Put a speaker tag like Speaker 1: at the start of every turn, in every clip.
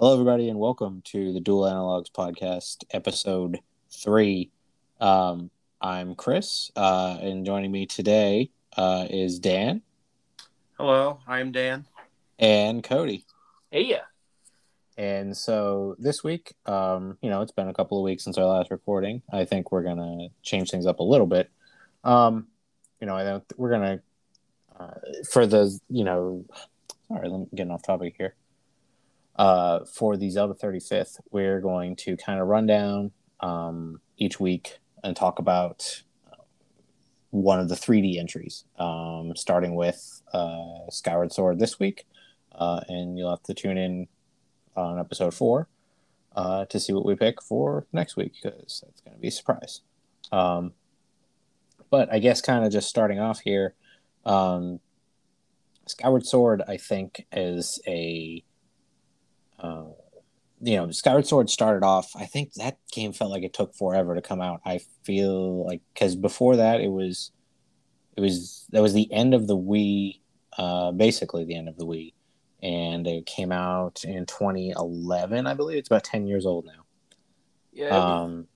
Speaker 1: Hello, everybody, and welcome to the Dual Analogs Podcast, episode three. Um, I'm Chris, uh, and joining me today uh, is Dan
Speaker 2: Hello, I'm Dan.
Speaker 1: and Cody.
Speaker 3: Hey, yeah.
Speaker 1: And so this week, um, you know, it's been a couple of weeks since our last recording. I think we're gonna change things up a little bit. Um, you know, I don't, we're gonna uh, for the you know, sorry, I'm getting off topic here. Uh, for the Zelda 35th, we're going to kind of run down um, each week and talk about one of the 3D entries, um, starting with uh, Skyward Sword this week. Uh, and you'll have to tune in on episode four uh, to see what we pick for next week because that's going to be a surprise. Um, but I guess kind of just starting off here, um, Skyward Sword, I think, is a uh, you know, Skyward Sword started off. I think that game felt like it took forever to come out. I feel like because before that, it was, it was that was the end of the Wii, uh, basically the end of the Wii, and it came out in 2011, I believe. It's about 10 years old now.
Speaker 3: Yeah,
Speaker 1: Um,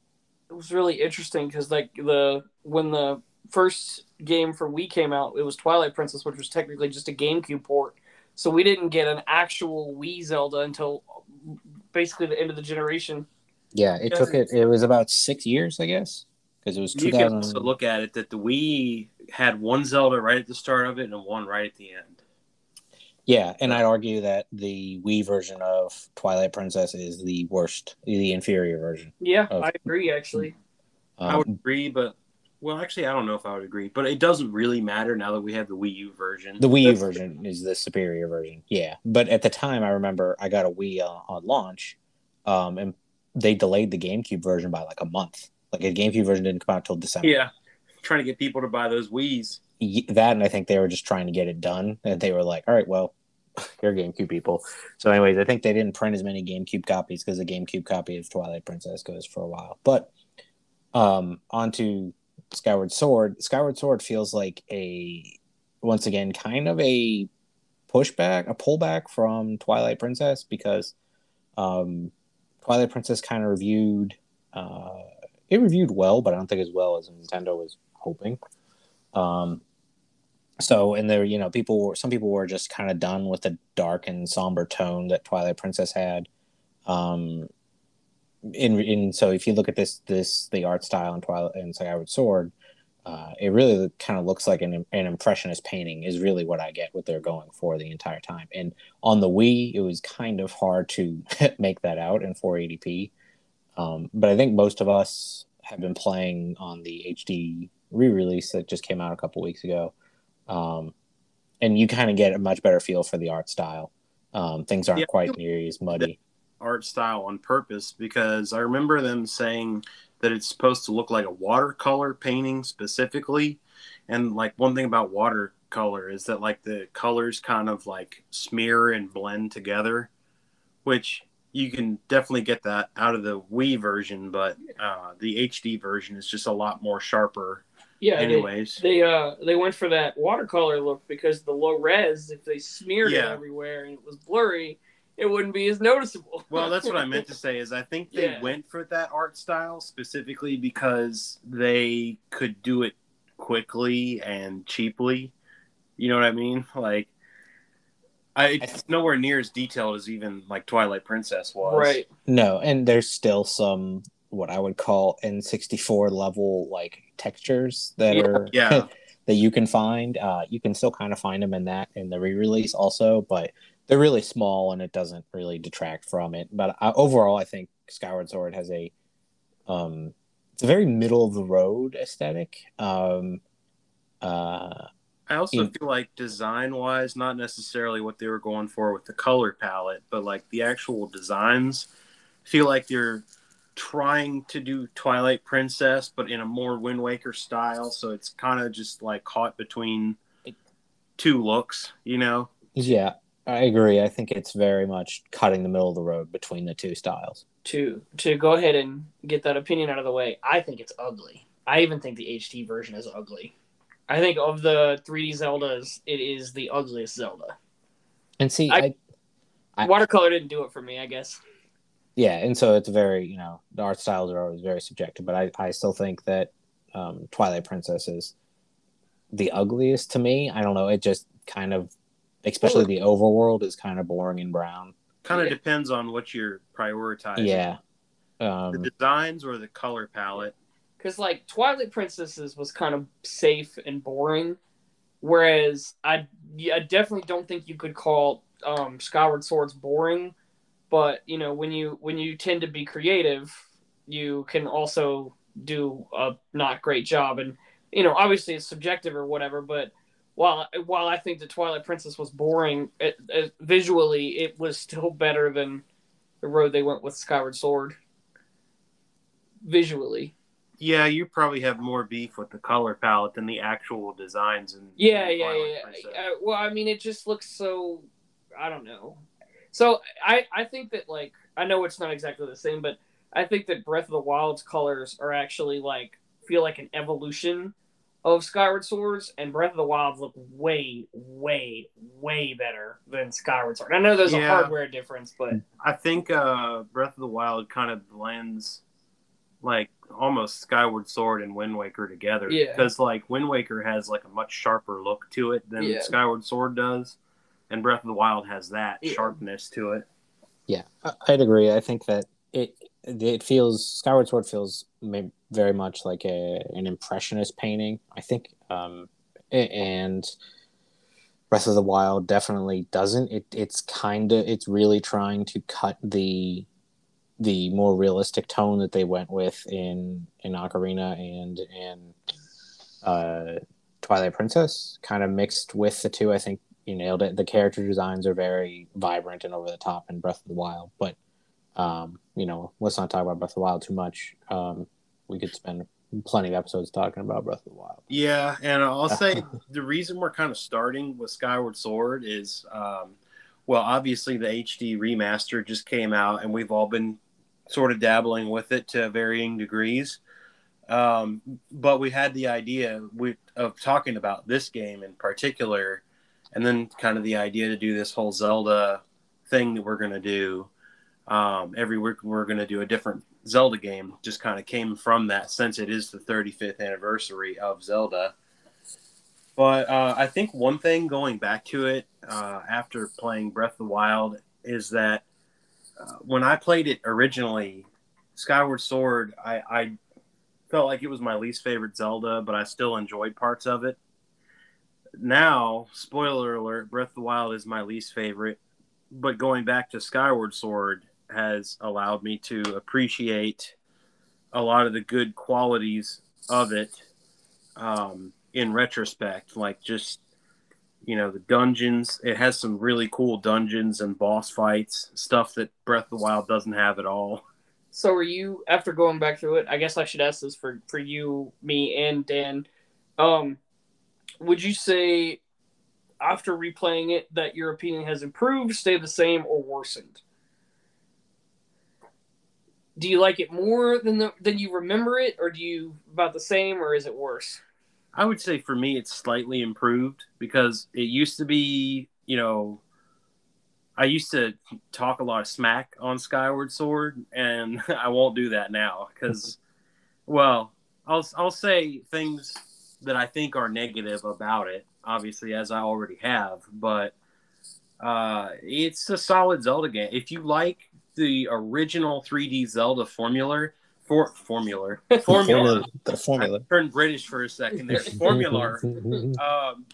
Speaker 3: it was really interesting because like the when the first game for Wii came out, it was Twilight Princess, which was technically just a GameCube port. So we didn't get an actual Wii Zelda until basically the end of the generation.
Speaker 1: yeah, it took it. It was about six years, I guess, because it was
Speaker 2: You can
Speaker 1: 2000.
Speaker 2: also look at it that the Wii had one Zelda right at the start of it and one right at the end.
Speaker 1: Yeah, and I'd argue that the Wii version of Twilight Princess is the worst, the inferior version.
Speaker 3: Yeah,
Speaker 1: Of-
Speaker 3: I agree. Actually,
Speaker 2: I would
Speaker 1: Um,
Speaker 2: agree, but well, actually, I don't know if I would agree, but it doesn't really matter now that we have the Wii U version.
Speaker 1: the Wii U version is the superior version. Yeah, but at the time, I remember I got a Wii uh, on launch, um, and they delayed the GameCube version by like a month. Like the GameCube version didn't come out till December.
Speaker 2: yeah, trying to get people to buy those Wii's.
Speaker 1: That and I think they were just trying to get it done, and they were like, "All right, well, you're GameCube people." So, anyways, I think they didn't print as many GameCube copies because the GameCube copy of Twilight Princess goes for a while. But um, onto Skyward Sword. Skyward Sword feels like a once again kind of a pushback, a pullback from Twilight Princess because um, Twilight Princess kind of reviewed. Uh, it reviewed well, but I don't think as well as Nintendo was hoping. Um, so, and there, you know, people were some people were just kind of done with the dark and somber tone that Twilight Princess had. Um, in in so if you look at this this the art style in Twilight and Skyward Sword, uh, it really kind of looks like an an impressionist painting is really what I get what they're going for the entire time. And on the Wii, it was kind of hard to make that out in 480p. Um, but I think most of us have been playing on the HD re-release that just came out a couple weeks ago, um, and you kind of get a much better feel for the art style. Um, things aren't
Speaker 2: Yeah.
Speaker 1: quite near as muddy.
Speaker 2: Art style on purpose because I remember them saying that it's supposed to look like a watercolor painting specifically. And like one thing about watercolor is that like the colors kind of like smear and blend together, which you can definitely get that out of the Wii version, but uh, the HD version is just a lot more sharper.
Speaker 3: yeah.
Speaker 2: Anyways,
Speaker 3: They, uh they went for that watercolor look because the low res, if they smeared it everywhere and it was blurry, it wouldn't be as noticeable.
Speaker 2: Well, that's what I meant to say. Is I think they
Speaker 3: Yeah.
Speaker 2: went for that art style specifically because they could do it quickly and cheaply. You know what I mean? Like, I it's nowhere near as detailed as even like Twilight Princess was.
Speaker 3: right.
Speaker 1: No, and there's still some what I would call N64 level like textures that
Speaker 3: Yeah.
Speaker 1: are
Speaker 2: Yeah.
Speaker 1: that you can find. Uh, you can still kind of find them in that in the re-release also, but they're really small and it doesn't really detract from it. But I, overall, I think Skyward Sword has a um, it's a very middle of the road aesthetic. Um, uh,
Speaker 2: I also
Speaker 1: Yeah.
Speaker 2: feel like design wise, not necessarily what they were going for with the color palette, but like the actual designs feel like they're trying to do Twilight Princess, but in a more Wind Waker style. So it's kind of just like caught between two looks, you know?
Speaker 1: yeah, I agree. I think it's very much cutting the middle of the road between the two styles.
Speaker 3: To to go ahead and get that opinion out of the way, I think it's ugly. I even think the HD version is ugly. I think of the 3D Zeldas, it is the ugliest Zelda.
Speaker 1: And see,
Speaker 3: I-
Speaker 1: I, I-
Speaker 3: watercolor didn't do it for me. I guess.
Speaker 1: yeah, and so it's very you know the art styles are always very subjective, but I I still think that um, Twilight Princess is the ugliest to me. I don't know. It just kind of, especially the overworld, is kind of boring and brown.
Speaker 2: Kind of
Speaker 3: Yeah.
Speaker 2: depends on what you're prioritizing.
Speaker 1: Yeah.
Speaker 2: The
Speaker 1: Um,
Speaker 2: designs or the color palette.
Speaker 3: because like Twilight Princesses was kind of safe and boring, whereas I, I definitely don't think you could call um, Skyward Swords boring. But you know, when you when you tend to be creative, you can also do a not great job. And you know, obviously it's subjective or whatever. But while while I think the Twilight Princess was boring, it, it, visually it was still better than the road they went with Skyward Sword. Visually.
Speaker 2: Yeah, you probably have more beef with the color palette than the actual designs. And
Speaker 3: Yeah,
Speaker 2: in
Speaker 3: yeah, yeah. Uh, well, I mean, it just looks so. I don't know. So I I think that like I know it's not exactly the same, but I think that Breath of the Wild's colors are actually like feel like an evolution of Skyward Swords, and Breath of the Wild look way, way, way better than Skyward Sword. I know there's a hardware difference, but
Speaker 2: I think uh, Breath of the Wild kind of blends like almost Skyward Sword and Wind Waker together.
Speaker 3: Yeah.
Speaker 2: Because like Wind Waker has like a much sharper look to it than
Speaker 3: Yeah.
Speaker 2: Skyward Sword does, and Breath of the Wild has that
Speaker 3: Yeah.
Speaker 2: sharpness to it.
Speaker 1: yeah, I'd agree. I think that it it feels Skyward Sword feels very much like a an impressionist painting. I think, um, and Breath of the Wild definitely doesn't. It it's kind of it's really trying to cut the the more realistic tone that they went with in in Ocarina and in uh, Twilight Princess, kind of mixed with the two. I think you nailed it. The character designs are very vibrant and over the top in Breath of the Wild, but um, you know, let's not talk about Breath of the Wild too much. Um, we could spend plenty of episodes talking about Breath of the Wild.
Speaker 2: Yeah, and I'll say the reason we're kind of starting with Skyward Sword is, um, well, obviously the HD remaster just came out, and we've all been sort of dabbling with it to varying degrees. Um, but we had the idea we, of talking about this game in particular, and then kind of the idea to do this whole Zelda thing that we're going to do. Um, every week we're going to do a different Zelda game. Just kind of came from that since it is the 35th anniversary of Zelda. But uh, I think one thing going back to it uh, after playing Breath of the Wild is that uh, when I played it originally, Skyward Sword, I, I felt like it was my least favorite Zelda, but I still enjoyed parts of it. Now, spoiler alert, Breath of the Wild is my least favorite, but going back to Skyward Sword has allowed me to appreciate a lot of the good qualities of it um, in retrospect. Like just, you know, the dungeons, it has some really cool dungeons and boss fights, stuff that Breath of the Wild doesn't have at all.
Speaker 3: So are you after going back through it? I guess I should ask this for for you, me, and Dan. Um, would you say after replaying it that your opinion has improved, stayed the same, or worsened? Do you like it more than the than you remember it, or do you about the same, or is it worse?
Speaker 2: I would say for me, it's slightly improved because it used to be, you know, I used to talk a lot of smack on Skyward Sword, and I won't do that now because, well, I'll I'll say things that I think are negative about it, obviously as I already have, but uh, it's a solid Zelda game. If you like the original 3D Zelda formula, for formula, formula,
Speaker 1: the formula.
Speaker 2: I turned British for a second there. Formula. um,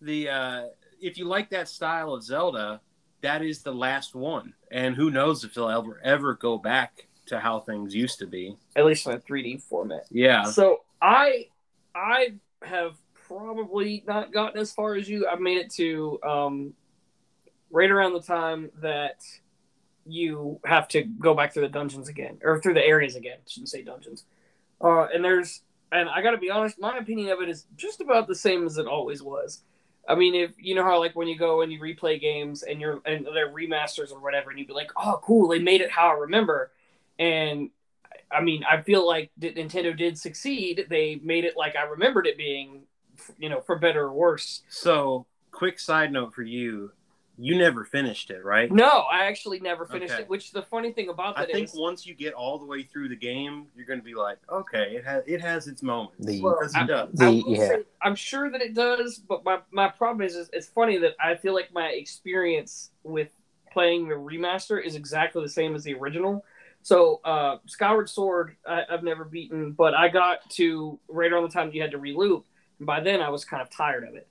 Speaker 2: the uh, if you like that style of Zelda, that is the last one, and who knows if they'll ever ever go back to how things used to be.
Speaker 3: At least in a 3D format.
Speaker 2: Yeah,
Speaker 3: So I I have probably not gotten as far as you. I've made it to um, right around the time that you have to go back through the dungeons again or through the areas again. shouldn't say dungeons. Uh, and there's and I got to be honest, my opinion of it is just about the same as it always was. I mean, if you know how like when you go and you replay games and you're and they're remasters or whatever, and you'd be like, "Oh, cool, they made it how I remember," and I mean, I feel like Nintendo did succeed. They made it like I remembered it being, you know, for better or worse.
Speaker 2: So, quick side note for you: you never finished it, right?
Speaker 3: No, I actually never finished
Speaker 2: Okay.
Speaker 3: it. Which the funny thing about
Speaker 2: I think
Speaker 3: is,
Speaker 2: once you get all the way through the game, you're going to be like, okay, it has it has its moments.
Speaker 1: The-
Speaker 3: Well,
Speaker 2: because it does.
Speaker 1: The-
Speaker 3: I will
Speaker 1: yeah.
Speaker 3: say, I'm sure that it does, but my, my problem is, is it's funny that I feel like my experience with playing the remaster is exactly the same as the original. So uh, Skyward Sword, I, I've never beaten, but I got to right around the time you had to reloop, and by then I was kind of tired of it.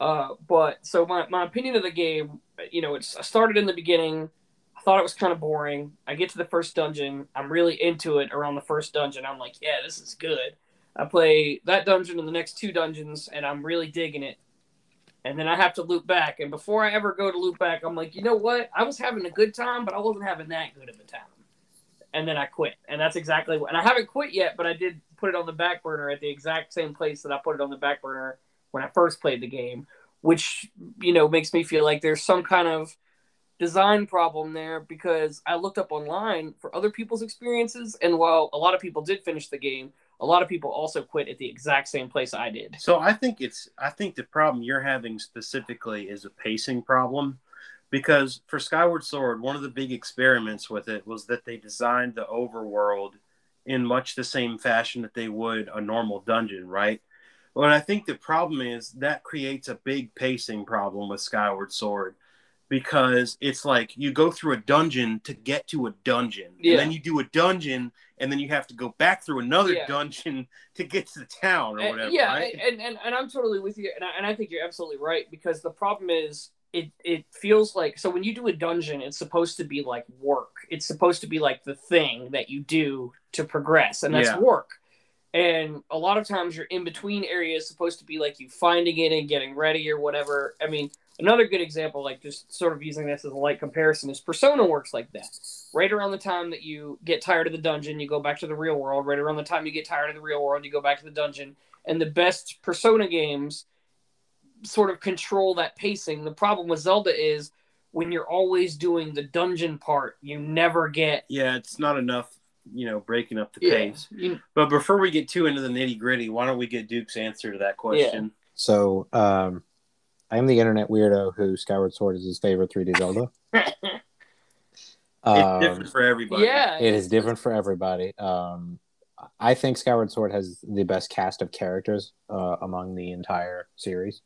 Speaker 3: Uh, but so my, my opinion of the game, you know, it's I started in the beginning. I thought it was kind of boring. I get to the first dungeon. I'm really into it around the first dungeon. I'm like, yeah, this is good. I play that dungeon and the next two dungeons, and I'm really digging it. And then I have to loop back. And before I ever go to loop back, I'm like, you know what? I was having a good time, but I wasn't having that good of a time. And then I quit. And that's exactly what. And I haven't quit yet, but I did put it on the back burner at the exact same place that I put it on the back burner when I first played the game, which, you know, makes me feel like there's some kind of design problem there because I looked up online for other people's experiences. And while a lot of people did finish the game, a lot of people also quit at the exact same place I did.
Speaker 2: So I think it's I think the problem you're having specifically is a pacing problem because for Skyward Sword, one of the big experiments with it was that they designed the overworld in much the same fashion that they would a normal dungeon, right? But I think the problem is that creates a big pacing problem with Skyward Sword because it's like you go through a dungeon to get to a dungeon,
Speaker 3: Yeah.
Speaker 2: and then you do a dungeon, and then you have to go back through another
Speaker 3: Yeah.
Speaker 2: dungeon to get to the town or
Speaker 3: And-
Speaker 2: whatever.
Speaker 3: yeah,
Speaker 2: right?
Speaker 3: and, and and I'm totally with you, and I, and I think you're absolutely right because the problem is it it feels like so when you do a dungeon, it's supposed to be like work. It's supposed to be like the thing that you do to progress, and that's
Speaker 2: Yeah.
Speaker 3: work. And a lot of times, your in between areas supposed to be like you finding it and getting ready or whatever. I mean, another good example, like just sort of using this as a light comparison, is Persona works like that. Right around the time that you get tired of the dungeon, you go back to the real world. Right around the time you get tired of the real world, you go back to the dungeon. And the best Persona games sort of control that pacing. The problem with Zelda is when you're always doing the dungeon part, you never get
Speaker 2: yeah, it's not enough, you know, breaking up the pace.
Speaker 3: You,
Speaker 2: But before we get too into the nitty gritty, why don't we get Duke's answer to that question? Yeah.
Speaker 1: So, um, I am the internet weirdo who Skyward Sword is his favorite 3D Zelda.
Speaker 2: It's
Speaker 1: Um,
Speaker 2: different for everybody.
Speaker 3: yeah,
Speaker 1: it is different for everybody. Um, I think Skyward Sword has the best cast of characters uh, among the entire series.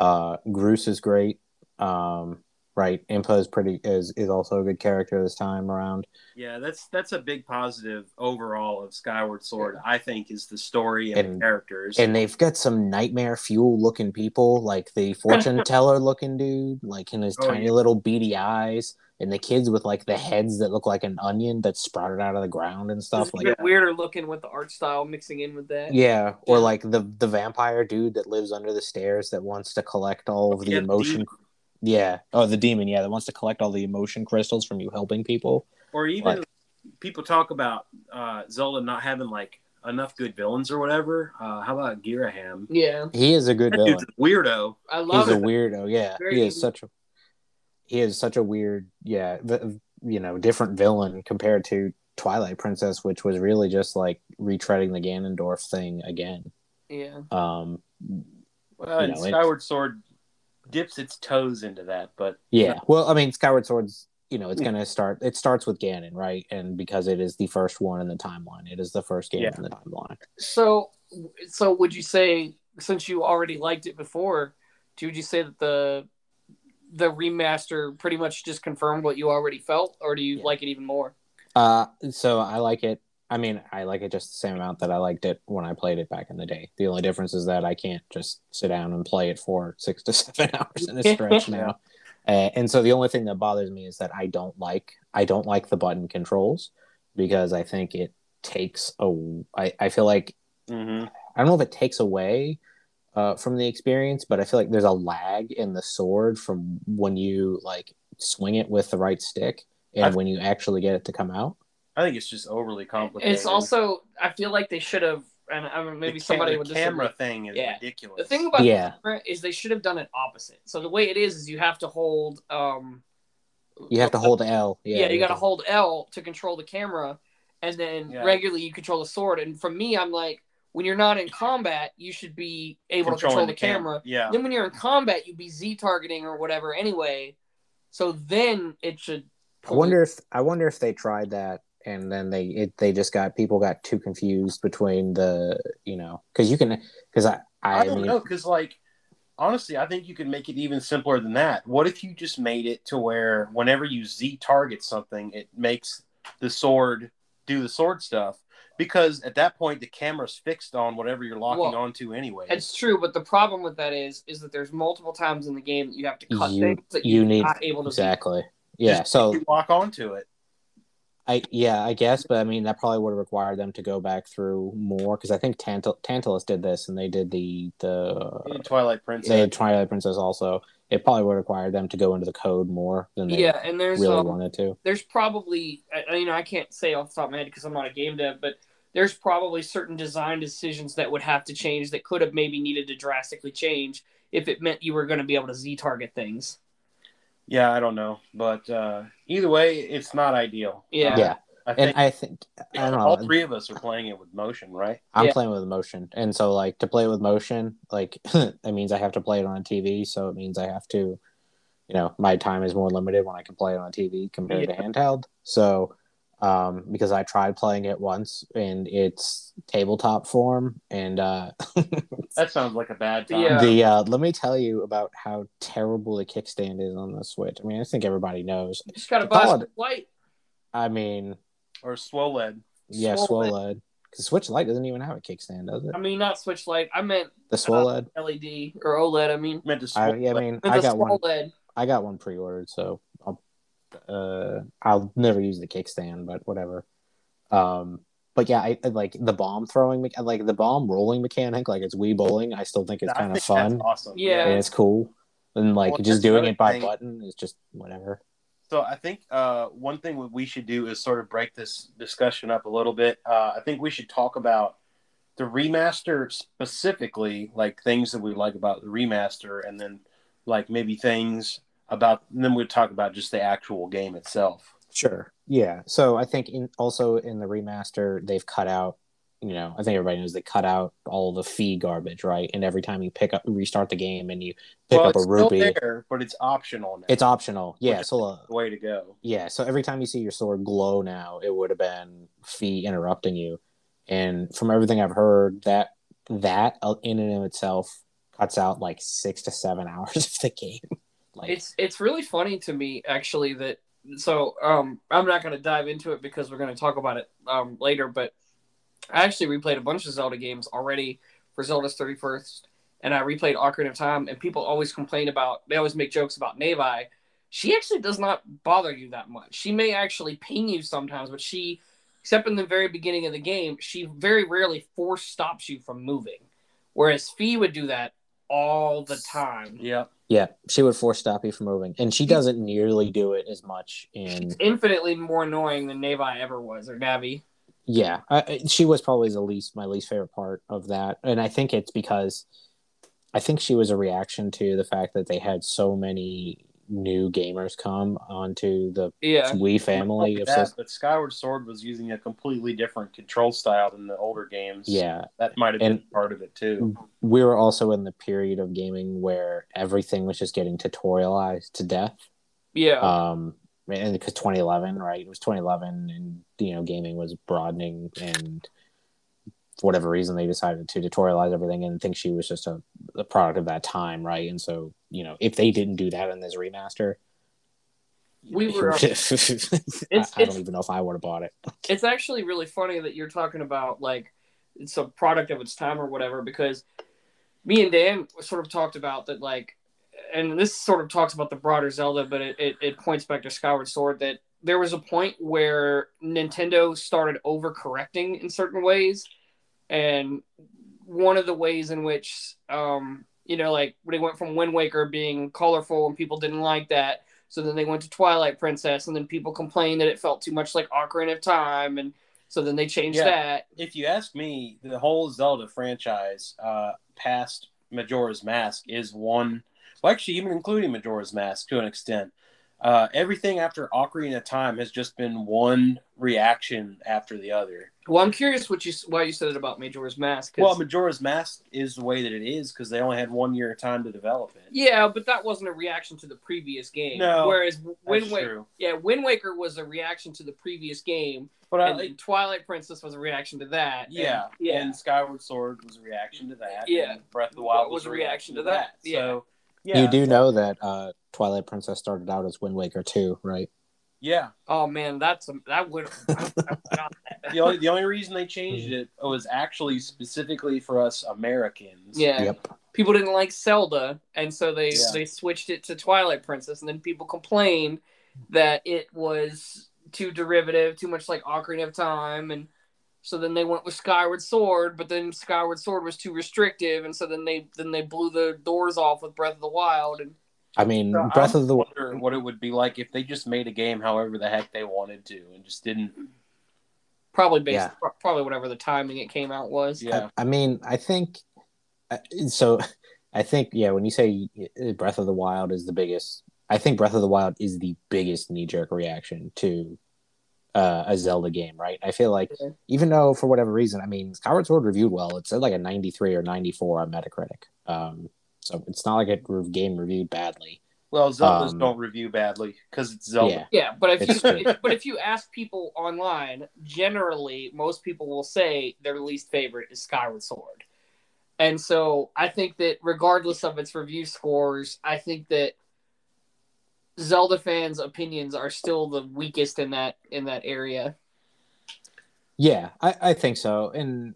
Speaker 1: Uh, Groose is great. Um, right, Impa is pretty is is also a good character this time around.
Speaker 2: Yeah, that's that's a big positive overall of Skyward Sword. I think is the story and,
Speaker 1: And-
Speaker 2: characters.
Speaker 1: And they've got some nightmare fuel looking people, like the fortune teller looking dude, like in his
Speaker 2: Oh,
Speaker 1: tiny
Speaker 2: yeah.
Speaker 1: little beady eyes, and the kids with like the heads that look like an onion that sprouted out of the ground and stuff. Like
Speaker 3: even weirder looking with the art style mixing in with that.
Speaker 1: Yeah, or like the the vampire dude that lives under the stairs that wants to collect all of the
Speaker 2: Yeah,
Speaker 1: emotion.
Speaker 2: demon.
Speaker 1: Yeah, oh, the demon. Yeah, that wants to collect all the emotion crystals from you helping people.
Speaker 2: or even
Speaker 1: like-
Speaker 2: people talk about uh, Zelda not having like enough good villains or whatever. Uh, how about Ghirahim?
Speaker 3: Yeah,
Speaker 1: He is a good
Speaker 2: That
Speaker 1: villain.
Speaker 2: dude's a weirdo.
Speaker 3: I
Speaker 1: He's
Speaker 3: love
Speaker 1: a weirdo. Yeah,
Speaker 3: Very
Speaker 1: he is
Speaker 3: evil.
Speaker 1: such a he is such a weird. Yeah, the, you know, different villain compared to Twilight Princess, which was really just like retreading the Ganondorf thing again.
Speaker 3: Yeah,
Speaker 1: Um,
Speaker 2: Well,
Speaker 1: You
Speaker 2: and
Speaker 1: know, it-
Speaker 2: Skyward Sword dips its toes into that, but
Speaker 1: Yeah. Well, I mean, Skyward Sword's, you know, it's going to start, it starts with Ganon, right? And because it is the first one in the timeline, it is the first game
Speaker 2: Yeah.
Speaker 1: in the timeline.
Speaker 3: So, so would you say since you already liked it before, do would you say that the the remaster pretty much just confirmed what you already felt, or do you
Speaker 1: Yeah.
Speaker 3: like it even more?
Speaker 1: Uh, so I like it. I mean, I like it just the same amount that I liked it when I played it back in the day. The only difference is that I can't just sit down and play it for six to seven hours in a stretch now. Uh, and so the only thing that bothers me is that I don't like I don't like the button controls because I think it takes a I, I feel like
Speaker 2: Mhm.
Speaker 1: I don't know if it takes away uh, from the experience, but I feel like there's a lag in the sword from when you like swing it with the right stick and
Speaker 2: I've-
Speaker 1: when you actually get it to come out.
Speaker 2: I think it's just overly complicated.
Speaker 3: It's also I feel like they should have, and I mean,
Speaker 2: The
Speaker 3: maybe
Speaker 2: ca-
Speaker 3: somebody
Speaker 2: the
Speaker 3: would
Speaker 2: camera
Speaker 3: disagree.
Speaker 2: thing is
Speaker 3: Yeah.
Speaker 2: ridiculous.
Speaker 3: The thing about
Speaker 1: Yeah.
Speaker 3: the camera is they should have done it opposite. So the way it is is you have to hold. um
Speaker 1: You have to hold L. Yeah,
Speaker 3: Yeah, you got to hold L to control the camera, and then
Speaker 2: Yeah.
Speaker 3: regularly you control the sword. And for me, I'm like, when you're not in combat, you should be able to control
Speaker 2: Controlling
Speaker 3: the,
Speaker 2: cam-
Speaker 3: camera.
Speaker 2: Yeah.
Speaker 3: Then when you're in combat, you'd be Z targeting or whatever anyway. So then it should.
Speaker 1: I wonder if I wonder if they tried that and then they it, they just got people got too confused between the you know because you can because I I,
Speaker 2: I don't
Speaker 1: mean
Speaker 2: know because like honestly, I think you could make it even simpler than that. What if you just made it to where whenever you Z target something, it makes the sword do the sword stuff? Because at that point, the camera's fixed on whatever you're locking
Speaker 3: Well,
Speaker 2: onto anyway.
Speaker 3: It's true, but the problem with that is, is that there's multiple times in the game that you have to cut
Speaker 1: You-
Speaker 3: things that
Speaker 1: you
Speaker 3: you're
Speaker 1: need-
Speaker 3: not able to. Z.
Speaker 1: exactly yeah
Speaker 2: Just
Speaker 1: so
Speaker 2: you lock onto it.
Speaker 1: I yeah I guess but I mean that probably would have required them to go back through more because I think Tantal- Tantalus did this and they did the the
Speaker 2: In Twilight Princess.
Speaker 1: they had Twilight Princess also it probably would require them to go into the code more than they
Speaker 3: Yeah, and there's
Speaker 1: really
Speaker 3: um,
Speaker 1: wanted to
Speaker 3: there's probably I- you know I can't say off the top of my head because I'm not a game dev, but there's probably certain design decisions that would have to change that could have maybe needed to drastically change if it meant you were going to be able to Z target things.
Speaker 2: Yeah, I don't know, but uh, either way, it's not ideal.
Speaker 3: Yeah.
Speaker 1: Yeah
Speaker 2: I
Speaker 1: and
Speaker 2: think
Speaker 1: I think I don't know
Speaker 2: all three of us are playing it with motion, right?
Speaker 1: I'm
Speaker 3: Yeah.
Speaker 1: playing with motion, and so like to play it with motion, like that means I have to play it on a TV. So it means I have to, you know, my time is more limited when I can play it on a TV compared to handheld. So, um, because I tried playing it once in its tabletop form, and uh,
Speaker 2: That sounds like a bad time.
Speaker 3: Yeah.
Speaker 1: the uh, let me tell you about how terrible the kickstand is on the Switch. I mean, I think everybody knows.
Speaker 3: You just got to
Speaker 1: To
Speaker 3: buy some
Speaker 1: it-
Speaker 3: light.
Speaker 1: I mean,
Speaker 2: Or swoled.
Speaker 1: yeah,
Speaker 3: Swole
Speaker 1: Swoled. Because Switch Lite doesn't even have a kickstand, does it?
Speaker 3: I mean, not switch light. I meant
Speaker 1: The Swoled.
Speaker 3: LED or OLED. I mean,
Speaker 2: Meant to
Speaker 1: I, yeah, I mean, I
Speaker 3: the
Speaker 1: got one.
Speaker 3: OLED.
Speaker 1: I got one pre-ordered, so I'll uh I'll never use the kickstand, but whatever. Um, but yeah, I I like the bomb throwing, me- like the bomb rolling mechanic, like it's Wii bowling. I still think it's kind of fun
Speaker 2: Awesome.
Speaker 3: Yeah.
Speaker 1: and it's cool, and like
Speaker 2: Well,
Speaker 1: just doing it by
Speaker 2: thing.
Speaker 1: button is just whatever.
Speaker 2: So I think uh, one thing we should do is sort of break this discussion up a little bit. Uh, I think we should talk about the remaster specifically, like things that we like about the remaster, and then like maybe things about. And then we'd talk about just the actual game itself.
Speaker 1: Sure. Yeah. So I think in also in the remaster they've cut out, you know, I think everybody knows they cut out all the Fi garbage, right? And every time you pick up restart the game and you pick
Speaker 2: well,
Speaker 1: up a rupee,
Speaker 2: there, but it's optional now.
Speaker 1: it's optional. Yeah. So uh,
Speaker 2: way to go.
Speaker 1: yeah. So every time you see your sword glow now, it would have been Fi interrupting you. And from everything I've heard, that that uh, in and of itself cuts out like six to seven hours of the game. Like
Speaker 3: It's it's really funny to me actually that so um I'm not going to dive into it because we're going to talk about it um later but I actually replayed a bunch of Zelda games already for Zelda's 31st and I replayed Ocarina of Time and people always complain about they always make jokes about Navi. She actually does not bother you that much. She may actually ping you sometimes but she except in the very beginning of the game she very rarely force stops you from moving whereas Fi would do that all the time.
Speaker 2: Yep.
Speaker 1: yeah, she would force stop you from moving, and she doesn't nearly do it as much in
Speaker 3: infinitely more annoying than Navi ever was, or Navi.
Speaker 1: Yeah, I, I- she was probably the least my least favorite part of that, and I think it's because I think she was a reaction to the fact that they had so many new gamers come onto the
Speaker 3: Yeah,
Speaker 1: Wii family of
Speaker 2: that,
Speaker 1: systems.
Speaker 2: but Skyward Sword was using a completely different control style than the older games.
Speaker 1: Yeah,
Speaker 2: that might have been part of it too.
Speaker 1: we were also in the period of gaming where everything was just getting tutorialized to death.
Speaker 3: yeah,
Speaker 1: Um, and because 2011, right? It was 2011, and you know, gaming was broadening, and for whatever reason, they decided to tutorialize everything, and think she was just a, a product of that time, right? And so, you know, if they didn't do that in this remaster,
Speaker 3: we were.
Speaker 1: I, I don't even know if I would have bought it.
Speaker 3: it's actually really funny that you're talking about like it's a product of its time or whatever because me and Dan sort of talked about that like and this sort of talks about the broader Zelda but it, it, it points back to Skyward Sword that there was a point where Nintendo started overcorrecting in certain ways and one of the ways in which um you know like when they went from Wind Waker being colorful and people didn't like that so then they went to Twilight Princess, and then people complained that it felt too much like Ocarina of Time, and so then they changed
Speaker 2: Yeah.
Speaker 3: that.
Speaker 2: If you ask me, the whole Zelda franchise, uh, past Majora's Mask, is one. Well, actually, even including Majora's Mask to an extent, Uh, everything after Ocarina of Time has just been one reaction after the other.
Speaker 3: Well, I'm curious what you why you said it about Majora's Mask. 'cause-
Speaker 2: Well, Majora's Mask is the way that it is because they only had one year of time to develop it.
Speaker 3: yeah, but that wasn't a reaction to the previous game.
Speaker 2: No,
Speaker 3: Whereas Wind Waker, yeah, Wind Waker was a reaction to the previous game,
Speaker 2: But I,
Speaker 3: and then Twilight Princess was a reaction to that. and-
Speaker 2: yeah,
Speaker 3: yeah.
Speaker 2: And Skyward Sword was a reaction to that.
Speaker 3: Yeah.
Speaker 2: and Breath of the Wild was,
Speaker 3: Was a reaction to that. Yeah.
Speaker 2: So, yeah,
Speaker 1: You do know that uh, Twilight Princess started out as Wind Waker 2, right?
Speaker 2: yeah.
Speaker 3: Oh man, that's a, that would. I, I forgot that.
Speaker 2: The only the only reason they changed mm-hmm. it was actually specifically for us Americans.
Speaker 3: Yeah.
Speaker 1: Yep.
Speaker 3: people didn't like Zelda, and so they
Speaker 2: Yeah.
Speaker 3: they switched it to Twilight Princess, and then people complained that it was too derivative, too much like Ocarina of Time, and so then they went with Skyward Sword, but then Skyward Sword was too restrictive, and so then they then they blew the doors off with Breath of the Wild, and
Speaker 1: I mean,
Speaker 2: So
Speaker 1: Breath
Speaker 2: I'm
Speaker 1: of the
Speaker 2: wondering what it would be like if they just made a game however the heck they wanted to and just didn't.
Speaker 3: Probably based
Speaker 1: Yeah.
Speaker 3: pro- probably whatever the timing it came out was.
Speaker 2: Yeah,
Speaker 1: I, I mean, I think uh, so. I think yeah. When you say uh, Breath of the Wild is the biggest, I think Breath of the Wild is the biggest knee jerk reaction to uh, a Zelda game, right? I feel like
Speaker 3: Okay.
Speaker 1: even though for whatever reason, I mean, Skyward Sword reviewed well. It's at like a ninety three or ninety four on Metacritic. Um, so it's not like a re- game reviewed badly.
Speaker 2: Well, Zeldas
Speaker 1: Um,
Speaker 2: don't review badly because it's Zelda.
Speaker 1: Yeah,
Speaker 3: Yeah, but if
Speaker 1: It's
Speaker 3: you if, but if you ask people online, generally most people will say their least favorite is Skyward Sword. And so I think that regardless of its review scores, I think that Zelda fans' opinions are still the weakest in that in that area.
Speaker 1: Yeah, I, I think so. And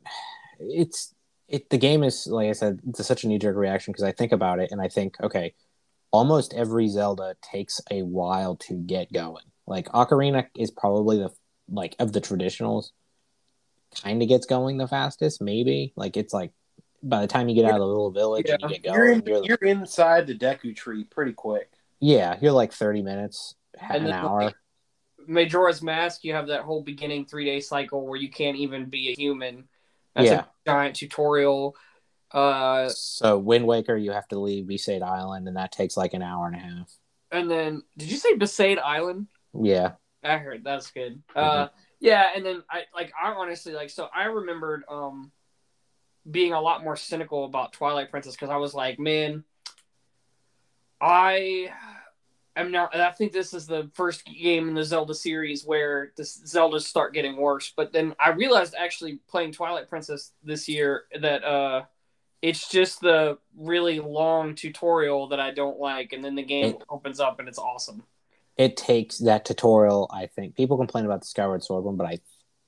Speaker 1: it's it the game is like I said, it's such a knee jerk reaction because I think about it and I think, okay, almost every Zelda takes a while to get going. Like Ocarina is probably the like of the traditionals kind of gets going the fastest, maybe. Like it's like by the time you get out of the little village and you get going,
Speaker 2: You're, in,
Speaker 1: you're,
Speaker 2: you're inside the Deku tree pretty quick.
Speaker 1: yeah, you're like 30 minutes, an hour.
Speaker 3: Majora's Mask, you have that whole beginning three day cycle where you can't even be a human. That's
Speaker 1: Yeah.
Speaker 3: a giant tutorial. Uh,
Speaker 1: So Wind Waker, you have to leave Besaid Island, and that takes like an hour and a half.
Speaker 3: and then did you say Besaid Island?
Speaker 1: Yeah,
Speaker 3: I heard that's good.
Speaker 1: Mm-hmm.
Speaker 3: Uh, yeah, and then I like I honestly like so I remembered um being a lot more cynical about Twilight Princess because I was like, man, I am now. I think this is the first game in the Zelda series where the Zeldas start getting worse. But then I realized actually playing Twilight Princess this year that uh it's just the really long tutorial that I don't like, and then the game
Speaker 1: It-
Speaker 3: opens up and it's awesome.
Speaker 1: it takes that tutorial. I think people complain about the Skyward Sword one, but I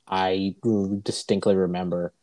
Speaker 1: I distinctly remember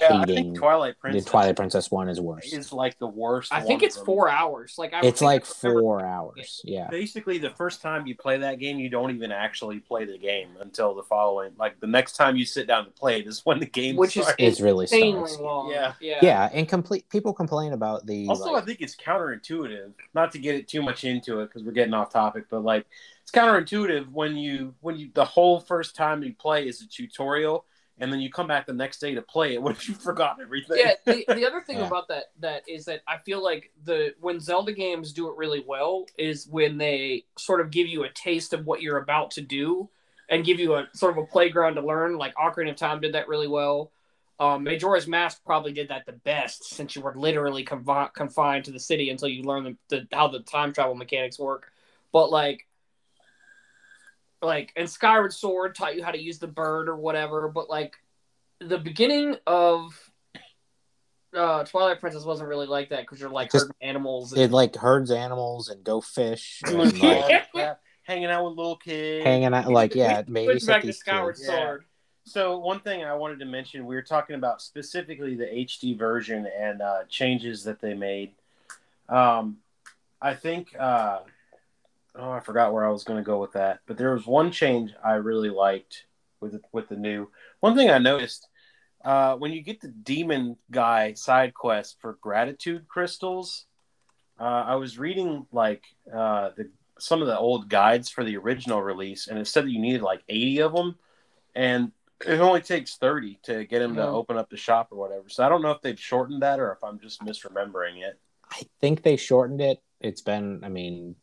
Speaker 2: Yeah, I think Twilight Princess
Speaker 1: the Twilight Princess one is worse.
Speaker 2: is like the worst.
Speaker 3: I think
Speaker 2: of
Speaker 3: it's
Speaker 2: them.
Speaker 3: four hours. Like I
Speaker 1: It's
Speaker 3: think I
Speaker 1: like
Speaker 3: remember-
Speaker 1: four hours. Yeah,
Speaker 2: Basically, the first time you play that game, you don't even actually play the game until the following. Like the next time you sit down to play it is when the game
Speaker 3: Which is-
Speaker 2: starts.
Speaker 1: it's really
Speaker 3: insanely
Speaker 1: starts.
Speaker 3: long.
Speaker 2: Yeah.
Speaker 3: yeah,
Speaker 1: Yeah, and complete people complain about the
Speaker 2: Also,
Speaker 1: like,
Speaker 2: I think it's counterintuitive. Not to get it too much into it because we're getting off topic, but like it's counterintuitive when you when you the whole first time you play is a tutorial, and then you come back the next day to play it when you forgot everything.
Speaker 3: yeah. The, the other thing
Speaker 1: Yeah.
Speaker 3: about that that is that I feel like the when Zelda games do it really well is when they sort of give you a taste of what you're about to do and give you a sort of a playground to learn. Like Ocarina of Time did that really well. Um, Majora's Mask probably did that the best since you were literally confi- confined to the city until you learned the, the how the time travel mechanics work. But like, like and Skyward Sword taught you how to use the bird or whatever. But like, the beginning of uh, Twilight Princess wasn't really like that because you're like
Speaker 1: Just-
Speaker 3: herding animals.
Speaker 1: it like herds animals and go fish and like
Speaker 2: all that hanging out with little kids,
Speaker 1: hanging out like yeah, maybe
Speaker 3: back to Skyward
Speaker 2: kids.
Speaker 3: Sword.
Speaker 2: So one thing I wanted to mention, we were talking about specifically the HD version and uh, changes that they made. Um, I think, uh, oh, I forgot where I was going to go with that, but there was one change I really liked with with the new. One thing I noticed uh, when you get the demon guy side quest for gratitude crystals, uh, I was reading like uh, the some of the old guides for the original release, and it said that you needed like eighty of them, and it only takes 30 to get him to open up the shop or whatever. So I don't know if they've shortened that or if I'm just misremembering it.
Speaker 1: I think they shortened it. It's been I mean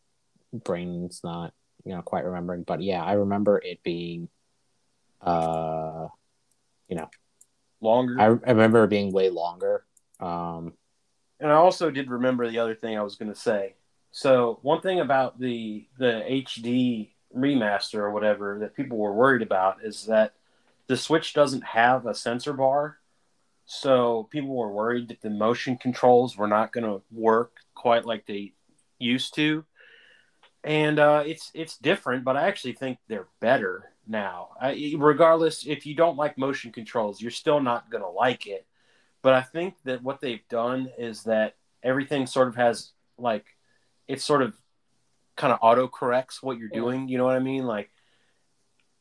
Speaker 1: brain's not you know quite remembering, but yeah, I remember it being, uh, you know,
Speaker 2: Longer.
Speaker 1: I, I remember it being way longer. Um,
Speaker 2: And I also did remember the other thing I was going to say. So one thing about the the HD remaster or whatever that people were worried about is that the Switch doesn't have a sensor bar. So people were worried that the motion controls were not going to work quite like they used to. And uh, it's it's different, but I actually think they're better now. I, regardless, if you don't like motion controls, you're still not going to like it. But I think that what they've done is that everything sort of has like it sort of kind of auto corrects what you're
Speaker 3: Yeah.
Speaker 2: doing. You know what I mean? Like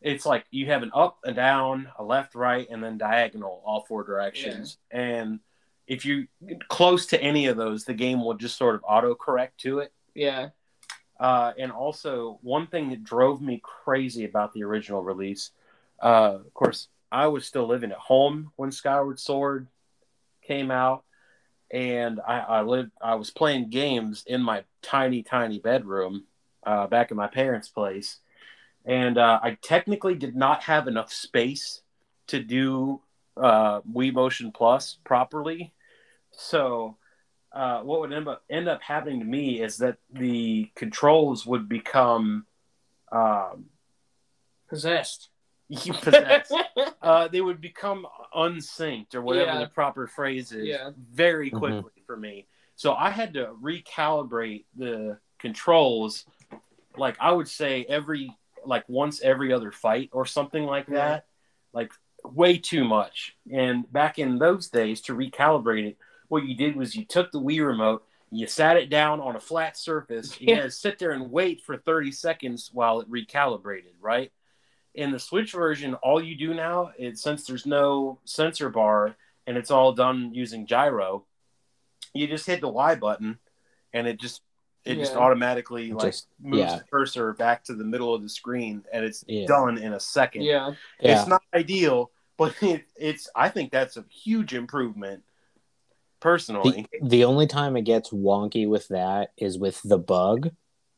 Speaker 2: it's like you have an up, and down, a left, right, and then diagonal, all four directions. And if you close to any of those, the game will just sort of auto correct to it.
Speaker 3: Yeah.
Speaker 2: Uh, and also, one thing that drove me crazy about the original release, uh, of course, I was still living at home when Skyward Sword came out, and I, I lived. I was playing games in my tiny, tiny bedroom uh, back in my parents' place, and uh, I technically did not have enough space to do uh, Wii Motion Plus properly. So, uh, what would end up end up happening to me is that the controls would become um,
Speaker 3: Possessed.
Speaker 2: possessed. uh, they would become unsynced or whatever
Speaker 3: Yeah.
Speaker 2: the proper phrase is
Speaker 3: Yeah.
Speaker 2: very
Speaker 1: Mhm.
Speaker 2: quickly for me. So I had to recalibrate the controls, like I would say every like once every other fight or something like
Speaker 3: Yeah.
Speaker 2: that, like way too much. And back in those days, to recalibrate it, what you did was you took the Wii remote, you sat it down on a flat surface, you had to sit there and wait for 30 seconds while it recalibrated, right? In the Switch version, all you do now is since there's no sensor bar and it's all done using gyro, you just hit the Y button and it just it just automatically like
Speaker 1: Just-
Speaker 2: moves
Speaker 1: yeah.
Speaker 2: the cursor back to the middle of the screen and it's
Speaker 1: Yeah.
Speaker 2: done in a second.
Speaker 3: Yeah.
Speaker 1: yeah,
Speaker 2: It's not ideal, but it, it's I think that's a huge improvement personally.
Speaker 1: the, the only time it gets wonky with that is with the bug.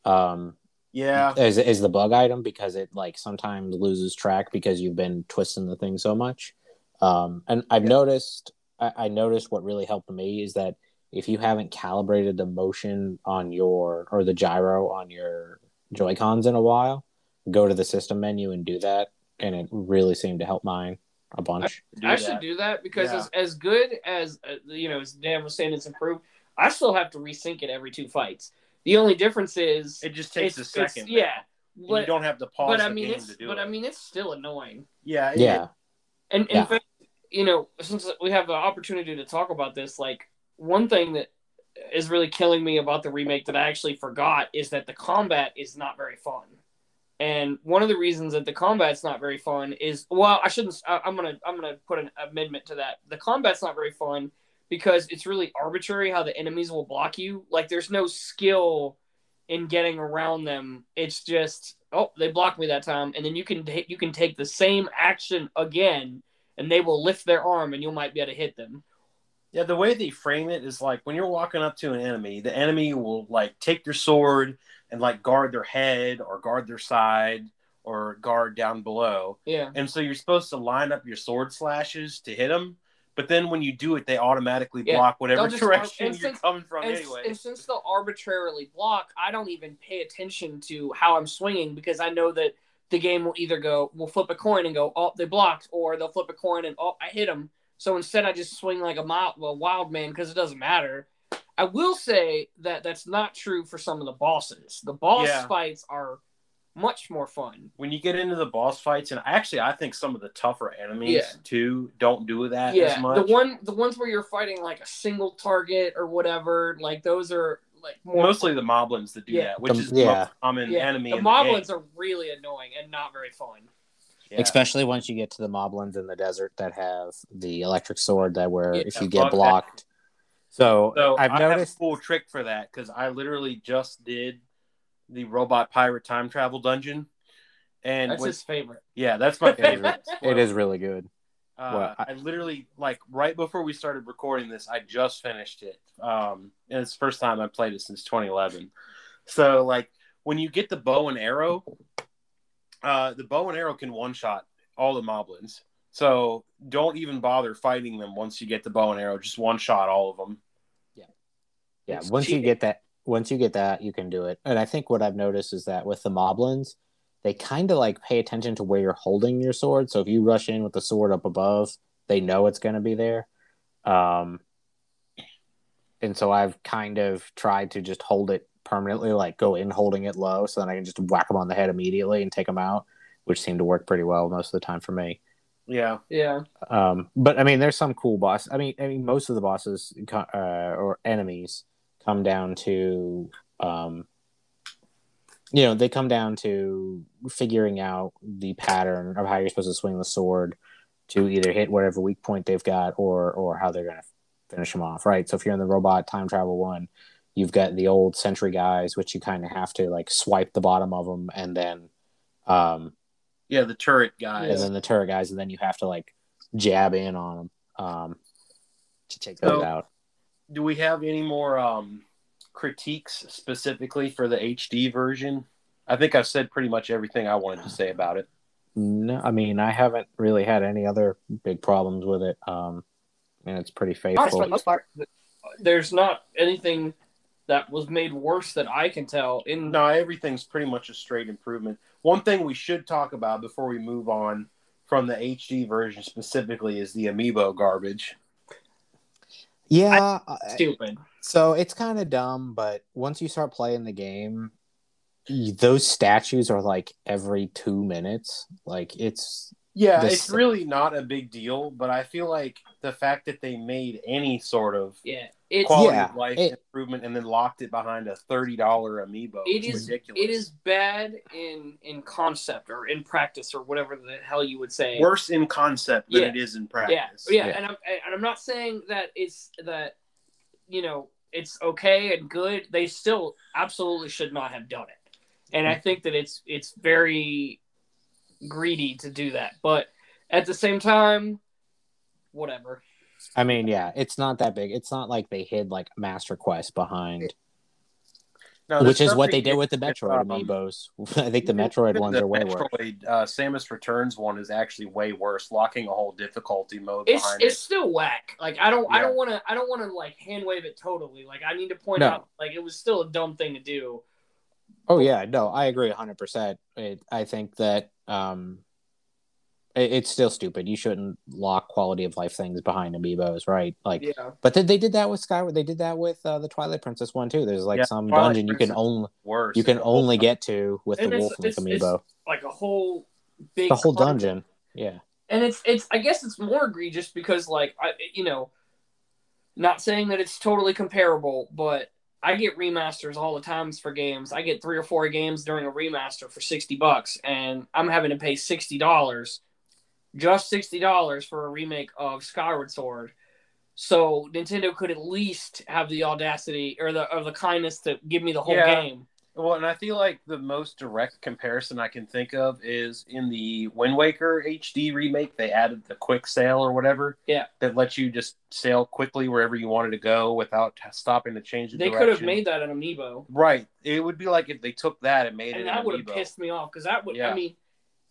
Speaker 1: Um,
Speaker 2: yeah.
Speaker 1: is is the bug item because it like sometimes loses track because you've been twisting the thing so much. Um, and I've
Speaker 2: Yeah.
Speaker 1: noticed I, I noticed what really helped me is that if you haven't calibrated the motion on your or the gyro on your Joy Cons in a while, go to the system menu and do that, and it really seemed to help mine a bunch.
Speaker 2: do
Speaker 3: I should do that because
Speaker 2: Yeah.
Speaker 3: as, as good as uh, you know, as Dan was saying, it's improved. I still have to resync it every two fights. The only difference is
Speaker 2: It just takes
Speaker 3: it's-
Speaker 2: a
Speaker 3: it's-
Speaker 2: second.
Speaker 3: Yeah, but,
Speaker 2: you don't have to pause
Speaker 3: but
Speaker 2: the
Speaker 3: I mean,
Speaker 2: game
Speaker 3: it's
Speaker 2: to do
Speaker 3: but
Speaker 2: it.
Speaker 3: I mean, it's still annoying.
Speaker 2: yeah, it-
Speaker 1: Yeah,
Speaker 3: And in
Speaker 1: Yeah.
Speaker 3: fact, you know, since we have the opportunity to talk about this, like one thing that is really killing me about the remake that I actually forgot is that the combat is not very fun. And one of the reasons that the combat's not very fun is well, I shouldn't. I, I'm gonna I'm gonna put an amendment to that. The combat's not very fun because it's really arbitrary how the enemies will block you. Like there's no skill in getting around them. It's just oh they blocked me that time, and then you can ta- you can take the same action again, and they will lift their arm, and you might be able to hit them.
Speaker 2: Yeah, the way they frame it is like when you're walking up to an enemy, the enemy will like take their sword and like guard their head or guard their side or guard down below.
Speaker 3: Yeah,
Speaker 2: And so you're supposed to line up your sword slashes to hit them, but then when you do it, they automatically
Speaker 3: Yeah,
Speaker 2: block whatever
Speaker 3: just-
Speaker 2: direction you're
Speaker 3: since-
Speaker 2: coming from
Speaker 3: and,
Speaker 2: anyway.
Speaker 3: and since they'll arbitrarily block, I don't even pay attention to how I'm swinging because I know that the game will either go, will flip a coin and go, oh, they blocked, or they'll flip a coin and oh, I hit them. So instead, I just swing like a, mild, a wild man because it doesn't matter. I will say that that's not true for some of the bosses. The boss
Speaker 2: Yeah.
Speaker 3: fights are much more fun.
Speaker 2: when you get into the boss fights, and actually, I think some of the tougher enemies
Speaker 3: Yeah.
Speaker 2: too don't do that
Speaker 3: yeah,
Speaker 2: as much.
Speaker 3: the one, the ones where you're fighting like a single target or whatever, like those are like more
Speaker 2: Mostly the moblins that do
Speaker 3: Yeah.
Speaker 2: that, which
Speaker 1: The-
Speaker 2: is the
Speaker 1: yeah.
Speaker 2: most common
Speaker 3: Yeah,
Speaker 2: enemy.
Speaker 3: the
Speaker 2: in the
Speaker 3: moblins
Speaker 2: game.
Speaker 3: are really annoying and not very fun.
Speaker 2: Yeah.
Speaker 1: especially once you get to the moblins in the desert that have the electric sword that where
Speaker 3: Yeah,
Speaker 1: if you get
Speaker 2: that.
Speaker 1: blocked. So,
Speaker 2: So
Speaker 1: I've
Speaker 2: I have a cool trick for that because I literally just did the robot pirate time travel dungeon, and
Speaker 3: That's
Speaker 2: with-
Speaker 3: his favorite.
Speaker 2: yeah, that's my favorite.
Speaker 1: It is really good.
Speaker 2: Uh,
Speaker 1: Well, I-
Speaker 2: I literally like right before we started recording this, I just finished it, um, and it's the first time I played it since 2011. So like when you get the bow and arrow, uh, the bow and arrow can one shot all the moblins. So don't even bother fighting them once you get the bow and arrow. Just one shot all of them.
Speaker 1: Yeah,
Speaker 3: It's
Speaker 1: once you get that, once you get that, you can do it. And I think what I've noticed is that with the moblins, they kind of like pay attention to where you're holding your sword. So if you rush in with the sword up above, they know it's going to be there. Um, and so I've kind of tried to just hold it permanently, like go in holding it low, so then I can just whack them on the head immediately and take them out, which seemed to work pretty well most of the time for me.
Speaker 2: Yeah.
Speaker 3: Yeah.
Speaker 1: Um, but I mean, there's some cool boss. I mean, I mean, most of the bosses uh, or enemies come down to, um, you know, they come down to figuring out the pattern of how you're supposed to swing the sword to either hit whatever weak point they've got or or how they're gonna finish them off. Right. So if you're in the robot time travel one, you've got the old sentry guys, which you kind of have to like swipe the bottom of them and then. Um,
Speaker 2: Yeah, the turret guys, and
Speaker 1: then the turret guys, and then you have to like jab in on them um, to take those
Speaker 2: So-
Speaker 1: out.
Speaker 2: Do we have any more um, critiques specifically for the HD version? I think I've said pretty much everything I wanted to say about it.
Speaker 1: No, I mean I haven't really had any other big problems with it. Um, and it's pretty
Speaker 3: Honestly, for
Speaker 1: faithful.
Speaker 3: the most part, there's not anything that was made worse that I can tell. In
Speaker 2: No, everything's pretty much a straight improvement. One thing we should talk about before we move on from the HD version specifically is the amiibo garbage.
Speaker 1: Yeah, I-
Speaker 3: stupid.
Speaker 1: so it's kind of dumb, but once you start playing the game, those statues are like every two minutes. Like it's
Speaker 2: Yeah,
Speaker 1: This-
Speaker 2: it's really not a big deal, but I feel like the fact that they made any sort of
Speaker 3: Yeah, it's
Speaker 2: quality
Speaker 1: Yeah,
Speaker 2: of life
Speaker 1: it-
Speaker 2: improvement and then locked it behind a thirty dollar amiibo.
Speaker 3: It
Speaker 2: is
Speaker 3: is-
Speaker 2: ridiculous.
Speaker 3: it is bad in in concept or in practice or whatever the hell you would say.
Speaker 2: worse in concept than
Speaker 3: Yeah.
Speaker 2: it is in
Speaker 3: yeah,
Speaker 2: practice.
Speaker 3: yeah,
Speaker 1: Yeah.
Speaker 3: and I'm and I'm not saying that it's that you know it's okay and good. They still absolutely should not have done it, and I mm-hmm. think that it's it's very greedy to do that. But at the same time, whatever.
Speaker 1: I mean, yeah, it's not that big. It's not like they hid like Master Quest behind,
Speaker 2: No,
Speaker 1: which is what they did with the Metroid
Speaker 2: um,
Speaker 1: amiibos. I think the Metroid ones
Speaker 2: the
Speaker 1: are way worse.
Speaker 2: Metroid, uh, Samus Returns one is actually way worse, locking a whole difficulty mode
Speaker 3: It's
Speaker 2: behind
Speaker 3: it's
Speaker 2: it.
Speaker 3: still whack. Like I don't I don't want to I don't want to like hand wave it totally. Like I need to point
Speaker 1: No.
Speaker 3: out like it was still a dumb thing to do.
Speaker 1: Oh yeah, no, I agree hundred percent. I think that um, it, it's still stupid. You shouldn't lock quality of life things behind amiibos, right? Like,
Speaker 3: Yeah.
Speaker 1: but they, they did that with Skyward. They did that with uh, the Twilight Princess one too. There's like
Speaker 2: Yeah,
Speaker 1: some
Speaker 2: Twilight
Speaker 1: dungeon you can only
Speaker 2: Worse.
Speaker 1: you can
Speaker 2: The whole
Speaker 1: only get to with
Speaker 3: And
Speaker 1: the Wolf Link amiibo.
Speaker 3: Like a whole big
Speaker 1: The whole
Speaker 3: con-
Speaker 1: dungeon. Yeah.
Speaker 3: and it's it's I guess it's more egregious because like I you know, not saying that it's totally comparable, but I get remasters all the times for games. I get three or four games during a remaster for sixty bucks, and I'm having to pay sixty dollars, just sixty dollars for a remake of Skyward Sword. So Nintendo could at least have the audacity or the or the kindness to give me the whole
Speaker 2: Yeah.
Speaker 3: game.
Speaker 2: Well, and I feel like the most direct comparison I can think of is in the Wind Waker HD remake. They added the quick sail or whatever.
Speaker 3: Yeah.
Speaker 2: That lets you just sail quickly wherever you wanted to go without stopping to change the
Speaker 3: They
Speaker 2: direction.
Speaker 3: could have made that an amiibo.
Speaker 2: Right. It would be like if they took that and made
Speaker 3: and
Speaker 2: it
Speaker 3: that
Speaker 2: an
Speaker 3: would have pissed me off because that would
Speaker 2: Yeah.
Speaker 3: I mean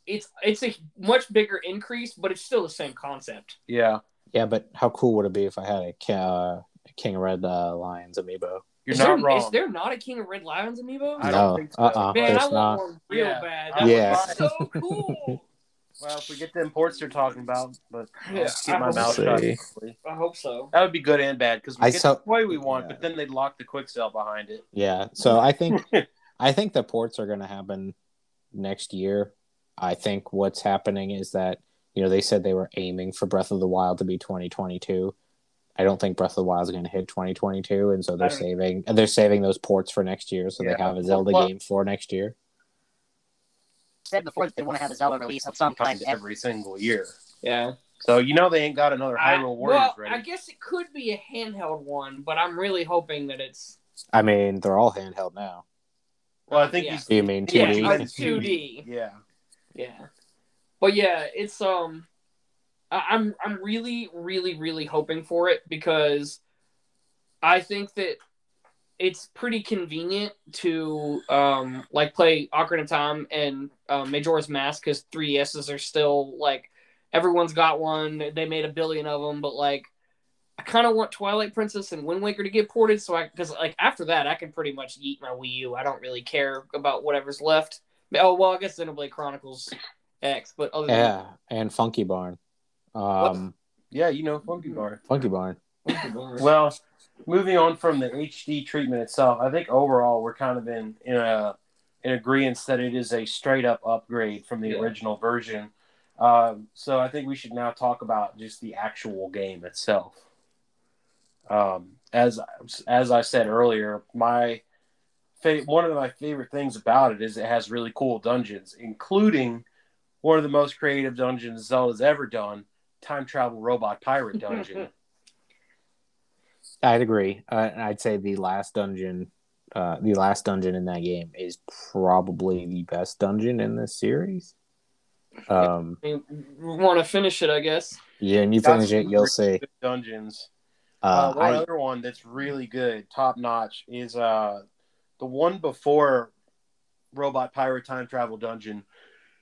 Speaker 3: it's it's a much bigger increase, but it's still the same concept.
Speaker 2: Yeah.
Speaker 1: Yeah, but how cool would it be if I had a, uh, a King of Red uh, Lions amiibo?
Speaker 2: You're
Speaker 3: is
Speaker 2: not
Speaker 3: there,
Speaker 2: wrong.
Speaker 3: Is there not a King of Red Lions amiibo?
Speaker 2: I
Speaker 1: no,
Speaker 2: don't think so.
Speaker 1: uh-uh,
Speaker 3: Man, I want
Speaker 1: not.
Speaker 3: one real
Speaker 2: Yeah.
Speaker 3: bad. That
Speaker 1: Yeah.
Speaker 3: so cool.
Speaker 2: Well, if we get the imports they're talking about, but
Speaker 3: Yeah,
Speaker 2: I'll keep my
Speaker 3: hope
Speaker 2: mouth
Speaker 1: so.
Speaker 2: shut.
Speaker 3: I hope so.
Speaker 2: That would be good and bad because we
Speaker 1: I
Speaker 2: get
Speaker 1: saw-
Speaker 2: the way we want,
Speaker 1: yeah.
Speaker 2: but then they'd lock the quick sail behind it.
Speaker 1: Yeah, so I think I think the ports are going to happen next year. I think what's happening is that you know they said they were aiming for Breath of the Wild to be 2022. I don't think Breath of the Wild is going to hit 2022, and so they're saving and they're saving those ports for next year, so
Speaker 2: Yeah.
Speaker 1: they have a Zelda
Speaker 4: Well-
Speaker 1: game for next year.
Speaker 4: said before that they want to have a Zelda release of some kind every
Speaker 2: every single year.
Speaker 3: Yeah.
Speaker 2: So you know they ain't got another
Speaker 3: I,
Speaker 2: Hyrule Warriors
Speaker 3: well,
Speaker 2: ready.
Speaker 3: I guess it could be a handheld one, but I'm really hoping that it's
Speaker 1: I mean, they're all handheld now.
Speaker 2: well, I think
Speaker 3: yeah.
Speaker 2: he's
Speaker 1: You mean
Speaker 3: Yeah,
Speaker 1: 2D?
Speaker 3: I-
Speaker 2: It's
Speaker 3: 2D.
Speaker 2: Yeah.
Speaker 3: Yeah, but yeah, it's um, I'm I'm really really really hoping for it because I think that it's pretty convenient to um like play Ocarina of Time and uh, Majora's Mask because 3DSs are still like everyone's got one. They made a billion of them, but like I kind of want Twilight Princess and Wind Waker to get ported, so I because like after that I can pretty much eat my Wii U. I don't really care about whatever's left. Oh well, I guess Xenoblade Chronicles X, but other than
Speaker 1: Yeah, and Funky Barn. Um,
Speaker 2: Yeah, you know, Funky Barn,
Speaker 1: Funky Barn.
Speaker 2: Well, moving on from the HD treatment itself, I think overall we're kind of in in a in agreement that it is a straight up upgrade from the
Speaker 3: Yeah.
Speaker 2: original version. Um, so I think we should now talk about just the actual game itself. Um, as as I said earlier, my fa- one of my favorite things about it is it has really cool dungeons, including one of the most creative dungeons Zelda's ever done, Time Travel Robot Pirate Dungeon.
Speaker 1: I'd agree. Uh, I'd say the last dungeon, uh, the last dungeon in that game is probably the best dungeon in this series. Um,
Speaker 3: want to finish it, I guess.
Speaker 1: yeah, and you
Speaker 2: Got
Speaker 1: finish it, you'll
Speaker 2: really
Speaker 1: see.
Speaker 2: dungeons.
Speaker 1: Uh,
Speaker 2: Uh, one
Speaker 1: I,
Speaker 2: other one that's really good, top notch, is uh the one before Robot Pirate Time Travel Dungeon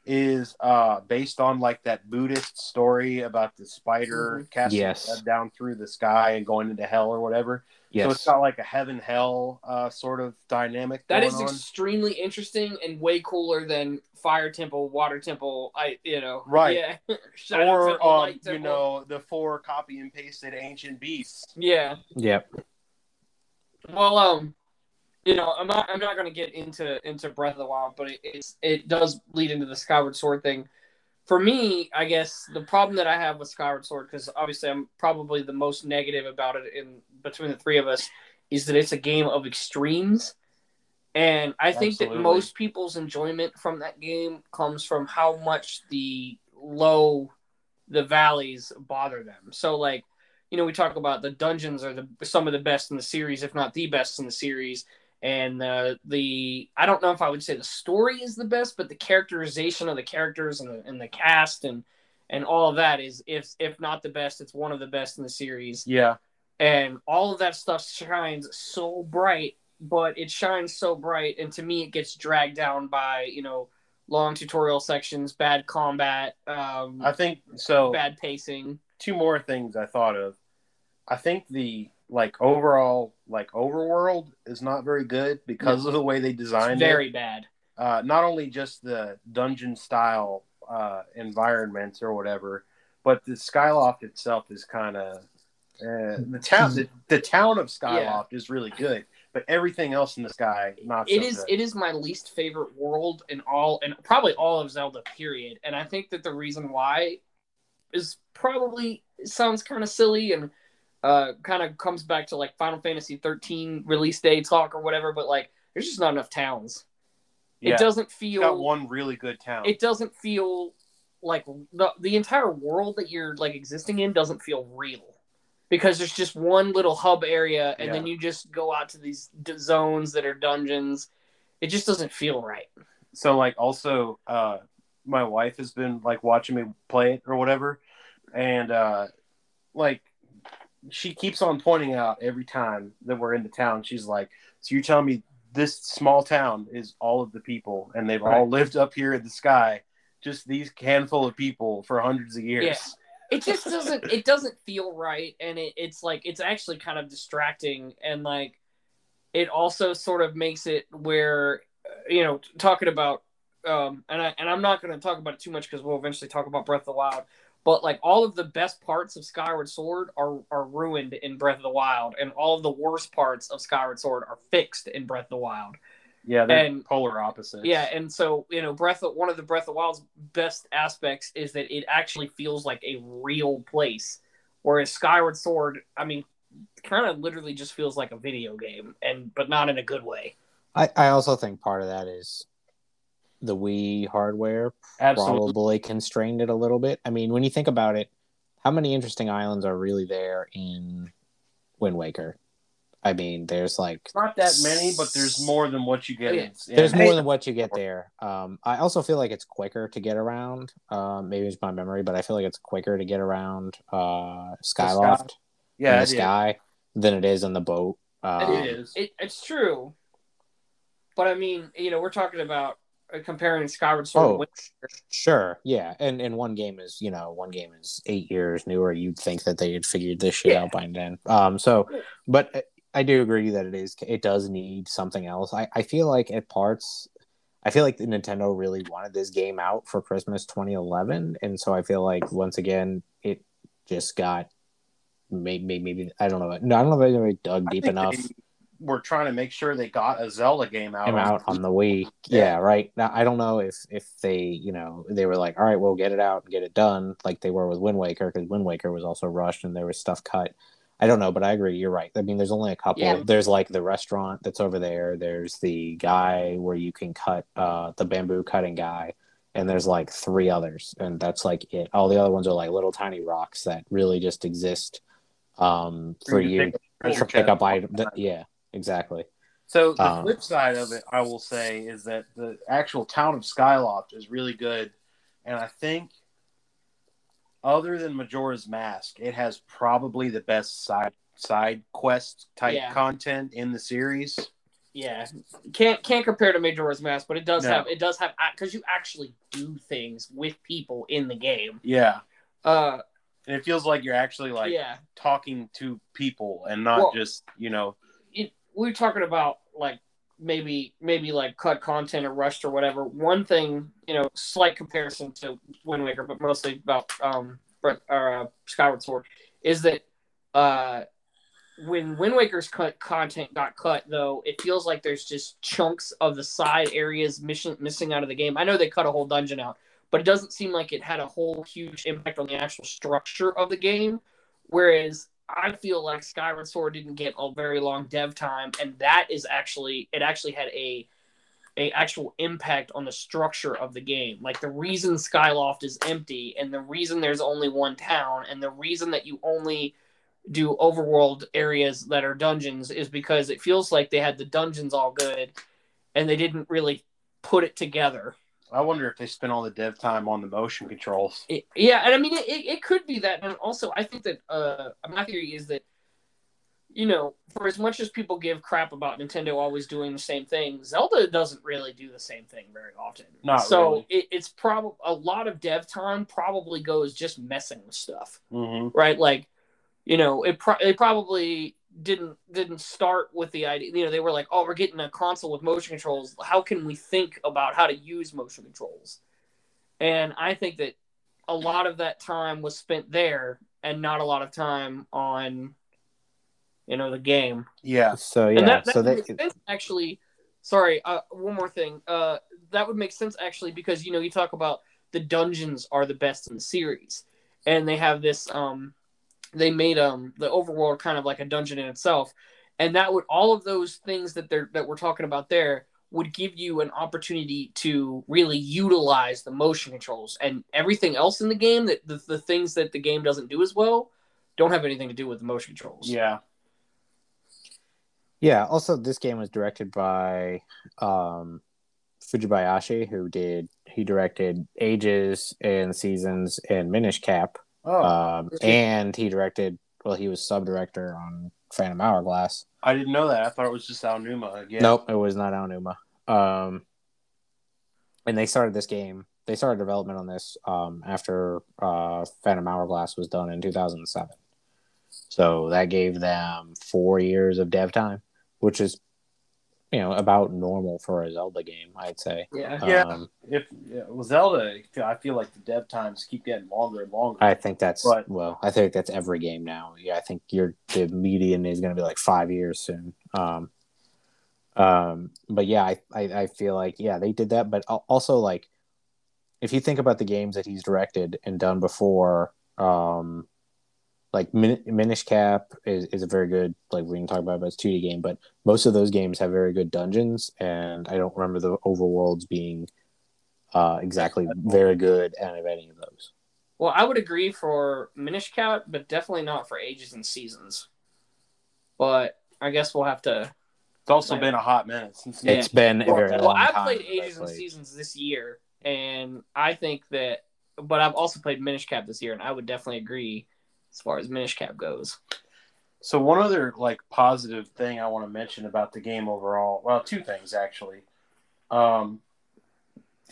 Speaker 2: is uh based on like that Buddhist story about the spider
Speaker 3: Mhm.
Speaker 2: casting
Speaker 1: Yes.
Speaker 2: down through the sky and going into hell or whatever. So it's
Speaker 1: yes,
Speaker 2: got like a heaven hell uh sort of dynamic.
Speaker 3: That
Speaker 2: going
Speaker 3: is
Speaker 2: on.
Speaker 3: extremely interesting and way cooler than Fire Temple, Water Temple. I, you know,
Speaker 2: Right.
Speaker 3: Yeah,
Speaker 2: or
Speaker 3: Temple,
Speaker 2: um,
Speaker 3: Light
Speaker 2: you know the four copy and pasted ancient beasts.
Speaker 3: yeah.
Speaker 1: yep.
Speaker 3: Well, um, you know, I'm not, I'm not going to get into into Breath of the Wild, but it, it's it does lead into the Skyward Sword thing. For me, I guess the problem that I have with Skyward Sword, because obviously I'm probably the most negative about it in between the three of us, is that it's a game of extremes. And I think
Speaker 2: Absolutely.
Speaker 3: that most people's enjoyment from that game comes from how much the low the valleys bother them. So like, you know, we talk about the dungeons are the some of the best in the series, if not the best in the series. And uh, the I don't know if I would say the story is the best, but the characterization of the characters and the and the cast and and all of that is if if not the best, it's one of the best in the series
Speaker 2: Yeah,
Speaker 3: and all of that stuff shines so bright but it shines so bright and to me it gets dragged down by you know long tutorial sections bad combat um,
Speaker 2: I think so.
Speaker 3: bad pacing
Speaker 2: two more things I thought of. I think the like overall like overworld is not very good because of the way they designed
Speaker 3: very
Speaker 2: it.
Speaker 3: Very bad
Speaker 2: Uh, not only just the dungeon style uh, environments or whatever, but the Skyloft itself is kind of uh, the town. The, the town of Skyloft is really good, but everything else in the sky not.
Speaker 3: it
Speaker 2: so
Speaker 3: is
Speaker 2: good.
Speaker 3: it is my least favorite world in all and probably all of zelda period and i think that the reason why is probably sounds kind of silly and uh kind of comes back to like final fantasy 13 release day talk or whatever but like there's just not enough towns.
Speaker 2: Yeah.
Speaker 3: it doesn't feel
Speaker 2: got one really good town.
Speaker 3: it doesn't feel like the the entire world that you're like existing in doesn't feel real because there's just one little hub area and then you just go out to these d- zones that are dungeons. It just doesn't feel right.
Speaker 2: So like also uh my wife has been like watching me play it or whatever. And uh like she keeps on pointing out every time that we're in the town. She's like so you're telling me this small town is all of the people and they've all lived up here in the sky? Just these handful of people for hundreds of years.
Speaker 3: Yeah. it just doesn't it doesn't feel right. And it, it's like it's actually kind of distracting. And like it also sort of makes it where uh, you know talking about um and I and I'm not going to talk about it too much because we'll eventually talk about Breath of the Wild but like all of the best parts of Skyward Sword are are ruined in Breath of the Wild and all of the worst parts of Skyward Sword are fixed in Breath of the Wild
Speaker 2: yeah they're
Speaker 3: And-
Speaker 2: polar opposites
Speaker 3: yeah, and so you know, Breath of one of the Breath of the Wild's best aspects is that it actually feels like a real place, whereas Skyward Sword, I mean, kind of literally just feels like a video game, and but not in a good way.
Speaker 1: I, I also think part of that is the Wii hardware
Speaker 2: absolutely
Speaker 1: probably constrained it a little bit. I mean, when you think about it, how many interesting islands are really there in Wind Waker? I mean, there's like
Speaker 2: not that many but there's more than what you get
Speaker 3: Yeah.
Speaker 2: in,
Speaker 1: there's more than what you get there. Um, I also feel like it's quicker to get around. Um, maybe it's my memory, but I feel like it's quicker to get around uh, Skyloft
Speaker 2: yeah
Speaker 1: in
Speaker 2: it
Speaker 1: the
Speaker 2: is.
Speaker 1: sky than it is in the boat. Um,
Speaker 2: it is.
Speaker 3: It, it's true, but I mean, you know, we're talking about uh, comparing Skyward Sword.
Speaker 1: Oh, Sure, yeah, and and one game is you know one game is eight years newer. You'd think that they had figured this shit
Speaker 3: Yeah.
Speaker 1: out by then. Um, so, but I- I do agree that it is it does need something else. I I feel like at parts, I feel like the Nintendo really wanted this game out for Christmas 2011, and so I feel like once again it just got maybe maybe I don't know. No, I don't know if anybody dug deep enough.
Speaker 2: they were trying to make sure they got a Zelda game out.
Speaker 1: came
Speaker 2: on-
Speaker 1: out on the Wii.
Speaker 2: Yeah.
Speaker 1: Yeah. right. Now I don't know if if they, you know, they were like, all right, we'll get it out and get it done, like they were with Wind Waker, because Wind Waker was also rushed and there was stuff cut. I don't know, but I agree. You're right. I mean, there's only a couple.
Speaker 3: Yeah.
Speaker 1: There's like the restaurant that's over there. There's the guy where you can cut uh, the bamboo cutting guy, and there's like three others, and that's like it. All the other ones are like little tiny rocks that really just exist um, for
Speaker 2: you to
Speaker 1: you
Speaker 2: pick up treasure
Speaker 1: pick up item. Yeah, exactly.
Speaker 2: So the
Speaker 1: Um,
Speaker 2: flip side of it, I will say, is that the actual town of Skyloft is really good, and I think, other than Majora's Mask, it has probably the best side side quest type
Speaker 3: Yeah.
Speaker 2: content in the series.
Speaker 3: Yeah, can't can't compare to Majora's Mask, but it does
Speaker 2: No.
Speaker 3: have it does have because you actually do things with people in the game.
Speaker 2: Yeah,
Speaker 3: Uh,
Speaker 2: and it feels like you're actually like
Speaker 3: yeah,
Speaker 2: talking to people and not
Speaker 3: Well-
Speaker 2: just you know.
Speaker 3: Were talking about like maybe maybe like cut content or rushed or whatever. One thing, you know, slight comparison to Wind Waker, but mostly about um or uh, Skyward Sword, is that uh when Wind Waker's cut content got cut though, it feels like there's just chunks of the side areas mission, missing out of the game. I know they cut a whole dungeon out, but it doesn't seem like it had a whole huge impact on the actual structure of the game. Whereas I feel like Skyward Sword didn't get a very long dev time, and that is actually it actually had a a actual impact on the structure of the game. Like the reason Skyloft is empty, and the reason there's only one town, and the reason that you only do overworld areas that are dungeons is because it feels like they had the dungeons all good, and they didn't really put it together.
Speaker 2: I wonder if they spent all the dev time on the motion controls.
Speaker 3: It- yeah, and I mean it, it, it could be that, and also I think that uh, my theory is that you know, for as much as people give crap about Nintendo always doing the same thing, Zelda doesn't really do the same thing very often.
Speaker 2: Not
Speaker 3: so
Speaker 2: really.
Speaker 3: it, it's probably a lot of dev time probably goes just messing with stuff,
Speaker 2: Mm-hmm.
Speaker 3: right? Like, you know, it pro- it probably didn't didn't start with the idea. You know, they were like, oh, we're getting a console with motion controls. How can we think about how to use motion controls? And I think that a lot of that time was spent there and not a lot of time on you know the game
Speaker 2: Yeah,
Speaker 1: So yeah,
Speaker 3: and that, that
Speaker 1: so
Speaker 3: would
Speaker 1: they
Speaker 3: sense actually sorry uh, one more thing uh, that would make sense actually because you know you talk about the dungeons are the best in the series and they have this um they made um the overworld kind of like a dungeon in itself and that would all of those things that they're that we're talking about there would give you an opportunity to really utilize the motion controls and everything else in the game that the, the things that the game doesn't do as well don't have anything to do with the motion controls
Speaker 2: yeah.
Speaker 1: Yeah. Also, this game was directed by um, Fujibayashi, who did he directed Ages and Seasons and Minish Cap,
Speaker 2: Oh,
Speaker 1: um, and he directed. Well, he was sub director on Phantom Hourglass.
Speaker 2: I didn't know that. I thought it was just Aonuma again.
Speaker 1: Nope, it was not Aonuma. Um, and they started this game. They started development on this um, after uh, Phantom Hourglass was done in 2007. So that gave them four years of dev time, which is, you know, about normal for a Zelda game, I'd say.
Speaker 3: yeah
Speaker 2: Yeah.
Speaker 1: Um,
Speaker 2: If yeah, with Zelda, I feel like the dev times keep getting longer and longer.
Speaker 1: I think that's
Speaker 2: But-
Speaker 1: well. I think that's every game now. Yeah, I think your the median is going to be like five years soon. Um, um, but yeah, I, I I feel like yeah they did that, but also like if you think about the games that he's directed and done before, um, like Min- Minish Cap is, is a very good like we can talk about, but it's two D game. But most of those games have very good dungeons, and I don't remember the overworlds being uh, exactly very good out of any of those.
Speaker 3: Well, I would agree for Minish Cap, but definitely not for Ages and Seasons. But I guess we'll have to.
Speaker 2: It's also been a hot minute since.
Speaker 3: Yeah.
Speaker 1: It's been a very
Speaker 3: well,
Speaker 1: long
Speaker 3: I've
Speaker 1: time
Speaker 3: played
Speaker 1: since
Speaker 3: Ages and. Seasons this year, and I think that. But I've also played Minish Cap this year, and I would definitely agree as far as Minish Cap goes.
Speaker 2: So one other like positive thing I want to mention about the game overall, well, two things actually. Um,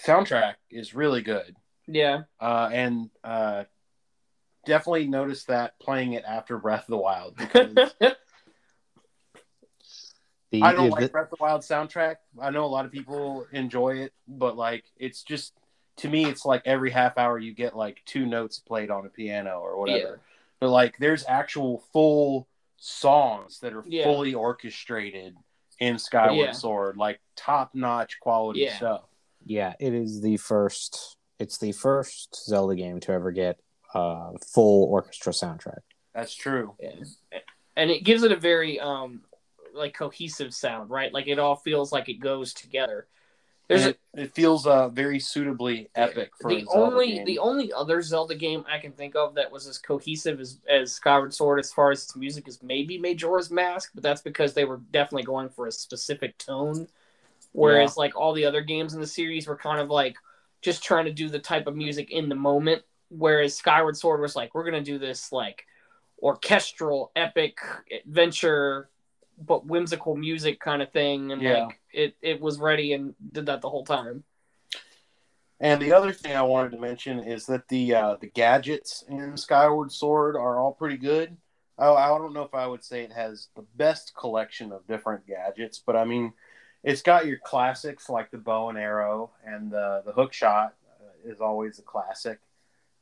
Speaker 2: soundtrack is really good,
Speaker 3: Yeah.
Speaker 2: uh, and uh, definitely noticed that playing it after Breath of the Wild because
Speaker 1: The,
Speaker 2: I don't
Speaker 1: the-
Speaker 2: like Breath of the Wild soundtrack. I know a lot of people enjoy it, but like it's just to me, it's like every half hour you get like two notes played on a piano or whatever.
Speaker 3: Yeah.
Speaker 2: But like there's actual full songs that are
Speaker 3: Yeah.
Speaker 2: fully orchestrated in Skyward
Speaker 3: Yeah.
Speaker 2: Sword, like top notch quality
Speaker 3: Yeah.
Speaker 2: stuff.
Speaker 1: yeah, it is the first. It's the first Zelda game to ever get uh, full orchestra soundtrack.
Speaker 2: That's true.
Speaker 3: and it gives it a very um like cohesive sound, right? Like it all feels like it goes together.
Speaker 2: It, it feels uh very suitably epic for
Speaker 3: the
Speaker 2: a Zelda
Speaker 3: only
Speaker 2: game.
Speaker 3: the only other Zelda game I can think of that was as cohesive as, as Skyward Sword as far as its music is maybe Majora's Mask, but that's because they were definitely going for a specific tone. Whereas like all the other games in the series were kind of like just trying to do the type of music in the moment. Whereas Skyward Sword was like, we're gonna do this like orchestral, epic adventure, but whimsical music kind of thing, and
Speaker 2: Yeah.
Speaker 3: like it it was ready and did that the whole time.
Speaker 2: And the other thing I wanted to mention is that the uh, the gadgets in Skyward Sword are all pretty good. Oh, I don't know if I would say it has the best collection of different gadgets, but I mean, it's got your classics like the bow and arrow and the the hook shot uh, is always a classic.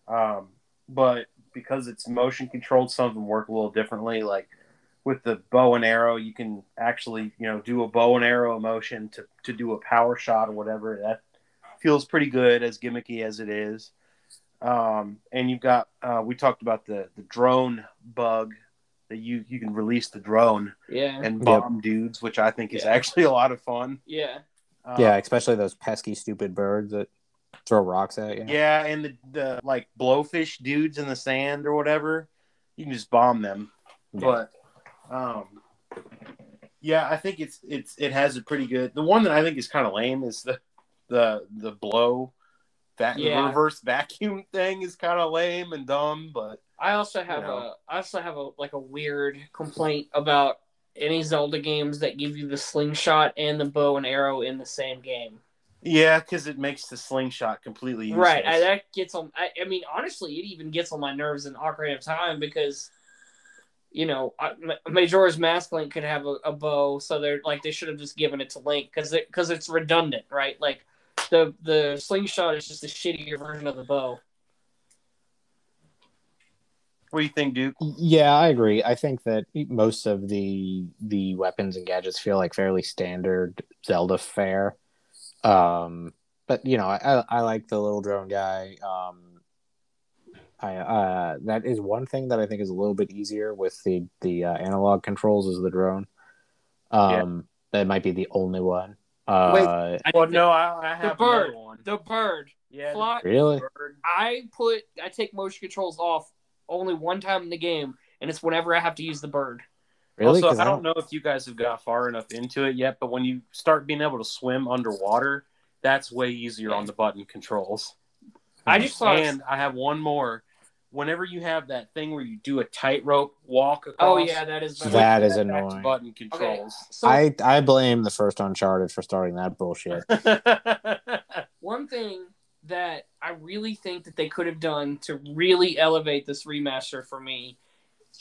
Speaker 2: Um, but because it's motion controlled, some of them work a little differently. Like with the bow and arrow, you can actually you know do a bow and arrow motion to to do a power shot or whatever. That feels pretty good as gimmicky as it is. Um, and you've got uh, we talked about the the drone bug that you you can release the drone
Speaker 3: Yeah,
Speaker 2: and
Speaker 1: Yep.
Speaker 2: bomb dudes, which I think is
Speaker 3: Yeah.
Speaker 2: actually a lot of fun.
Speaker 3: yeah.
Speaker 2: Um,
Speaker 1: yeah, especially those pesky, stupid birds that throw rocks at you.
Speaker 2: yeah, and the, the like blowfish dudes in the sand or whatever, you can just bomb them.
Speaker 1: Yeah.
Speaker 2: But um, yeah, I think it's it's it has a pretty good. The one that I think is kind of lame is the the the blow that
Speaker 3: Yeah.
Speaker 2: reverse vacuum thing is kind of lame and dumb, but
Speaker 3: I also have
Speaker 2: You know.
Speaker 3: a I also have a like a weird complaint about any Zelda games that give you the slingshot and the bow and arrow in the same game.
Speaker 2: yeah, because it makes the slingshot completely useless.
Speaker 3: Right, I, that gets on. I, I mean, honestly, it even gets on my nerves in Ocarina of Time because, you know, I- Ma- Majora's Mask Link could have a, a bow, so they're like they should have just given it to Link because it because it's redundant, right? Like the the slingshot is just a shittier version of the bow.
Speaker 2: what do you think, Duke?
Speaker 1: Yeah, I agree. I think that most of the the weapons and gadgets feel like fairly standard Zelda fare. Um, but you know, I, I like the little drone guy. Um, I uh, that is one thing that I think is a little bit easier with the the uh, analog controls is the drone. Um, that might be the only one. Uh,
Speaker 2: Well, no, I, I
Speaker 3: The bird.
Speaker 2: one.
Speaker 3: The bird.
Speaker 2: Yeah,
Speaker 3: Fly-
Speaker 1: really?
Speaker 2: bird.
Speaker 3: I put I take motion controls off only one time in the game, and it's whenever I have to use the bird.
Speaker 1: Really?
Speaker 2: Also,
Speaker 1: 'Cause
Speaker 2: I don't know if you guys have got far enough into it yet, but when you start being able to swim underwater, that's way easier on the button controls.
Speaker 3: I just thought
Speaker 2: And I have one more. Whenever you have that thing where you do a tightrope walk oh, across,
Speaker 3: Oh yeah, that is
Speaker 1: that is
Speaker 2: back to
Speaker 1: annoying.
Speaker 2: Button controls.
Speaker 3: So
Speaker 1: I I blame the first Uncharted for starting that bullshit.
Speaker 3: one thing that I really think that they could have done to really elevate this remaster for me,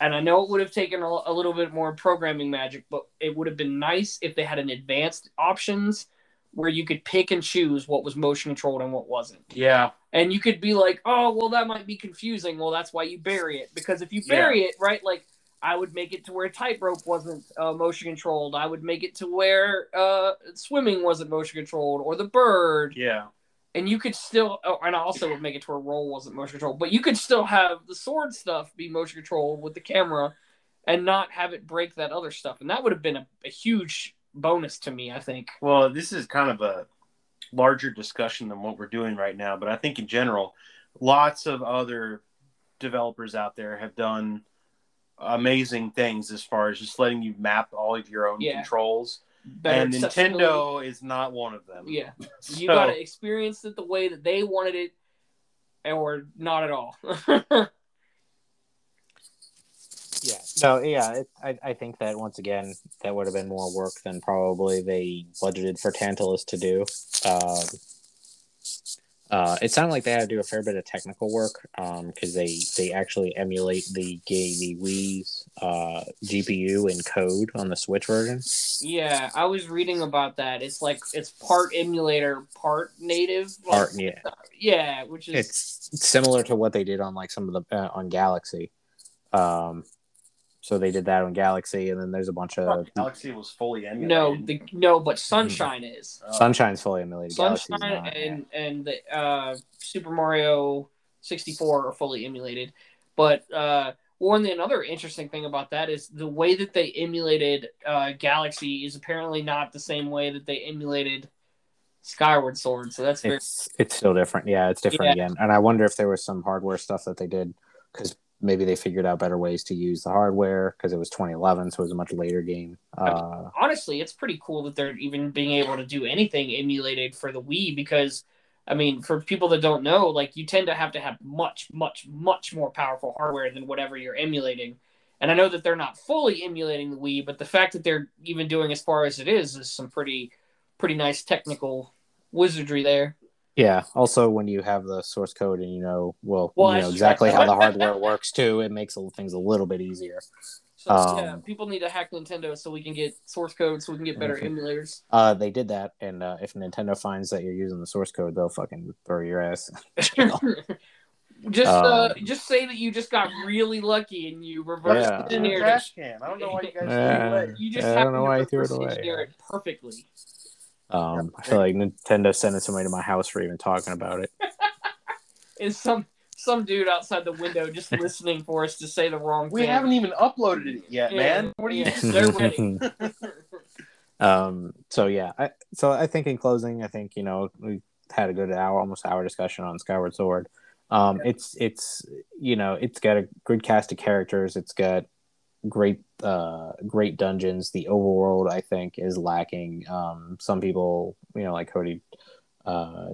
Speaker 3: and I know it would have taken a, a little bit more programming magic, but it would have been nice if they had an advanced options where you could pick and choose what was motion controlled and what wasn't.
Speaker 2: yeah,
Speaker 3: And you could be like, oh, well, that might be confusing. Well, that's why you bury it. Because if you bury it, right, like I would make it to where tightrope wasn't uh, motion controlled. I would make it to where uh, swimming wasn't motion controlled or the bird.
Speaker 2: yeah,
Speaker 3: And you could still, oh, and I also would make it to where roll wasn't motion controlled. But you could still have the sword stuff be motion controlled with the camera and not have it break that other stuff. And that would have been a, a huge bonus to me, I think.
Speaker 2: Well, this is kind of a larger discussion than what we're doing right now, but I think in general, lots of other developers out there have done amazing things as far as just letting you map all of your own
Speaker 3: Yeah.
Speaker 2: controls.
Speaker 3: Better
Speaker 2: and. Nintendo is not one of them.
Speaker 3: Yeah.
Speaker 2: So,
Speaker 3: You got to experience it the way that they wanted it, or not at all.
Speaker 1: No, yeah, it, I, I think that once again that would have been more work than probably they budgeted for Tantalus to do. Um, uh, it sounded like they had to do a fair bit of technical work because they they actually emulate the the Wii's uh, GPU in code on the Switch version.
Speaker 3: Yeah, I was reading about that. It's like it's part emulator, part native. like-
Speaker 1: Part, yeah,
Speaker 3: yeah, which is
Speaker 1: it's similar to what they did on like some of the uh, on Galaxy. Um, so they did that on Galaxy, and then there's a bunch of
Speaker 2: Galaxy was fully emulated.
Speaker 3: no, the, no, but Sunshine is.
Speaker 2: Oh.
Speaker 1: Sunshine's fully emulated.
Speaker 3: Sunshine
Speaker 1: not,
Speaker 3: and and the uh, Super Mario 64 are fully emulated. But uh, one another interesting thing about that is the way that they emulated uh, Galaxy is apparently not the same way that they emulated Skyward Sword. So that's very
Speaker 1: it's it's still different. Yeah, it's different
Speaker 3: Yeah.
Speaker 1: again. And I wonder if there was some hardware stuff that they did because maybe they figured out better ways to use the hardware because it was 2011, so it was a much later game. Uh,
Speaker 3: honestly, it's pretty cool that they're even being able to do anything emulated for the Wii because, I mean, for people that don't know, like you tend to have to have much, much, much more powerful hardware than whatever you're emulating. And I know that they're not fully emulating the Wii, but the fact that they're even doing as far as it is is some pretty, pretty nice technical wizardry there.
Speaker 1: Yeah. Also, when you have the source code and you know, well,
Speaker 3: Well,
Speaker 1: you know exactly how the hardware works too, it makes things a little bit easier.
Speaker 3: So
Speaker 1: Um,
Speaker 3: yeah, people need to hack Nintendo so we can get source code, so we can get better emulators.
Speaker 1: Uh, they did that, and uh, if Nintendo finds that you're using the source code, they'll fucking throw your ass.
Speaker 3: just uh,
Speaker 1: Um,
Speaker 3: just say that you just got really lucky and you reverse
Speaker 1: Yeah.
Speaker 2: The
Speaker 3: engineered it.
Speaker 2: trash can. I don't know why you guys
Speaker 1: Yeah.
Speaker 2: threw it away.
Speaker 3: You just
Speaker 1: I don't know why you threw it away.
Speaker 3: it perfectly.
Speaker 1: Um, I feel like Nintendo sending somebody to my house for even talking about it.
Speaker 3: And some some dude outside the window just listening for us to say the wrong
Speaker 2: We
Speaker 3: thing.
Speaker 2: haven't even uploaded it yet,
Speaker 3: Yeah,
Speaker 2: man. What are you
Speaker 3: yeah.
Speaker 2: doing?
Speaker 3: They're ready.
Speaker 1: um so yeah I, so i think in closing i think you know we had a good hour almost hour discussion on skyward sword um it's it's you know it's got a good cast of characters it's got great uh great dungeons the overworld i think is lacking um some people you know like cody uh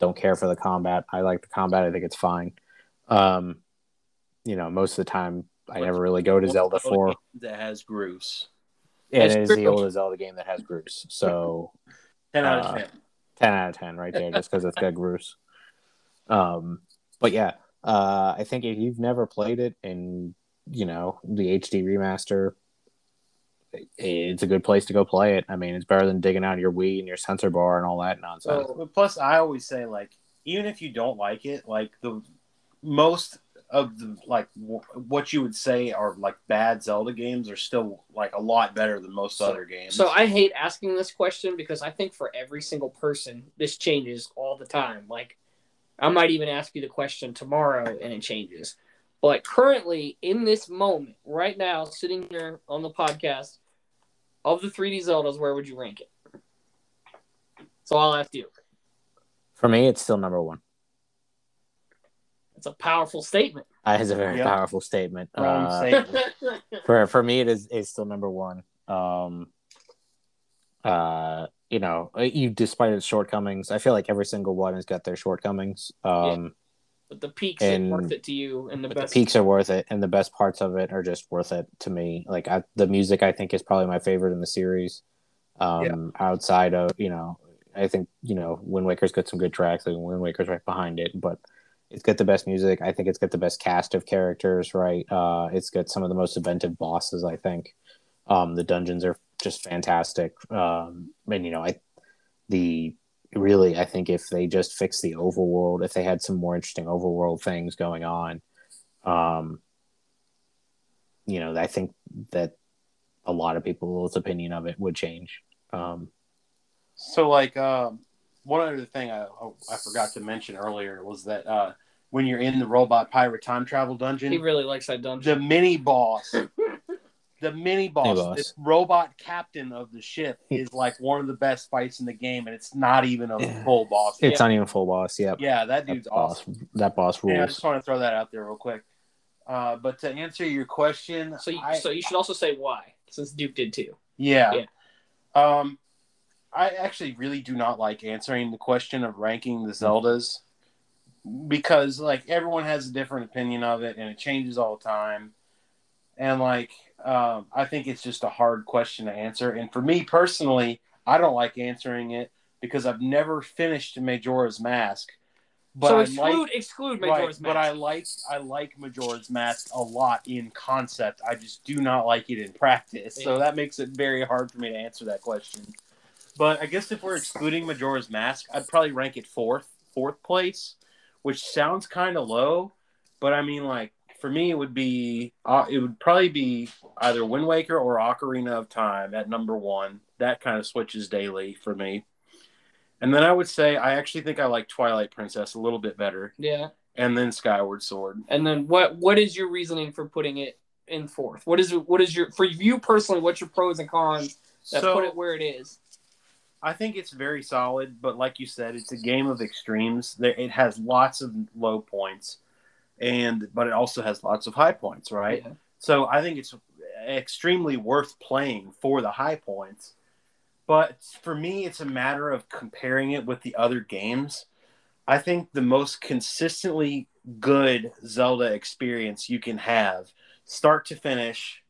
Speaker 1: don't care for the combat i like the combat i think it's fine um you know most of the time i never really go to zelda 4
Speaker 2: that has Groose.
Speaker 1: it
Speaker 3: It's
Speaker 1: is the
Speaker 3: true.
Speaker 1: oldest Zelda game that has Groose. So
Speaker 2: Ten out
Speaker 1: Uh,
Speaker 2: of ten.
Speaker 1: 10 out of 10 right there, just because it's got Groose. Um, but yeah, uh, I think if you've never played it and, you know, the HD remaster, it's a good place to go play it. I mean, it's better than digging out your Wii and your sensor bar and all that nonsense.
Speaker 3: So,
Speaker 2: But plus, I always say like, even if you don't like it, like the most of the like w- what you would say are like bad Zelda games are still like a lot better than most
Speaker 3: So-
Speaker 2: other games.
Speaker 3: so I hate asking this question because I think for every single person this changes all the time. Like I might even ask you the question tomorrow and it changes. But currently in this moment, right now, sitting here on the podcast, of the 3D Zeldas, where would you rank it? So I'll ask you.
Speaker 1: For me, it's still number one.
Speaker 3: It's a powerful statement.
Speaker 1: That is a very
Speaker 2: Yep.
Speaker 1: powerful statement.
Speaker 2: Wrong
Speaker 1: Uh,
Speaker 2: statement.
Speaker 1: for for me it is is still number one um uh you know you despite its shortcomings i feel like every single one has got their shortcomings um
Speaker 3: but the peaks
Speaker 1: And-
Speaker 3: are worth it to you and the
Speaker 1: but the
Speaker 3: best
Speaker 1: peaks are worth it and the best parts of it are just worth it to me. Like I, the music i think is probably my favorite in the series. Um outside of you know i think you know wind waker's got some good tracks and wind waker's right behind it but it's got the best music. I think it's got the best cast of characters right? Uh it's got some of the most inventive bosses i think. Um the dungeons are just fantastic. Um and you know i the really i think if they just fix the overworld if they had some more interesting overworld things going on um you know i think that a lot of people's opinion of it would change um
Speaker 2: So, like, um, one other thing I, I forgot to mention earlier was that uh, when you're in the robot pirate time travel dungeon,
Speaker 3: he really likes that dungeon.
Speaker 2: the mini boss, the mini boss,
Speaker 1: boss.
Speaker 2: this robot captain of the ship is like one of the best fights in the game, and it's not even a
Speaker 1: Yeah.
Speaker 2: full boss.
Speaker 1: it's
Speaker 3: Yeah.
Speaker 1: not even full boss yep
Speaker 2: yeah, that
Speaker 1: that
Speaker 2: dude's
Speaker 1: boss
Speaker 2: awesome.
Speaker 1: that boss
Speaker 2: Yeah, I just want to throw that out there real quick. Uh, but to answer your question,
Speaker 3: so you,
Speaker 2: I-
Speaker 3: so you should also say why since duke did too
Speaker 2: Yeah.
Speaker 3: Yeah.
Speaker 2: Um, I actually really do not like answering the question of ranking the Zeldas because like everyone has a different opinion of it and it changes all the time. and like um, I think it's just a hard question to answer. And for me personally, I don't like answering it because I've never finished Majora's Mask. But
Speaker 3: so exclude
Speaker 2: like,
Speaker 3: exclude
Speaker 2: right,
Speaker 3: Majora's
Speaker 2: but
Speaker 3: Mask.
Speaker 2: I like I like Majora's Mask a lot in concept. I just do not like it in practice. So that makes it very hard for me to answer that question. But I guess if we're excluding Majora's Mask, I'd probably rank it fourth, fourth place, which sounds kind of low. But I mean, like for me, it would be uh, it would probably be either Wind Waker or Ocarina of Time at number one. That kind of switches daily for me. And then I would say I actually think I like Twilight Princess a little bit better,
Speaker 3: yeah.
Speaker 2: and then Skyward Sword.
Speaker 3: And then what what is your reasoning for putting it in fourth? What is what is your for you personally? What's your pros and cons that
Speaker 2: So
Speaker 3: put it where it is?
Speaker 2: I think it's very solid, but like you said, it's a game of extremes. There- It has lots of low points, and but it also has lots of high points, right?
Speaker 3: Yeah.
Speaker 2: So I think it's extremely worth playing for the high points. But for me, it's a matter of comparing it with the other games. I think the most consistently good Zelda experience you can have, start to finish,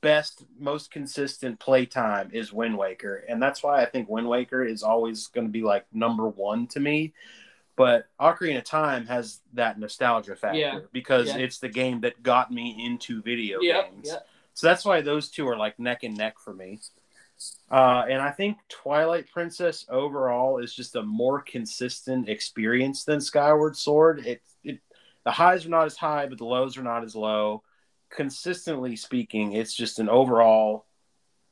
Speaker 2: best, most consistent playtime is Wind Waker. And that's why I think Wind Waker is always going to be like number one to me. But Ocarina of Time has that nostalgia factor
Speaker 3: Yeah.
Speaker 2: because
Speaker 3: Yeah.
Speaker 2: it's the game that got me into video
Speaker 3: Yep.
Speaker 2: games.
Speaker 3: Yep.
Speaker 2: So that's why those two are like neck and neck for me. Uh, and I think Twilight Princess overall is just a more consistent experience than Skyward Sword. It, it the highs are not as high, but the lows are not as low. Consistently speaking, it's just an overall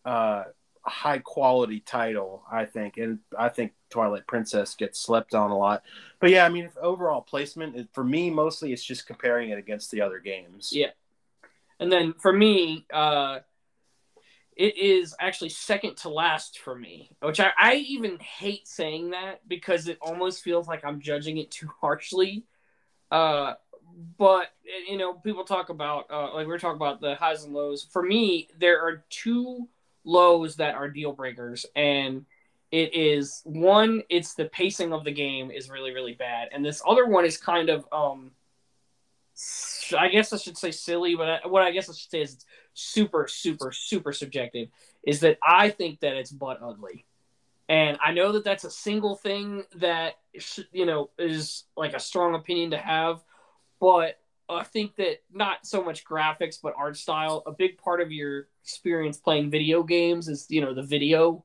Speaker 2: uh, high quality title, I think, and I think Twilight Princess gets slept on a lot. But yeah, I mean, overall placement for me, mostly it's just comparing it against the other games.
Speaker 3: Yeah. And then for me, uh, it is actually second to last for me, which I, I even hate saying that because it almost feels like I'm judging it too harshly. Uh, but you know, people talk about uh, like we are talking about the highs and lows. For me, there are two lows that are deal breakers, and it is one, it's the pacing of the game is really really bad, and this other one is kind of um I guess I should say silly, but I, what I guess I should say is it's super, super, super subjective. Is that I think that it's butt ugly, and I know that that's a single thing that you know is like a strong opinion to have, but I think that not so much graphics but art style. A big part of your experience playing video games is you know the video.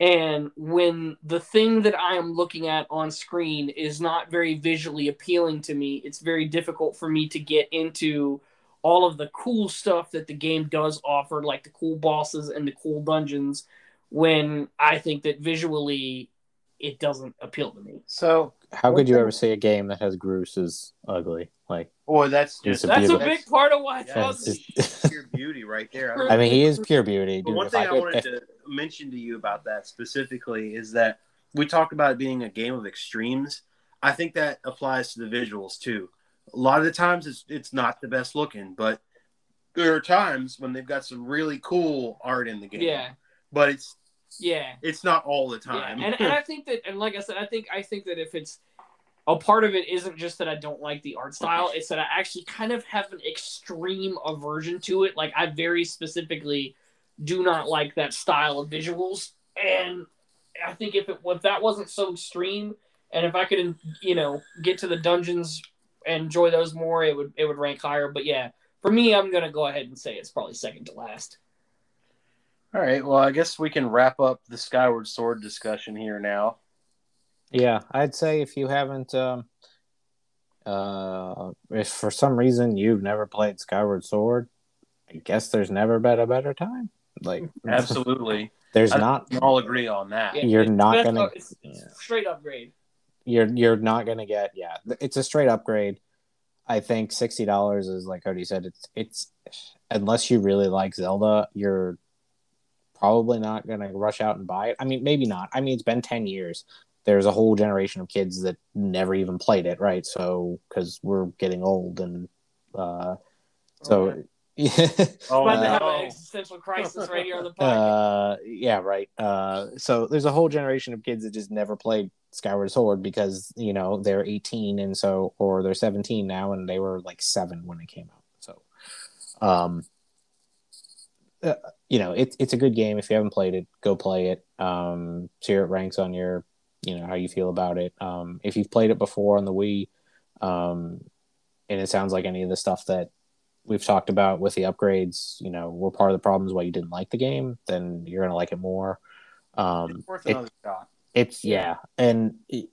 Speaker 3: And when the thing that I am looking at on screen is not very visually appealing to me, it's very difficult for me to get into all of the cool stuff that the game does offer, like the cool bosses and the cool dungeons, when I think that visually it doesn't appeal to me.
Speaker 2: So,
Speaker 1: How could you ever say a game that has Groose is ugly? Like,
Speaker 2: boy, that's just
Speaker 1: a
Speaker 3: That's a
Speaker 1: beautiful-
Speaker 3: big part of why
Speaker 2: Yeah,
Speaker 3: ugly.
Speaker 1: it's
Speaker 2: pure beauty right there.
Speaker 1: I mean, he is pure beauty. Dude,
Speaker 2: one thing I,
Speaker 1: I,
Speaker 2: wanted
Speaker 1: if,
Speaker 2: to mention to you about that specifically is that we talked about it being a game of extremes. I think that applies to the visuals too. A lot of the times it's it's not the best looking, but there are times when they've got some really cool art in the game.
Speaker 3: Yeah,
Speaker 2: But it's
Speaker 3: yeah.
Speaker 2: it's not all the
Speaker 3: Yeah,
Speaker 2: time.
Speaker 3: and, and I think that, and like I said, I think I think that if it's a part of it isn't just that I don't like the art style, it's that I actually kind of have an extreme aversion to it. Like I very specifically do not like that style of visuals, and I think if it if that wasn't so extreme, and if I could, you know, get to the dungeons and enjoy those more, it would it would rank higher. But yeah, for me, I'm gonna go ahead and say it's probably second to last.
Speaker 2: all right, well, I guess we can wrap up the Skyward Sword discussion here now.
Speaker 1: yeah, I'd say if you haven't, um, uh, if for some reason you've never played Skyward Sword, I guess there's never been a better time. Like,
Speaker 2: Absolutely.
Speaker 1: there's
Speaker 2: I
Speaker 1: not.
Speaker 2: We all agree on that.
Speaker 3: Yeah,
Speaker 1: You're
Speaker 3: it's-
Speaker 1: not gonna-
Speaker 3: it's, it's
Speaker 1: yeah.
Speaker 3: straight upgrade.
Speaker 1: You're you're not gonna get. Yeah, it's a straight upgrade. I think sixty dollars is like Cody said. It's it's unless you really like Zelda, you're probably not gonna rush out and buy it. I mean, maybe not. I mean, it's been ten years. There's a whole generation of kids that never even played it, right? So because we're getting old and uh, so yeah.
Speaker 2: Oh,
Speaker 3: about to have
Speaker 2: no.
Speaker 3: Existential crisis right here on the podcast.
Speaker 1: uh yeah right uh so there's a whole generation of kids that just never played skyward sword because you know they're 18 and so or they're 17 now and they were like seven when it came out so Um, uh, you know, it's it's a good game. If you haven't played it, go play it. Um, see how it ranks on your, you know, how you feel about it. Um, if you've played it before on the Wii, um, and it sounds like any of the stuff that we've talked about with the upgrades, you know, were part of the problems why you didn't like the game, then you're gonna like it more. Um,
Speaker 2: It's worth
Speaker 1: it-
Speaker 2: another shot.
Speaker 1: it's yeah, and it,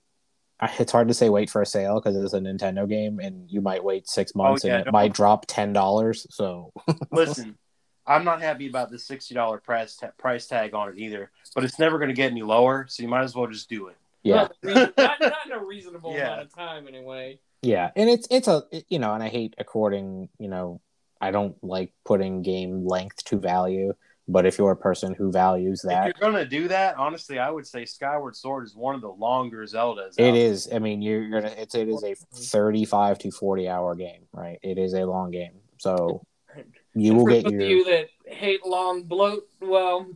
Speaker 1: it's hard to say wait for a sale because it's a Nintendo game, and you might wait six months
Speaker 2: Oh, yeah,
Speaker 1: and it
Speaker 2: don't-
Speaker 1: might drop ten dollars. So
Speaker 2: Listen, I'm not happy about the sixty dollar price ta- price tag on it either, but it's never going to get any lower, so you might as well just do it.
Speaker 1: yeah,
Speaker 3: Not, not, not in a reasonable
Speaker 2: Yeah.
Speaker 3: amount of time, anyway.
Speaker 1: Yeah, and it's it's a you know, and I hate according you know, I don't like putting game length to value, but if you're a person who values that,
Speaker 2: If you're going to do that, honestly, I would say Skyward Sword is one of the longer Zeldas.
Speaker 1: It is. I mean, you're gonna. It's it is a thirty-five to forty-hour game, right? It is a long game, so you will get your.
Speaker 3: you that hate long bloat, well,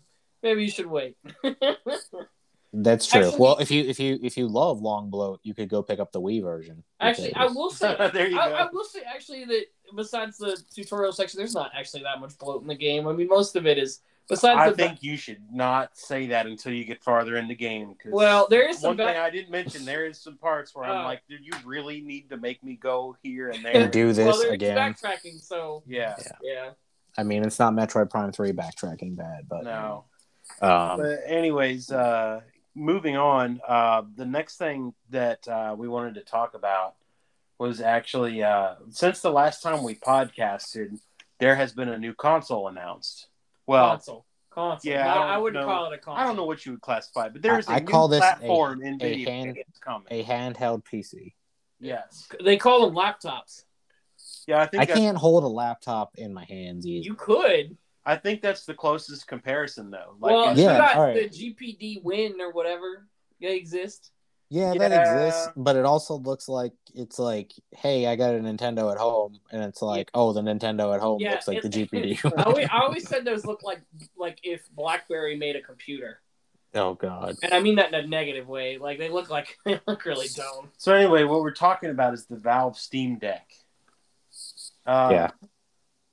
Speaker 3: maybe you should wait.
Speaker 1: That's true.
Speaker 3: Actually-
Speaker 1: well, if you if you if you love long bloat, you could go pick up the Wii version.
Speaker 3: actually, I will say,
Speaker 2: there you
Speaker 3: I,
Speaker 2: go.
Speaker 3: I will say actually that besides the tutorial section, there's not actually that much bloat in the game. I mean, most of it is besides
Speaker 2: I
Speaker 3: the
Speaker 2: think you should not say that until you get farther in the game. 'cause
Speaker 3: well, there is some
Speaker 2: one thing I didn't mention, there is some parts where I'm
Speaker 3: Uh,
Speaker 2: like, did you really need to make me go here and there?
Speaker 1: And do this
Speaker 3: well,
Speaker 1: again.
Speaker 3: backtracking, so
Speaker 2: yeah,
Speaker 3: yeah.
Speaker 1: I mean, it's not Metroid Prime Three backtracking bad, but
Speaker 2: no.
Speaker 1: um,
Speaker 2: But anyways, uh, moving on. Uh, the next thing that uh, we wanted to talk about was actually uh, since the last time we podcasted, there has been a new console announced. Well,
Speaker 3: console, console.
Speaker 2: yeah,
Speaker 3: No,
Speaker 2: I
Speaker 3: I, wouldn't
Speaker 2: know.
Speaker 3: call it a console.
Speaker 2: I don't know what you would classify, but there is a
Speaker 1: I- I
Speaker 2: new
Speaker 1: call this a-
Speaker 2: platform in
Speaker 1: a
Speaker 2: video
Speaker 1: hand-
Speaker 2: games coming.
Speaker 1: a handheld PC.
Speaker 2: yes,
Speaker 3: They call them laptops.
Speaker 2: yeah, I think
Speaker 1: I
Speaker 2: that's-
Speaker 1: can't hold a laptop in my hands either.
Speaker 3: You could.
Speaker 2: I think that's the closest comparison, though. Like,
Speaker 3: well,
Speaker 1: Yeah,
Speaker 3: got
Speaker 1: all right.
Speaker 3: the GPD Win or whatever. They exist.
Speaker 1: Yeah, that exists, but it also looks like it's like, hey, I got a Nintendo at home, and it's like, oh, the Nintendo at home
Speaker 3: Yeah,
Speaker 1: looks like the GPD.
Speaker 3: I always, I always said those look like like if BlackBerry made a computer,
Speaker 1: oh God.
Speaker 3: and I mean that in a negative way. Like they look like they look really dumb.
Speaker 2: So anyway, what we're talking about is the Valve Steam Deck. Uh,
Speaker 1: Yeah.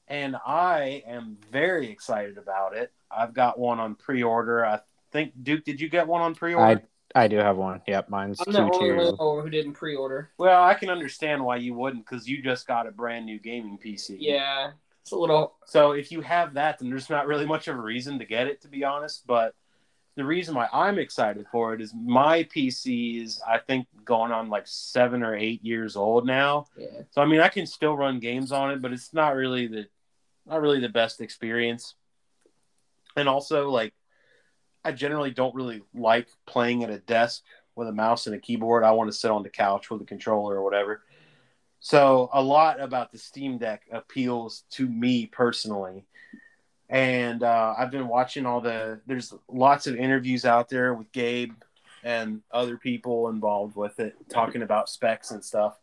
Speaker 2: And I am very excited about it. I've got one on pre-order. I think Duke, did you get one on pre-order?
Speaker 1: I I do have one. Yep, mine's
Speaker 3: I'm the only
Speaker 1: two two.
Speaker 3: one who didn't pre-order.
Speaker 2: Well, I can understand why you wouldn't because you just got a brand new gaming PC.
Speaker 3: Yeah, it's a little.
Speaker 2: So if you have that, then there's not really much of a reason to get it, to be honest. But the reason why I'm excited for it is my PC is, I think, going on like seven or eight years old now.
Speaker 3: Yeah.
Speaker 2: So I mean, I can still run games on it, but it's not really the not really the best experience. And also, like, I generally don't really like playing at a desk with a mouse and a keyboard. I want to sit on the couch with a controller or whatever. So a lot about the Steam Deck appeals to me personally. And uh, I've been watching all the. There's lots of interviews out there with Gabe and other people involved with it, talking about specs and stuff.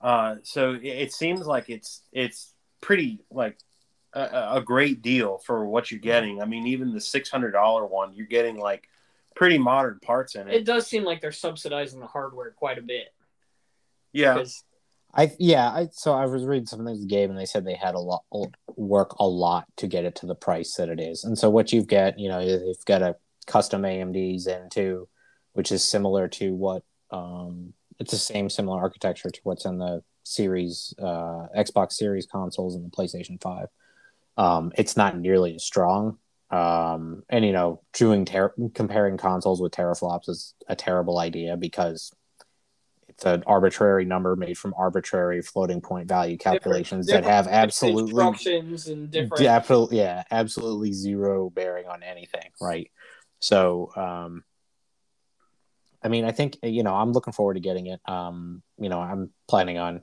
Speaker 2: Uh, so it, it seems like it's it's pretty like a, a great deal for what you're getting. I mean, even the six hundred dollar one, you're getting like pretty modern parts in it.
Speaker 3: It does seem like they're subsidizing the hardware quite a bit.
Speaker 2: yeah,
Speaker 3: 'Cause-
Speaker 1: I yeah, I so I was reading some things with Gabe, and they said they had a lot work a lot to get it to the price that it is. And so what you've got, you know, you've got a custom AMD Zen two, which is similar to what um, it's the same similar architecture to what's in the series uh, Xbox Series consoles and the PlayStation Five. Um, it's not nearly as strong. Um, and you know, doing ter- comparing consoles with teraflops is a terrible idea because it's an arbitrary number made from arbitrary floating point value calculations that have absolutely
Speaker 3: instructions and different.
Speaker 1: absolutely yeah absolutely zero bearing on anything right so um i mean i think you know i'm looking forward to getting it um you know i'm planning on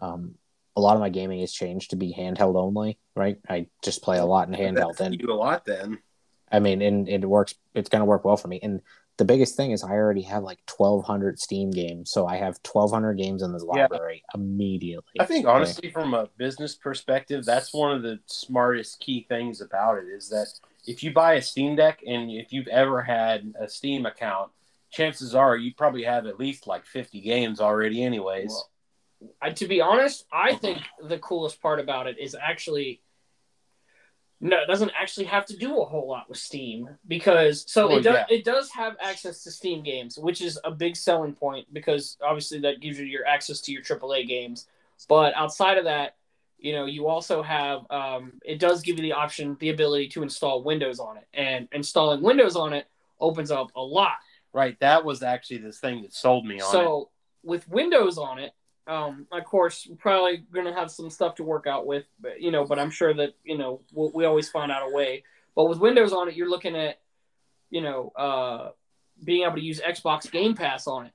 Speaker 1: um a lot of my gaming has changed to be handheld only right i just play a lot in handheld and
Speaker 2: you do a lot then.
Speaker 1: I mean, and, and it works. It's going to work well for me. And the biggest thing is, I already have like twelve hundred Steam games, so I have twelve hundred games in this
Speaker 2: Yeah.
Speaker 1: library immediately.
Speaker 2: I think honestly, from a business perspective, that's one of the smartest key things about it is that if you buy a Steam Deck and if you've ever had a Steam account, chances are you probably have at least like 50 games already, anyways.
Speaker 3: Well, I, to be honest, I think the coolest part about it is actually No, it doesn't actually have to do a whole lot with Steam because so
Speaker 2: Well,
Speaker 3: it does
Speaker 2: yeah.
Speaker 3: it does have access to Steam games, which is a big selling point because obviously that gives you your access to your AAA games. But outside of that, you know, you also have um, it does give you the option, the ability to install Windows on it, and installing Windows on it opens up a lot.
Speaker 2: Right. That was actually the thing that sold me on it.
Speaker 3: So with Windows on it, um, of course, probably going to have some stuff to work out with, but, you know, but I'm sure that, you know, we'll, we always find out a way. But with Windows on it, you're looking at, you know, uh, being able to use Xbox Game Pass on it.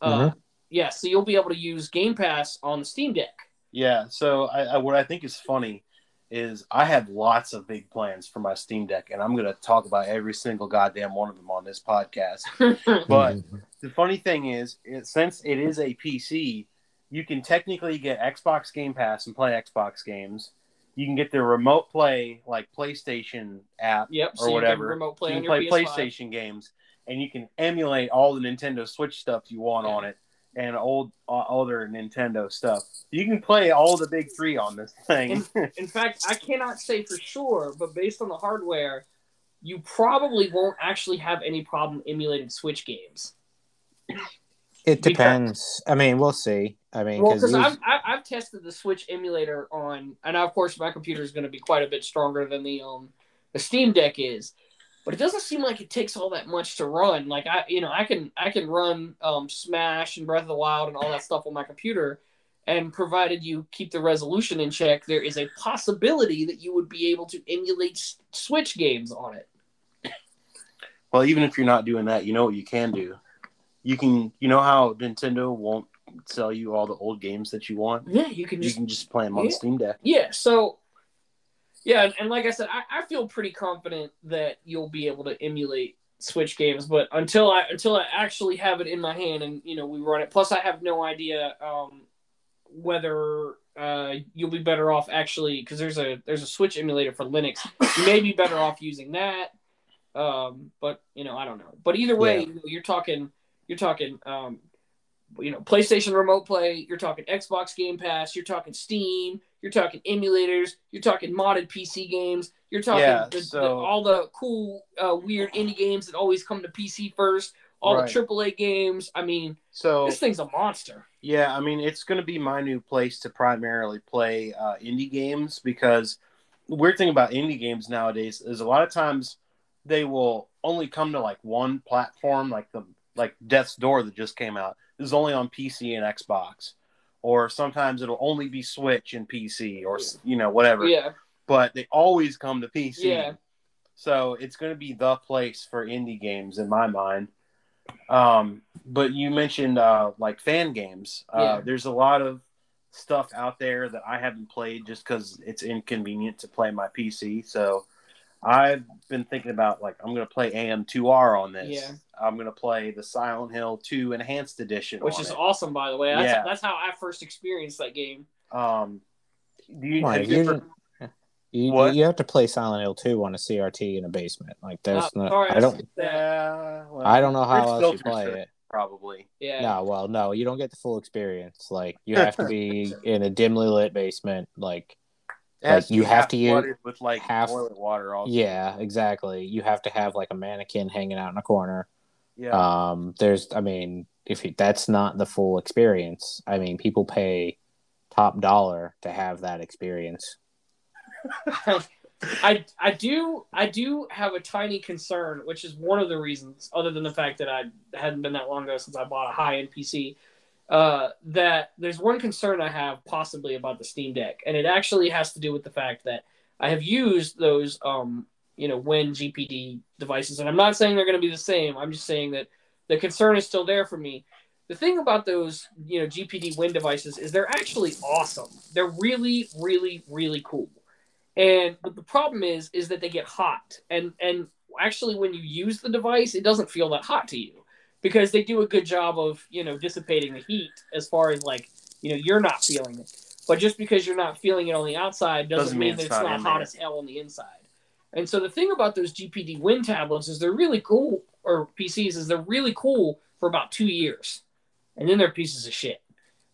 Speaker 3: Uh, Yeah, so you'll be able to use Game Pass on the Steam Deck.
Speaker 2: Yeah. So I, I, what I think is funny is I have lots of big plans for my Steam Deck, and I'm going to talk about every single goddamn one of them on this podcast. But the funny thing is, it, since it is a PC, you can technically get Xbox Game Pass and play Xbox games. You can get the remote play, like PlayStation app
Speaker 3: yep, so
Speaker 2: or
Speaker 3: you
Speaker 2: whatever.
Speaker 3: can remote play
Speaker 2: you
Speaker 3: on
Speaker 2: can
Speaker 3: your
Speaker 2: play
Speaker 3: PS5.
Speaker 2: PlayStation games, and you can emulate all the Nintendo Switch stuff you want
Speaker 3: Yeah.
Speaker 2: on it, and old uh, other Nintendo stuff. You can play all the big three on this thing.
Speaker 3: In fact, I cannot say for sure, but based on the hardware, you probably won't actually have any problem emulating Switch games.
Speaker 1: It depends. I mean, we'll see. I mean,
Speaker 3: Well,
Speaker 1: because
Speaker 3: because I've, I- I've tested the Switch emulator on, and of course my computer is going to be quite a bit stronger than the um the Steam Deck is, but it doesn't seem like it takes all that much to run. Like I, you know, I can I can run um Smash and Breath of the Wild and all that stuff on my computer, and provided you keep the resolution in check, there is a possibility that you would be able to emulate S- Switch games on it.
Speaker 2: well, even if you're not doing that, you know what you can do. You can, you know how Nintendo won't sell you all the old games that you want.
Speaker 3: Yeah, you can
Speaker 2: You
Speaker 3: just
Speaker 2: can just play them on
Speaker 3: Yeah.
Speaker 2: Steam Deck.
Speaker 3: Yeah, so yeah, and, and like I said, I, I feel pretty confident that you'll be able to emulate Switch games, but until I until I actually have it in my hand and you know we run it. Plus, I have no idea um, whether uh, you'll be better off actually because there's a there's a Switch emulator for Linux. You may be better off using that, um, but you know I don't know. But either way,
Speaker 1: Yeah.
Speaker 3: you know, you're talking you're talking um, you know PlayStation Remote Play, you're talking Xbox Game Pass, you're talking Steam, you're talking emulators, you're talking modded PC games, you're talking
Speaker 2: Yeah,
Speaker 3: the, the- all the cool uh, weird indie games that always come to PC first, all
Speaker 2: Right.
Speaker 3: the AAA games. I mean,
Speaker 2: So
Speaker 3: this thing's a monster.
Speaker 2: Yeah, I mean, it's going to be my new place to primarily play uh, indie games because the weird thing about indie games nowadays is a lot of times they will only come to like one platform, like the like Death's Door that just came out is only on PC and Xbox, or sometimes it'll only be Switch and PC, or you know whatever.
Speaker 3: Yeah,
Speaker 2: But they always come to PC.
Speaker 3: Yeah.
Speaker 2: So it's going to be the place for indie games in my mind. Um, but you mentioned uh, like fan games. Uh,
Speaker 3: Yeah.
Speaker 2: There's a lot of stuff out there that I haven't played just because it's inconvenient to play my PC. So I've been thinking about like I'm going to play AM2R on this.
Speaker 3: Yeah.
Speaker 2: I'm going to play the Silent Hill 2 Enhanced Edition,
Speaker 3: which
Speaker 2: on
Speaker 3: is
Speaker 2: it.
Speaker 3: awesome, by the way. That's,
Speaker 2: Yeah.
Speaker 3: that's how I first experienced that game.
Speaker 2: Um, do you,
Speaker 1: Right,
Speaker 2: have you
Speaker 1: you-
Speaker 2: ever-
Speaker 1: you, you have to play Silent Hill 2 on a CRT in a basement. Like, there's
Speaker 3: Uh,
Speaker 1: no,
Speaker 3: sorry,
Speaker 1: I don't,
Speaker 2: Yeah, well,
Speaker 1: I don't know how
Speaker 2: there's
Speaker 1: else you play it.
Speaker 2: Probably.
Speaker 3: Yeah.
Speaker 1: No, well, no, you don't get the full experience. Like, you have to be in a dimly lit basement. Like,
Speaker 2: It
Speaker 1: Like, you have to use
Speaker 2: with like
Speaker 1: half-
Speaker 2: toilet water. Also.
Speaker 1: yeah, exactly. You have to have like a mannequin hanging out in a corner.
Speaker 2: yeah.
Speaker 1: Um, there's, I mean, if you, that's not the full experience, I mean, people pay top dollar to have that experience.
Speaker 3: I I do I do have a tiny concern, which is one of the reasons, other than the fact that I hadn't been that long ago since I bought a high end PC. Uh, that there's one concern I have possibly about the Steam Deck, and it actually has to do with the fact that I have used those um you know Win GPD devices, and I'm not saying they're going to be the same. I'm just saying that the concern is still there for me. The thing about those you know GPD Win devices is they're actually awesome. They're really really really cool. And but the problem is is that they get hot. And and actually when you use the device, it doesn't feel that hot to you because they do a good job of, you know, dissipating the heat as far as like, you know, you're not feeling it. But just because you're not feeling it on the outside doesn't,
Speaker 2: Doesn't
Speaker 3: mean, that
Speaker 2: it's not
Speaker 3: not hot
Speaker 2: there.
Speaker 3: as hell on the inside. And so the thing about those GPD Win tablets is they're really cool, or PCs is they're really cool for about two years, and then they're pieces of shit.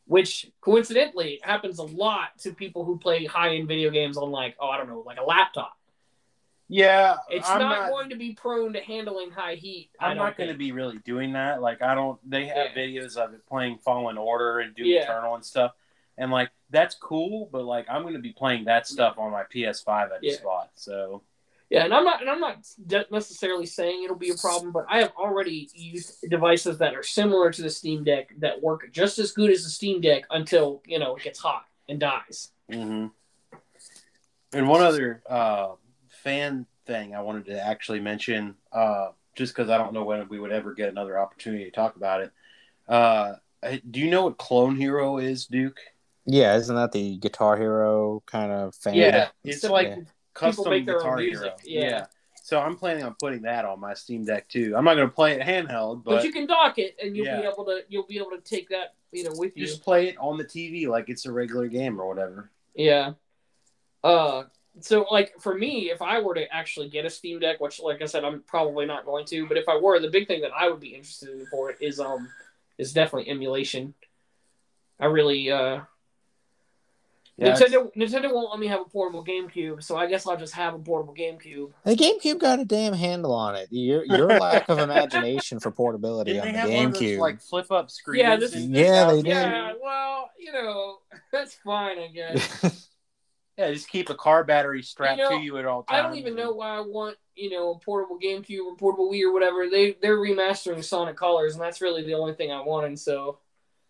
Speaker 3: Which coincidentally happens a lot to people who play high end video games on like oh I don't know like a laptop.
Speaker 2: Yeah,
Speaker 3: It's
Speaker 2: I'm
Speaker 3: not, going to be prone to handling high heat. I
Speaker 2: I'm
Speaker 3: don't
Speaker 2: going to be really doing that. Like, I don't. They have
Speaker 3: Yeah.
Speaker 2: videos of it playing Fallen Order and Doom
Speaker 3: Yeah.
Speaker 2: Eternal and stuff, and like that's cool. But like, I'm going to be playing that stuff on my PS5 I just
Speaker 3: Yeah.
Speaker 2: bought. So
Speaker 3: Yeah, and I'm not, and I'm not necessarily saying it'll be a problem, but I have already used devices that are similar to the Steam Deck that work just as good as the Steam Deck until you know it gets hot and dies.
Speaker 2: hmm And one other uh, fan thing I wanted to actually mention, uh, just because I don't know when we would ever get another opportunity to talk about it. Uh, do you know what Clone Hero is, Duke?
Speaker 1: Yeah, isn't that the Guitar Hero kind of fan?
Speaker 2: Yeah, it's
Speaker 3: So,
Speaker 2: like
Speaker 1: yeah.
Speaker 2: custom
Speaker 3: make their own
Speaker 2: Guitar
Speaker 3: music,
Speaker 2: Hero.
Speaker 3: yeah.
Speaker 2: So I'm planning on putting that on my Steam Deck too. I'm not going to play it handheld,
Speaker 3: But,
Speaker 2: but,
Speaker 3: you can dock it, and you'll be able to you'll be able to take that you know with you.
Speaker 2: just play it on the TV like it's a regular game or whatever.
Speaker 3: Yeah. Uh so like for me, if I were to actually get a Steam Deck, which like I said, I'm probably not going to, but if I were, the big thing that I would be interested in for it is um is definitely emulation. I really uh
Speaker 2: Yeah,
Speaker 3: Nintendo Nintendo won't let me have a portable GameCube, so I guess I'll just have a portable GameCube.
Speaker 1: The GameCube got a damn handle on it. Your your lack of imagination for portability
Speaker 2: Didn't
Speaker 1: on
Speaker 2: they
Speaker 1: the
Speaker 2: have one of those,
Speaker 1: GameCube.
Speaker 2: like flip up screens?
Speaker 3: Yeah, this-
Speaker 2: in
Speaker 1: Yeah, they
Speaker 2: 2000?
Speaker 1: did.
Speaker 3: Yeah, well, you know, that's fine, I guess.
Speaker 2: Yeah, just keep a car battery strapped
Speaker 3: You know,
Speaker 2: to you at all times.
Speaker 3: I don't even know why I want, you know, a portable GameCube or portable Wii or whatever. They they're remastering Sonic Colors, and that's really the only thing I wanted. So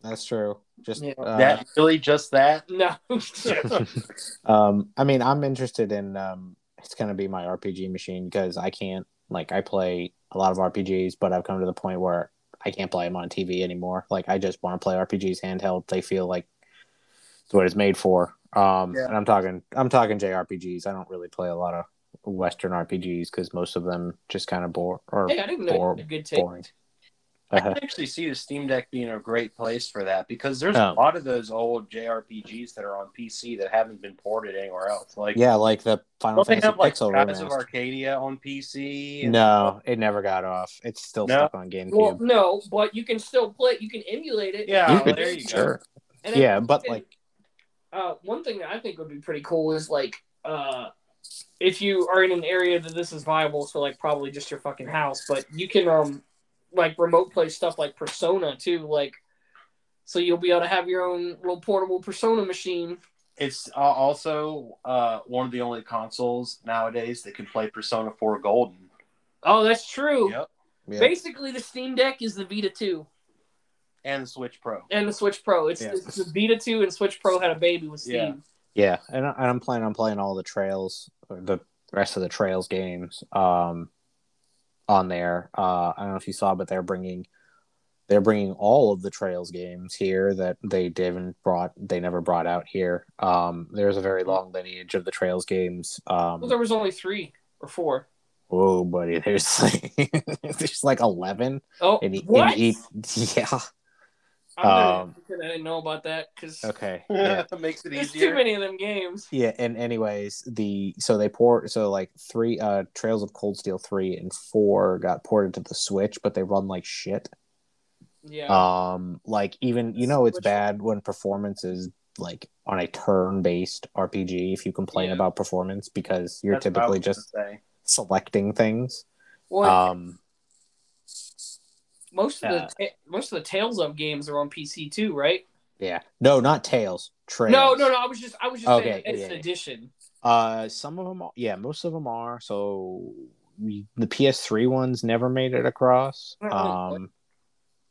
Speaker 1: That's true. Just
Speaker 3: Yeah.
Speaker 1: uh,
Speaker 2: that really just that.
Speaker 3: no,
Speaker 1: um, I mean, I'm interested in. Um, it's gonna be my RPG machine because I can't like I play a lot of RPGs, but I've come to the point where I can't play them on TV anymore. Like I just want to play RPGs handheld. They feel like it's what it's made for. Um,
Speaker 2: Yeah.
Speaker 1: and I'm talking, I'm talking JRPGs. I don't really play a lot of Western RPGs because most of them just kind of bore or
Speaker 3: hey, I didn't know
Speaker 1: Or
Speaker 3: a good take.
Speaker 1: boring.
Speaker 2: I
Speaker 1: Uh-huh.
Speaker 2: can actually see the Steam Deck being a great place for that because there's
Speaker 1: Oh.
Speaker 2: a lot of those old JRPGs that are on PC that haven't been ported anywhere else. Like,
Speaker 1: Yeah, like the Final
Speaker 2: don't they
Speaker 1: Fantasy
Speaker 2: have like
Speaker 1: Pixel
Speaker 2: Skies of. Arcadia on PC? and-
Speaker 1: No, it never got off. It's still
Speaker 2: No?
Speaker 1: stuck on GameCube.
Speaker 3: Well, no, but you can still play. You can emulate it.
Speaker 2: Yeah,
Speaker 1: you
Speaker 2: well,
Speaker 1: could,
Speaker 2: there you go.
Speaker 1: sure.
Speaker 3: And
Speaker 1: Yeah, but like,
Speaker 3: uh, one thing that I think would be pretty cool is like, uh, if you are in an area that this is viable, so like probably just your fucking house, but you can um, like remote play stuff like Persona too, like, so you'll be able to have your own little portable Persona machine.
Speaker 2: It's uh, also uh, one of the only consoles nowadays that can play Persona 4 Golden.
Speaker 3: Oh, that's true.
Speaker 2: Yep.
Speaker 1: yeah.
Speaker 3: Basically, the Steam Deck is the Vita 2
Speaker 2: And the Switch Pro.
Speaker 3: and the Switch Pro. It's,
Speaker 1: Yeah.
Speaker 3: it's the Vita 2 and Switch Pro had a baby with Steam.
Speaker 2: Yeah.
Speaker 1: Yeah, and, I, and I'm planning on playing all the Trails, the rest of the Trails games, um, on there. Uh, I don't know if you saw, but they're bringing, they're bringing all of the Trails games here that they didn't brought, they never brought out here. Um, there's a very long lineage of the Trails games. Um,
Speaker 3: Well, there was only three or four.
Speaker 1: whoa, buddy, there's like, there's like eleven
Speaker 3: Oh,
Speaker 1: in,
Speaker 3: what?
Speaker 1: in each. Yeah.
Speaker 3: I'm
Speaker 1: Um,
Speaker 3: I didn't know about that because
Speaker 1: Okay. Yeah.
Speaker 2: Makes it
Speaker 3: there's
Speaker 2: easier.
Speaker 3: too many of them games.
Speaker 1: Yeah, and anyways, the so they port so like three uh Trails of Cold Steel three and four got ported to the Switch, but they run like shit.
Speaker 3: Yeah.
Speaker 1: Um, like even you know it's
Speaker 3: Switch-
Speaker 1: bad when performance is like on a turn based RPG. If you complain
Speaker 3: Yeah.
Speaker 1: about performance because you're
Speaker 2: That's
Speaker 1: typically just
Speaker 2: say.
Speaker 1: selecting things.
Speaker 3: well,
Speaker 1: Um,
Speaker 3: most of
Speaker 1: uh,
Speaker 3: the ta- most of the Tales of games are on PC too, right?
Speaker 1: yeah, no, not Tails. Trails.
Speaker 3: No, no, no. I was just I was just
Speaker 1: Okay,
Speaker 3: saying it's
Speaker 1: yeah,
Speaker 3: an
Speaker 1: yeah.
Speaker 3: edition.
Speaker 1: Uh, some of them, are, yeah, most of them are. So we, the PS3 ones never made it across. Um.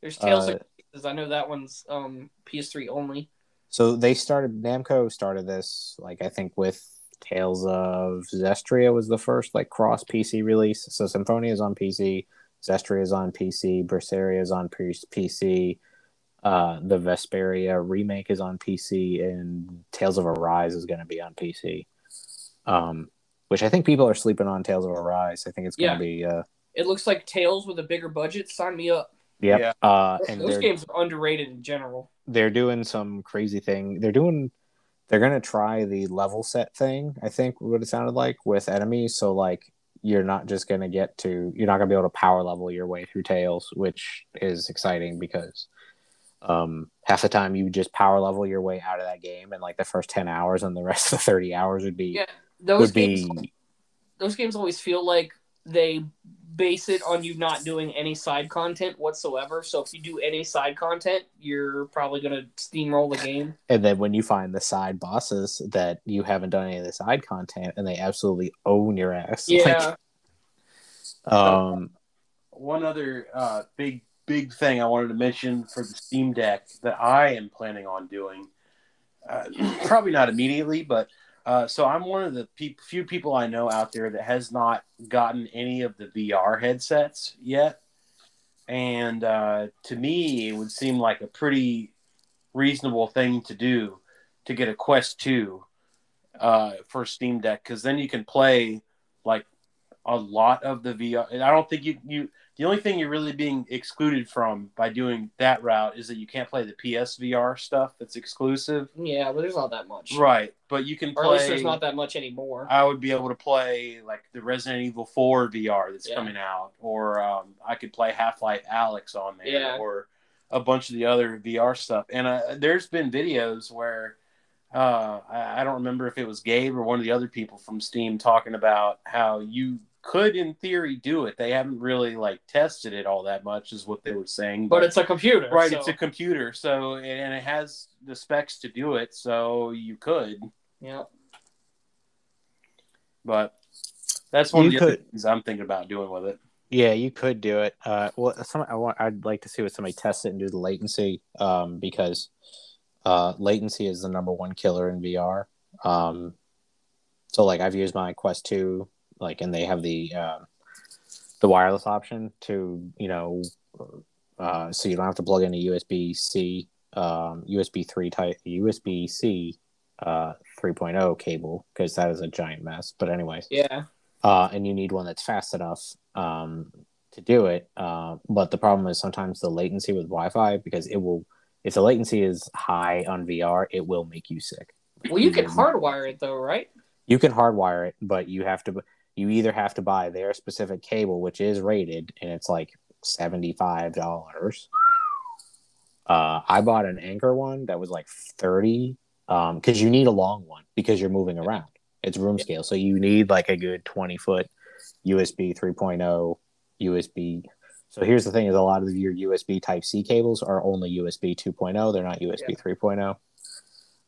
Speaker 3: There's Tales
Speaker 1: Uh,
Speaker 3: of Pieces. I know that one's um PS3 only.
Speaker 1: So they started Namco started this like I think with Tales of Zestiria was the first like cross PC release. So Symphonia is on PC, Zestiria is on PC, Berseria is on PC, uh, the Vesperia remake is on PC, and Tales of Arise is going to be on PC. Um, which I think people are sleeping on Tales of Arise. I think it's going
Speaker 3: Yeah.
Speaker 1: to be uh,
Speaker 3: It looks like Tales with a bigger budget. Sign me up.
Speaker 1: yep.
Speaker 2: Yeah.
Speaker 1: Uh, and
Speaker 3: Those games are underrated in general.
Speaker 1: they're doing some crazy thing. They're doing they're gonna try the level set thing, I think what it sounded like with enemies. So like you're not just gonna get to you're not gonna be able to power level your way through Tales, which is exciting because um half the time you just power level your way out of that game in like the first ten hours and the rest of the thirty hours would be
Speaker 3: Yeah, those
Speaker 1: would be
Speaker 3: games. those games always feel like they base it on you not doing any side content whatsoever. So if you do any side content, you're probably gonna steamroll the game.
Speaker 1: And then when you find the side bosses that you haven't done any of the side content, and they absolutely own your ass.
Speaker 3: Yeah,
Speaker 1: Like, um.
Speaker 2: One other uh, big big thing I wanted to mention for the Steam Deck that I am planning on doing, uh, probably not immediately, but uh, so I'm one of the pe- few people I know out there that has not gotten any of the VR headsets yet, and uh, to me, it would seem like a pretty reasonable thing to do to get a Quest Two uh, for Steam Deck because then you can play like a lot of the VR. I don't think you you the only thing you're really being excluded from by doing that route is that you can't play the PSVR stuff that's exclusive.
Speaker 3: yeah, but there's not that much.
Speaker 2: Right, but you can
Speaker 3: Or at least
Speaker 2: play.
Speaker 3: there's not that much anymore.
Speaker 2: I would be able to play like the Resident Evil 4 VR that's
Speaker 3: Yeah.
Speaker 2: coming out, or um, I could play Half Life Alyx on there,
Speaker 3: Yeah.
Speaker 2: or a bunch of the other VR stuff. And uh, there's been videos where uh, I, I don't remember if it was Gabe or one of the other people from Steam talking about how you could, in theory, do it. They haven't really like tested it all that much, is what they were saying.
Speaker 3: but it's a computer,
Speaker 2: right,
Speaker 3: so-
Speaker 2: it's a computer, so and it has the specs to do it, so you could.
Speaker 3: yeah.
Speaker 2: But that's one of
Speaker 1: You
Speaker 2: the other
Speaker 1: could-
Speaker 2: things I'm thinking about doing with it.
Speaker 1: Yeah, you could do it. Uh, well, some I want. I'd like to see what somebody test it and do the latency, um, because uh, latency is the number one killer in VR. Um, so like I've used my Quest Two, like, and they have the uh, the wireless option to you know, uh, so you don't have to plug in a USB C, um, USB three type USB C, uh, 3.0 cable because that is a giant mess. But anyways,
Speaker 3: Yeah.
Speaker 1: uh, and you need one that's fast enough um, to do it. Uh, but the problem is sometimes the latency with Wi-Fi because it will, if the latency is high on VR, it will make you sick.
Speaker 3: Well, you can hardwire it though, right?
Speaker 1: You can hardwire it, but you have to. You either have to buy their specific cable, which is rated, and it's like seventy five dollars. Uh, I bought an Anker one that was like thirty, um, because you need a long one because you're moving around. It's room scale, so you need like a good twenty foot USB 3.0 USB. So here's the thing: is a lot of your USB Type C cables are only USB 2.0. They're not USB 3.0.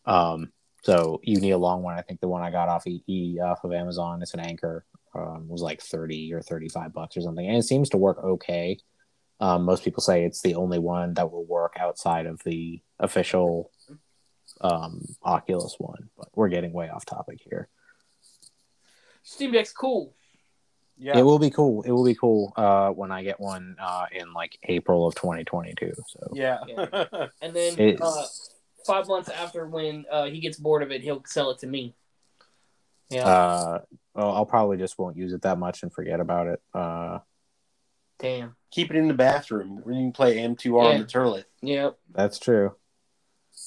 Speaker 1: Um, so you need a long one. I think the one I got off E off of Amazon, it's an Anker, um, was like thirty or thirty five bucks or something, and it seems to work okay. Um, most people say it's the only one that will work outside of the official um, Oculus one, but we're getting way off topic here.
Speaker 3: Steam Deck's cool.
Speaker 2: Yeah,
Speaker 1: It will be cool. It will be cool uh, when I get one uh, in like April of 2022. So
Speaker 2: yeah.
Speaker 3: And then
Speaker 1: It-
Speaker 3: uh, five months after when uh, he gets bored of it, he'll sell it to me. Yeah.
Speaker 1: uh, well, I'll probably just won't use it that much and forget about it. Uh,
Speaker 3: Damn.
Speaker 2: Keep it in the bathroom where you can play M2R on the toilet.
Speaker 3: Yep.
Speaker 1: that's true.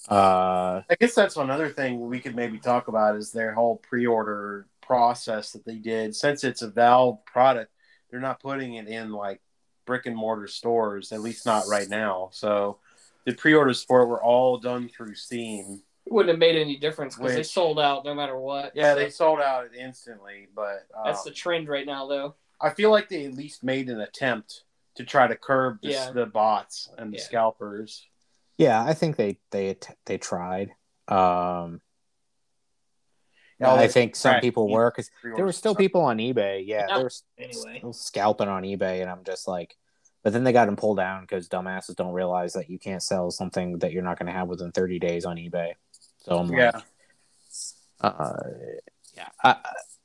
Speaker 1: Uh,
Speaker 2: I guess that's another thing we could maybe talk about is their whole pre-order process that they did. Since it's a Valve product, they're not putting it in like brick and mortar stores, at least not right now. So the pre-orders for it were all done through Steam.
Speaker 3: It wouldn't have made any difference because they sold out no matter what.
Speaker 2: Yeah,
Speaker 3: So
Speaker 2: they sold out instantly, but um,
Speaker 3: That's the trend right now, though.
Speaker 2: I feel like they at least made an attempt to try to curb the,
Speaker 3: Yeah.
Speaker 2: the bots and the
Speaker 3: Yeah.
Speaker 2: scalpers.
Speaker 1: yeah, I think they they they tried. Um,
Speaker 2: Yeah,
Speaker 1: I think some
Speaker 2: cracked
Speaker 1: people were because there were still
Speaker 2: stuff.
Speaker 1: people on eBay. Yeah,
Speaker 3: Yeah.
Speaker 1: there was
Speaker 3: Anyway.
Speaker 1: still scalping on eBay, and I'm just like, but then they got them pulled down because dumbasses don't realize that you can't sell something that you're not going to have within 30 days on eBay. So I'm
Speaker 2: Yeah.
Speaker 1: like, uh, yeah, I,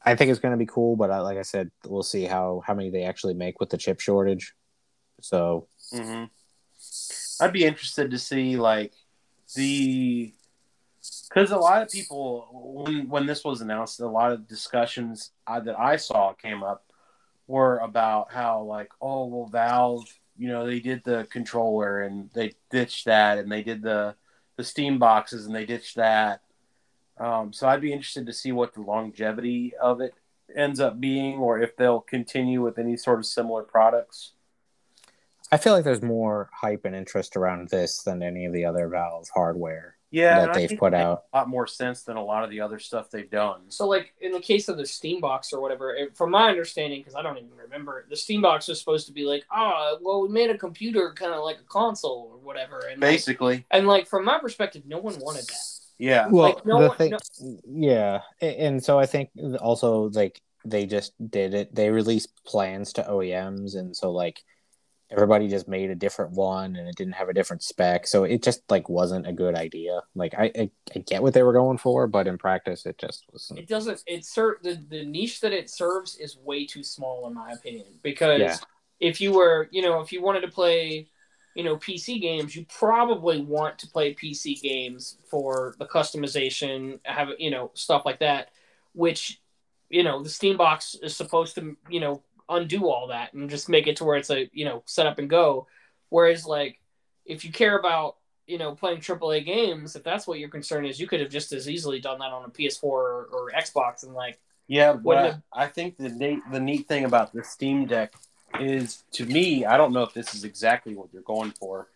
Speaker 1: I think it's going to be cool, but I, like I said, we'll see how how many they actually make with the chip shortage. So
Speaker 2: hmm I'd be interested to see like the because a lot of people when when this was announced, a lot of discussions uh, that I saw came up were about how like oh well Valve you know they did the controller and they ditched that and they did the the Steam boxes and they ditched that. Um, so I'd be interested to see what the longevity of it ends up being, or if they'll continue with any sort of similar products.
Speaker 1: I feel like there's more hype and interest around this than any of the other Valve hardware.
Speaker 2: Yeah,
Speaker 1: that they've put out.
Speaker 2: a lot more sense than a lot of the other stuff they've done.
Speaker 3: So, like in the case of the Steam Box or whatever, it, from my understanding, because I don't even remember, the Steam Box was supposed to be like, ah, well, we made a computer kind of like a console or whatever, and like,
Speaker 2: Basically,
Speaker 3: and like from my perspective, no one wanted that.
Speaker 2: yeah.
Speaker 1: Well,
Speaker 3: Like, no
Speaker 1: the
Speaker 3: one-
Speaker 1: thing,
Speaker 3: no-
Speaker 1: yeah, and so I think also like they just did it. They released plans to OEMs, and so like everybody just made a different one, and it didn't have a different spec, so it just like wasn't a good idea. Like I, I, I get what they were going for, but in practice, it just wasn't.
Speaker 3: It doesn't. It ser- the the niche that it serves is way too small, in my opinion. Because
Speaker 1: Yeah.
Speaker 3: if you were, you know, if you wanted to play, you know, PC games, you probably want to play PC games for the customization, have you know, stuff like that. Which, you know, the Steam box is supposed to, you know, undo all that and just make it to where it's a, you know, set up and go. Whereas, like, if you care about you know, playing AAA games, if that's what your concern is, you could have just as easily done that on a PS4 or, or Xbox and like,
Speaker 2: Yeah, but
Speaker 3: Wouldn't
Speaker 2: I, think the neat, the neat thing about the Steam Deck is, to me, I don't know if this is exactly what they're going for,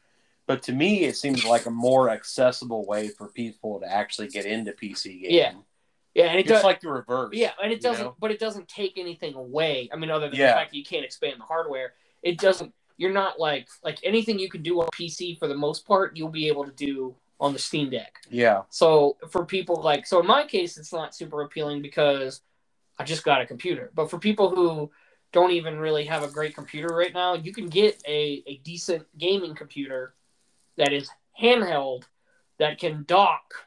Speaker 2: but to me, it seems like a more accessible way for people to actually get into PC gaming.
Speaker 3: Yeah. Yeah, and it
Speaker 2: Just
Speaker 3: does,
Speaker 2: like the reverse.
Speaker 3: yeah, and it doesn't,
Speaker 2: know?
Speaker 3: but it doesn't take anything away. I mean, other than
Speaker 2: Yeah.
Speaker 3: the fact that you can't expand the hardware, it doesn't. You're not like like anything you can do on PC for the most part, you'll be able to do on the Steam Deck.
Speaker 2: Yeah,
Speaker 3: So for people like, so in my case, it's not super appealing because I just got a computer. But for people who don't even really have a great computer right now, you can get a, a decent gaming computer that is handheld, that can dock,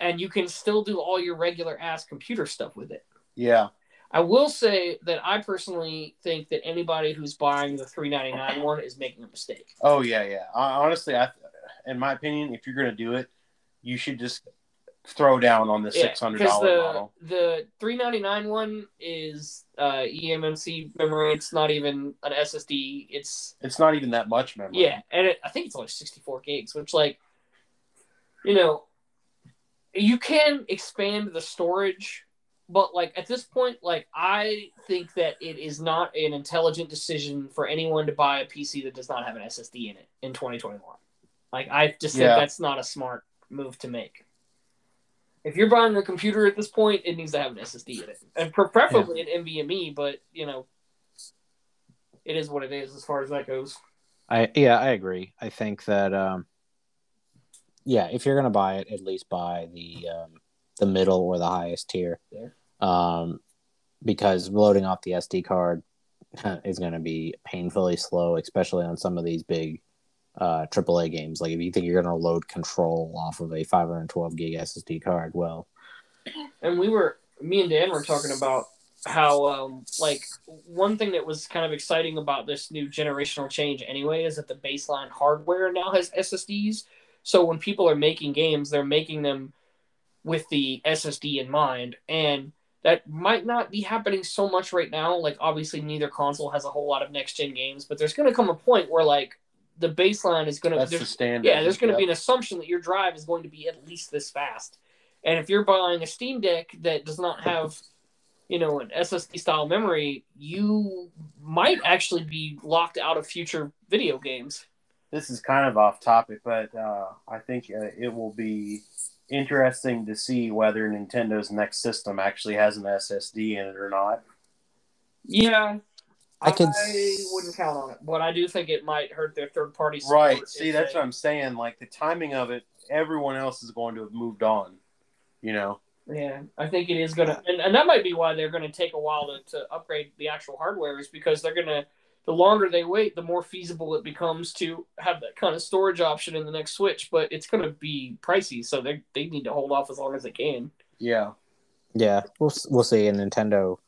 Speaker 3: and you can still do all your regular ass computer stuff with it.
Speaker 2: yeah,
Speaker 3: I will say that I personally think that anybody who's buying the 399 one is making a mistake.
Speaker 2: oh yeah, yeah. Honestly, I, in my opinion, if you're gonna do it, you should just throw down on the
Speaker 3: Yeah,
Speaker 2: six hundred
Speaker 3: because
Speaker 2: dollar
Speaker 3: the
Speaker 2: model.
Speaker 3: the 399 one is uh, eMMC memory. It's not even an SSD. It's
Speaker 2: It's not even that much memory.
Speaker 3: yeah, and it, I think it's only 64 gigs, which like, you know, you can expand the storage, but like at this point, like I think that it is not an intelligent decision for anyone to buy a PC that does not have an SSD in it in 2021. Like I just
Speaker 2: Yeah.
Speaker 3: think that's not a smart move to make. If you're buying a computer at this point, it needs to have an SSD in it, and pre- preferably an NVMe. But you know, it is what it is as far as that goes.
Speaker 1: I yeah, I agree. I think that um yeah, if you're gonna buy it, at least buy the um the middle or the highest tier. Um because loading off the SD card is gonna be painfully slow, especially on some of these big uh AAA games. Like if you think you're gonna load control off of a 512 gig SSD card, well,
Speaker 3: And we were, me and Dan were talking about how, um, like, one thing that was kind of exciting about this new generational change anyway is that the baseline hardware now has SSDs. So when people are making games, they're making them with the SSD in mind. And that might not be happening so much right now. Like, obviously, neither console has a whole lot of next gen games, but there's going to come a point where, like, the baseline is going
Speaker 2: that's
Speaker 3: to.
Speaker 2: the standard.
Speaker 3: Yeah, there's going to
Speaker 2: Yep.
Speaker 3: be an assumption that your drive is going to be at least this fast. And if you're buying a Steam Deck that does not have, you know, an SSD style memory, you might actually be locked out of future video games.
Speaker 2: This is kind of off topic, but uh, I think uh, it will be interesting to see whether Nintendo's next system actually has an SSD in it or not.
Speaker 3: Yeah.
Speaker 1: I can.
Speaker 3: I wouldn't count on it, but I do think it might hurt their third party support.
Speaker 2: Right. See, that's
Speaker 3: they-
Speaker 2: what I'm saying. Like the timing of it, everyone else is going to have moved on. You know.
Speaker 3: Yeah, I think it is gonna, and, and that might be why they're gonna take a while to, to upgrade the actual hardware, is because they're gonna, the longer they wait, the more feasible it becomes to have that kind of storage option in the next Switch. But it's gonna be pricey, so they they need to hold off as long as they can.
Speaker 2: Yeah.
Speaker 1: yeah, we'll we'll see. And Nintendo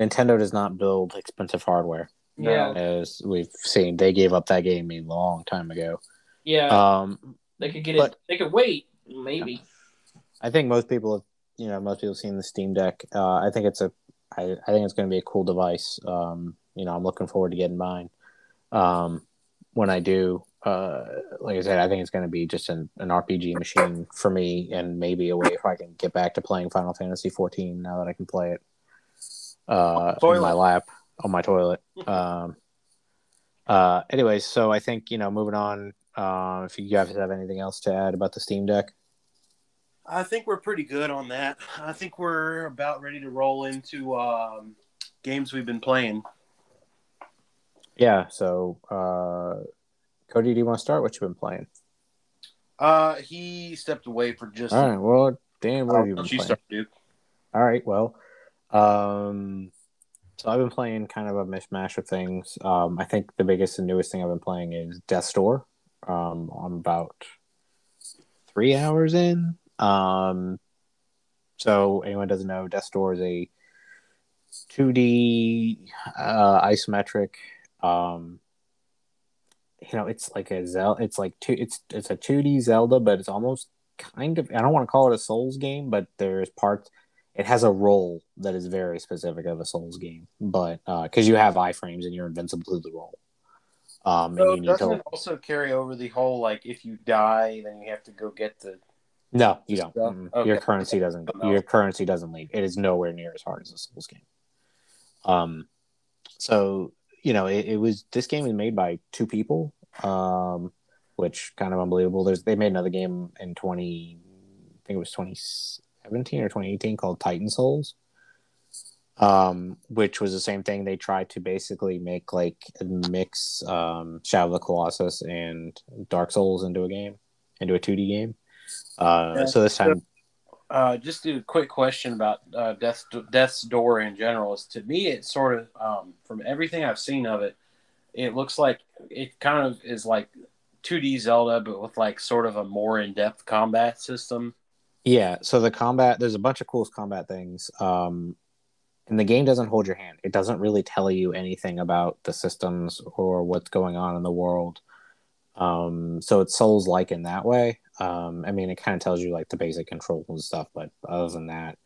Speaker 1: Nintendo does not build expensive hardware.
Speaker 2: No.
Speaker 3: Yeah,
Speaker 1: As we've seen, they gave up that game a long time ago.
Speaker 3: yeah,
Speaker 1: Um,
Speaker 3: they could get
Speaker 1: but-
Speaker 3: it. They could wait, maybe.
Speaker 1: I think most people have, you know, most people have seen the Steam Deck. Uh, I think it's a, I, I think it's going to be a cool device. Um, you know, I'm looking forward to getting mine. Um, when I do, uh, like I said, I think it's going to be just an, an RPG machine for me, and maybe a way if I can get back to playing Final Fantasy 14 now that I can play it uh, in my lap on my toilet. Um, uh, anyways, so I think you know, moving on. Uh, if you guys have anything else to add about the Steam Deck,
Speaker 2: I think we're pretty good on that. I think we're about ready to roll into um, games we've been playing.
Speaker 1: Yeah. So, uh, Cody, do you want to start? What you've been playing?
Speaker 2: Uh, he stepped away for just.
Speaker 1: All right. Well, Dan, what have you been
Speaker 2: let
Speaker 1: playing?
Speaker 2: start.
Speaker 1: All right. Well, um, so I've been playing kind of a mishmash of things. Um, I think the biggest and newest thing I've been playing is Death's Door. Um, I'm about three hours in. Um, so anyone doesn't know, Death's Door is a 2D uh, isometric. Um, you know, it's like a Zelda. It's like two. It's it's a 2D Zelda, but it's almost kind of. I don't want to call it a Souls game, but there's parts it has a role that is very specific of a Souls game, but uh because you have iframes and you're invincible to the role. Um, and
Speaker 2: So
Speaker 1: you need
Speaker 2: doesn't
Speaker 1: to
Speaker 2: it also carry over the whole like if you die, then you have to go get the.
Speaker 1: no, you don't. Mm-mm.
Speaker 2: Okay.
Speaker 1: Your currency doesn't.
Speaker 2: No.
Speaker 1: Your currency doesn't leave. It is nowhere near as hard as a Souls game. Um, so you know, it, it was this game was made by two people, um, which kind of unbelievable. There's they made another game in twenty, I think it was twenty seventeen or twenty eighteen called Titan Souls. Um, which was the same thing. They tried to basically make like a mix um, Shadow of the Colossus and Dark Souls into a game, into a two D game. Uh,
Speaker 2: Yeah.
Speaker 1: so this time,
Speaker 2: Uh, just a quick question about uh, Death's Death's Door in general. Is to me, it sort of um, from everything I've seen of it, it looks like it kind of is like 2D Zelda, but with like sort of a more in depth combat system.
Speaker 1: Yeah, so the combat, there's a bunch of cool combat things. Um, and the game doesn't hold your hand. It doesn't really tell you anything about the systems or what's going on in the world. Um, so it's Souls like in that way. Um, I mean, it kind of tells you like the basic controls and stuff, but other than that,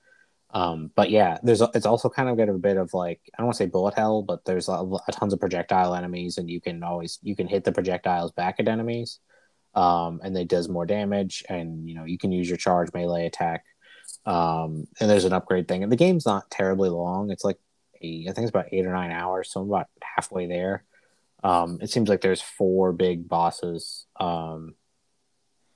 Speaker 1: um, but yeah, there's it's also kind of got a bit of like I don't want to say bullet hell, but there's a, a tons of projectile enemies, and you can always you can hit the projectiles back at enemies um, and it does more damage. And you know you can use your charge melee attack. Um, and there's an upgrade thing. And the game's not terribly long. It's like eight, I think it's about eight or nine hours, so I'm about halfway there. Um, it seems like there's four big bosses um,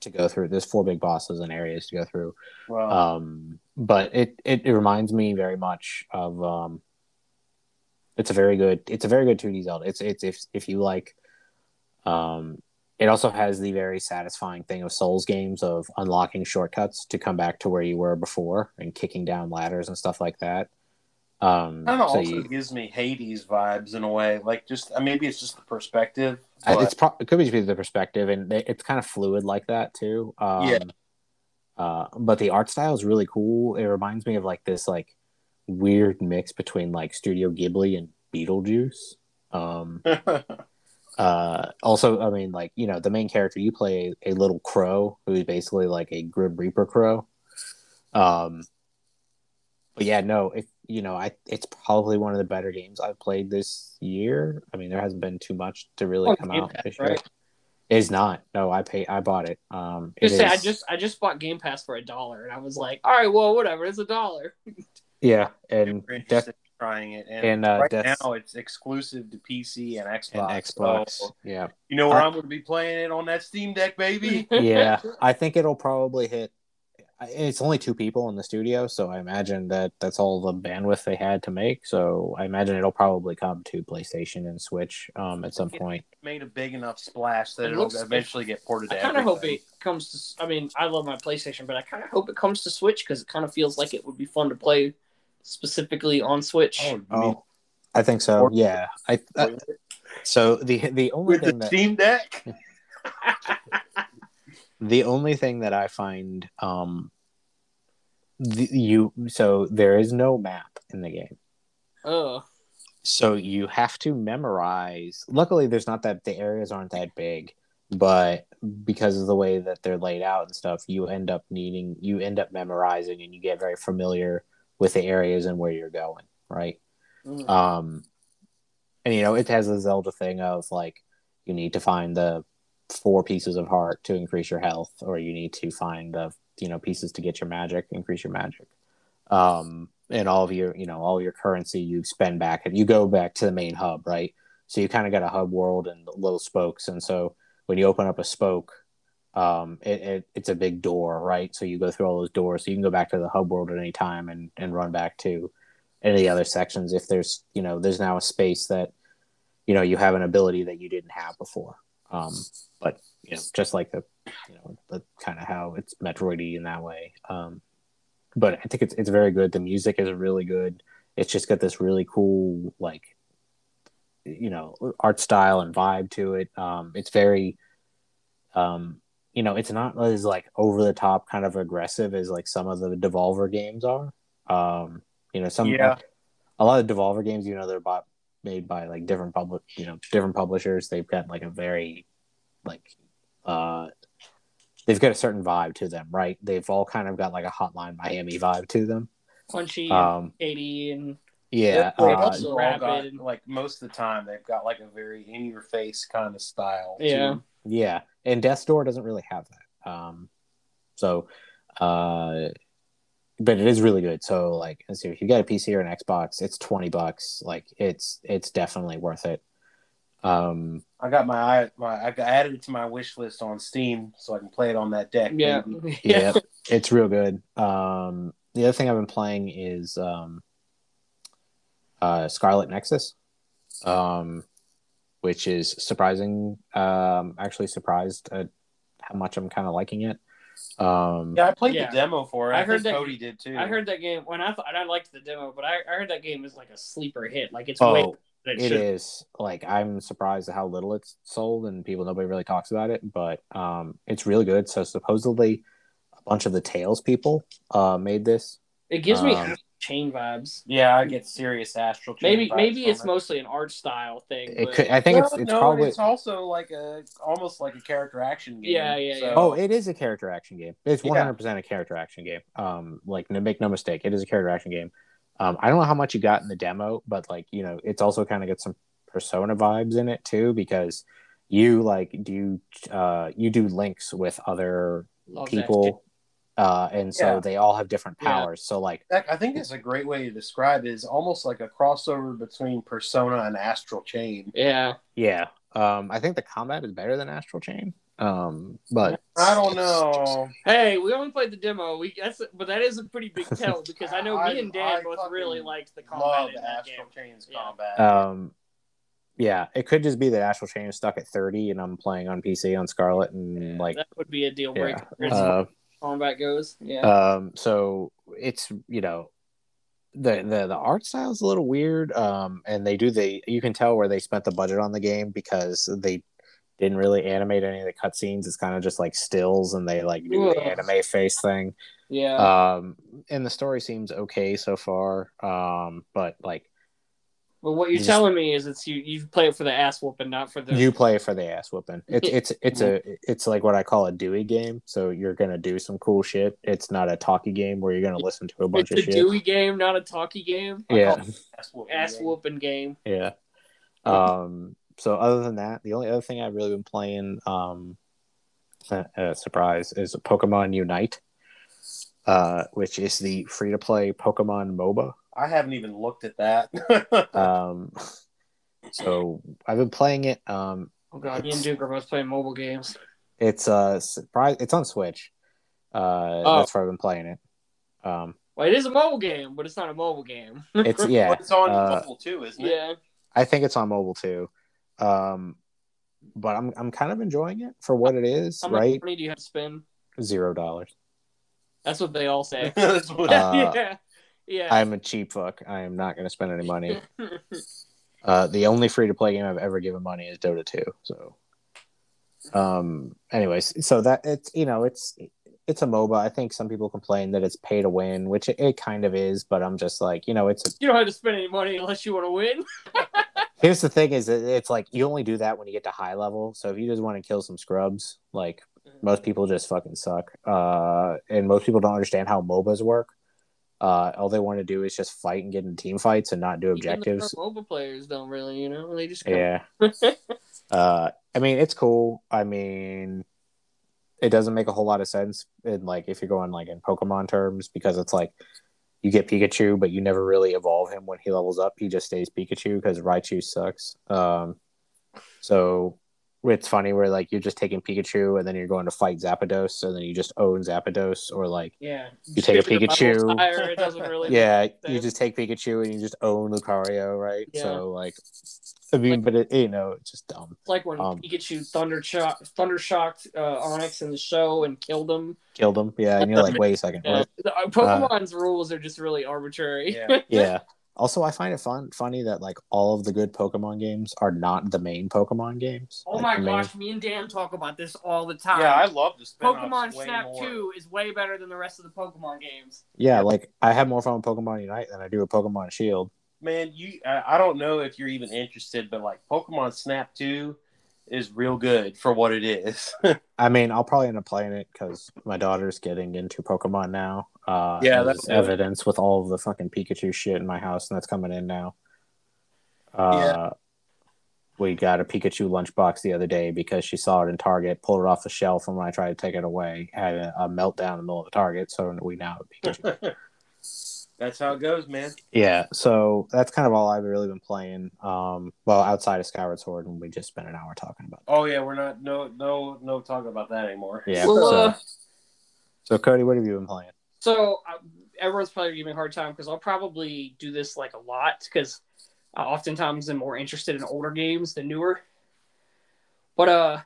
Speaker 1: to go through. There's four big bosses and areas to go through.
Speaker 2: Well,
Speaker 1: Um, but it, it it reminds me very much of um, it's a very good it's a very good 2D Zelda. It's it's if if you like um it also has the very satisfying thing of Souls games of unlocking shortcuts to come back to where you were before and kicking down ladders and stuff like that. Um,
Speaker 2: kind of
Speaker 1: so
Speaker 2: also
Speaker 1: you,
Speaker 2: gives me Hades vibes in a way. Like just maybe it's just the perspective. But-
Speaker 1: it's pro- it could be the perspective and it- it's kind of fluid like that too. Um,
Speaker 2: Yeah.
Speaker 1: Uh, but the art style is really cool. It reminds me of like this like weird mix between like Studio Ghibli and Beetlejuice. Um, uh, also, I mean, like you know, the main character you play a little crow who is basically like a Grim Reaper crow. Um, but yeah, no, if you know, I it's probably one of the better games I've played this year. I mean, there hasn't been too much to really
Speaker 3: On
Speaker 1: come out
Speaker 3: Pass,
Speaker 1: this year.
Speaker 3: right?
Speaker 1: It's not. No, I pay. I bought it. Um, it
Speaker 3: Just say, I just I just bought Game Pass for a dollar, and I was like, all right, well, whatever, it's a dollar.
Speaker 1: yeah, and
Speaker 2: Super
Speaker 1: Death
Speaker 2: interested in trying it, and,
Speaker 1: and, uh,
Speaker 2: right
Speaker 1: Death's-
Speaker 2: now it's exclusive to PC and Xbox.
Speaker 1: and Xbox.
Speaker 2: So,
Speaker 1: Yeah,
Speaker 2: you know where
Speaker 1: I-
Speaker 2: I'm going to be playing it on that Steam Deck, baby.
Speaker 1: yeah. I think it'll probably hit. It's only two people in the studio, so I imagine that that's all the bandwidth they had to make. So I imagine it'll probably come to PlayStation and Switch um, at some point.
Speaker 2: Made a big enough splash that
Speaker 3: It
Speaker 2: it'll
Speaker 3: looks-
Speaker 2: eventually get ported
Speaker 3: I kind of hope it comes to. I mean, I love my PlayStation, but I kind of hope it comes to Switch because it kind of feels like it would be fun to play specifically on Switch.
Speaker 2: Oh, mean
Speaker 1: Oh, I think so. Yeah. I, I so the the only
Speaker 2: with the
Speaker 1: thing that
Speaker 2: Steam Deck?
Speaker 1: the only thing that I find um the, you so there is no map in the game.
Speaker 3: Oh,
Speaker 1: So you have to memorize. Luckily, there's not that the areas aren't that big, but because of the way that they're laid out and stuff, you end up needing you end up memorizing and you get very familiar with the areas and where you're going, right?
Speaker 3: Mm.
Speaker 1: Um, and you know it has the Zelda thing of like you need to find the four pieces of heart to increase your health, or you need to find the you know pieces to get your magic, increase your magic. Um, and all of your you know all your currency you spend back and you go back to the main hub, right? So you kind of got a hub world and little spokes, and so when you open up a spoke, um, it, it it's a big door, right? So you go through all those doors, so you can go back to the hub world at any time and and run back to any of the other sections if there's you know there's now a space that you know you have an ability that you didn't have before. Um, but you know, just like the you know the kind of how it's Metroidy in that way. Um, but I think it's it's very good. The music is really good. It's just got this really cool like you know art style and vibe to it. Um, it's very um, you know it's not as like over the top kind of aggressive as like some of the Devolver games are. Um, you know some
Speaker 2: Yeah.
Speaker 1: a lot of Devolver games, you know, they're bought made by like different public, you know, different publishers. They've got like a very like uh they've got a certain vibe to them, right? They've all kind of got like a Hotline Miami vibe to them.
Speaker 3: Punchy,
Speaker 1: Um,
Speaker 3: eighty, and
Speaker 1: yeah,
Speaker 2: They've
Speaker 1: uh,
Speaker 2: also all
Speaker 3: rapid
Speaker 2: got, like most of the time they've got like a very in your face kind of style.
Speaker 3: Yeah.
Speaker 2: them.
Speaker 1: yeah, and Death's Door doesn't really have that. Um, so, uh, but it is really good. So, like, let's see, if you got a PC or an Xbox, it's twenty bucks. Like, it's it's definitely worth it. Um,
Speaker 2: I got my eye- my I added it to my wish list on Steam so I can play it on that deck.
Speaker 3: yeah,
Speaker 1: yeah, it's real good. Um, the other thing I've been playing is um, uh, Scarlet Nexus, um, which is surprising. Um, actually surprised at how much I'm kind of liking it. Um,
Speaker 2: Yeah, I played
Speaker 3: Yeah.
Speaker 2: the demo for it.
Speaker 3: I
Speaker 2: I,
Speaker 3: heard
Speaker 2: think
Speaker 3: that-
Speaker 2: Cody did too.
Speaker 3: I heard that game when I thought and I liked the demo, but I, I heard that game is like a sleeper hit. Like it's way
Speaker 1: oh,
Speaker 3: better than
Speaker 1: it
Speaker 3: should-
Speaker 1: is like I'm surprised at how little it's sold and people nobody really talks about it, but um, it's really good. So supposedly, a bunch of the Tales people uh, made this.
Speaker 3: It gives me
Speaker 1: Um,
Speaker 3: chain vibes.
Speaker 2: Yeah, I get serious astral. Chain
Speaker 3: Maybe
Speaker 2: vibes
Speaker 3: maybe it's
Speaker 2: it.
Speaker 3: mostly an art style thing.
Speaker 1: It could, I think
Speaker 2: No,
Speaker 1: it's it's
Speaker 2: no,
Speaker 1: probably
Speaker 2: it's also like a almost like a character action game.
Speaker 3: Yeah, yeah, yeah.
Speaker 1: Oh, it is a character action game. It's one hundred percent a character action game. Um, like no, make no mistake, it is a character action game. Um, I don't know how much you got in the demo, but like you know, it's also kind of got some Persona vibes in it too because you like do you uh you do links with other
Speaker 3: Love that
Speaker 1: people, uh, and so
Speaker 2: Yeah.
Speaker 1: they all have different
Speaker 3: Yeah.
Speaker 1: powers. So like,
Speaker 2: I think it's a great way to describe it. Is almost like a crossover between Persona and Astral Chain.
Speaker 3: Yeah,
Speaker 1: yeah, um, I think the combat is better than Astral Chain. Um, but
Speaker 2: I don't know.
Speaker 3: Hey, we only played the demo. We that's but that is a pretty big tell because I know
Speaker 2: I-
Speaker 3: me and Dan
Speaker 2: I
Speaker 3: both really liked the combat
Speaker 2: Love
Speaker 3: in that
Speaker 2: Astral
Speaker 3: game.
Speaker 2: Chain's
Speaker 3: Yeah.
Speaker 2: combat.
Speaker 1: Um, yeah, it could just be that Astral Chain is stuck at 30 and I'm playing on PC on Scarlet and like,
Speaker 3: that would be a deal breaker as far
Speaker 1: Uh,
Speaker 3: as combat goes. Yeah,
Speaker 1: um, so it's, you know, the, the, the art style is a little weird. Um, and they do the, you can tell where they spent the budget on the game because they didn't really animate any of the cutscenes. It's kind of just like stills and they like do the anime face thing.
Speaker 3: yeah.
Speaker 1: Um, and the story seems okay so far. Um, but like,
Speaker 3: but what you're
Speaker 1: you just-
Speaker 3: telling me is it's you you play it for the ass whooping, not for the
Speaker 1: you play for the ass whooping. It's it's it's a it's like what I call a Dewey game. So you're gonna do some cool shit. It's not a talkie game where you're gonna listen to a bunch
Speaker 3: It's
Speaker 1: of
Speaker 3: a
Speaker 1: shit.
Speaker 3: Dewey game, not a talkie game.
Speaker 1: Yeah,
Speaker 2: Ass whooping game.
Speaker 1: yeah. Um. So other than that, the only other thing I've really been playing, um, uh, uh, surprise, is Pokemon Unite, uh, which is the free to play Pokemon MOBA.
Speaker 2: I haven't even looked at that.
Speaker 1: Um. So I've been playing it. Um.
Speaker 3: Oh god, me and Duke are both playing mobile games.
Speaker 1: It's uh surprise. It's on Switch. Uh,
Speaker 3: Oh.
Speaker 1: that's where I've been playing it. Um,
Speaker 3: Well, it is a mobile game, but it's not a mobile game.
Speaker 1: it's yeah.
Speaker 2: it's on
Speaker 1: uh,
Speaker 2: mobile too, isn't it?
Speaker 3: yeah.
Speaker 1: I think it's on mobile too. Um, but I'm I'm kind of enjoying it for what it is.
Speaker 3: How much
Speaker 1: Right,
Speaker 3: money do you have to spend?
Speaker 1: zero dollars.
Speaker 3: That's what they all say.
Speaker 1: Uh,
Speaker 3: yeah. Yeah.
Speaker 1: I'm a cheap fuck. I am not going to spend any money. Uh, the only free to play game I've ever given money is Dota 2. So, um, anyways, so that it's you know it's it's a MOBA. I think some people complain that it's pay to win, which it, it kind of is. But I'm just like you know it's a
Speaker 3: you don't have to spend any money unless you want to win.
Speaker 1: Here's the thing: is it's like you only do that when you get to high level. So if you just want to kill some scrubs, like most people just fucking suck, uh, and most people don't understand how MOBAs work. Uh, all they want to do is just fight and get in team fights and not do objectives.
Speaker 3: mobile players don't really, you know, they just.
Speaker 1: Yeah. uh, I mean, it's cool. I mean, it doesn't make a whole lot of sense in like if you're going like in Pokemon terms because it's like you get Pikachu, but you never really evolve him when he levels up. He just stays Pikachu because Raichu sucks. Um, so it's funny where like you're just taking Pikachu and then you're going to fight Zapdos, and then you just own Zapdos, or like
Speaker 3: Yeah.
Speaker 1: You take a
Speaker 3: Shipping the levels
Speaker 1: Pikachu.
Speaker 3: higher, it doesn't really.
Speaker 1: yeah,
Speaker 3: make
Speaker 1: you just take Pikachu and you just own Lucario, right?
Speaker 3: Yeah.
Speaker 1: So like, I mean, but it you know it's just dumb.
Speaker 3: It's like when
Speaker 1: Um,
Speaker 3: Pikachu thunder shock, thunder shocked uh, Onix in the show and killed him.
Speaker 1: Killed him, yeah, and you're like, wait a second,
Speaker 3: Yeah.
Speaker 1: what?
Speaker 3: The- uh, Pokemon's rules are just really arbitrary.
Speaker 2: Yeah.
Speaker 1: yeah. Also, I find it fun, funny that like all of the good Pokemon games are not the main Pokemon games.
Speaker 3: oh
Speaker 1: Like,
Speaker 3: my
Speaker 1: main-
Speaker 3: gosh, me and Dan talk about this all the time.
Speaker 2: Yeah, I love this.
Speaker 3: Pokemon
Speaker 2: way
Speaker 3: Snap
Speaker 2: more.
Speaker 3: 2 is way better than the rest of the Pokemon games.
Speaker 1: Yeah, like I have more fun with Pokemon Unite than I do with Pokemon Shield.
Speaker 2: Man, you I I don't know if you're even interested, but like Pokemon Snap 2 is real good for what it is.
Speaker 1: I mean, I'll probably end up playing it because my daughter's getting into Pokemon now. Uh,
Speaker 2: Yeah, that's good.
Speaker 1: evidence with all of the fucking Pikachu shit in my house, and that's coming in now. Uh, We got a Pikachu lunchbox the other day because she saw it in Target, pulled it off the shelf, and when I tried to take it away, had a, a meltdown in the middle of the Target. So we now have Pikachu.
Speaker 2: That's how it goes, man.
Speaker 1: yeah, so that's kind of all I've really been playing. Um, well, outside of Skyward Sword, and we just spent an hour talking about.
Speaker 2: Oh yeah, we're not no no no talking about that anymore.
Speaker 1: Yeah.
Speaker 3: Well,
Speaker 1: so,
Speaker 3: uh,
Speaker 1: so Cody, what have you been playing?
Speaker 3: So uh, everyone's probably giving me a hard time because I'll probably do this like a lot because uh, oftentimes I'm more interested in older games than newer. But uh,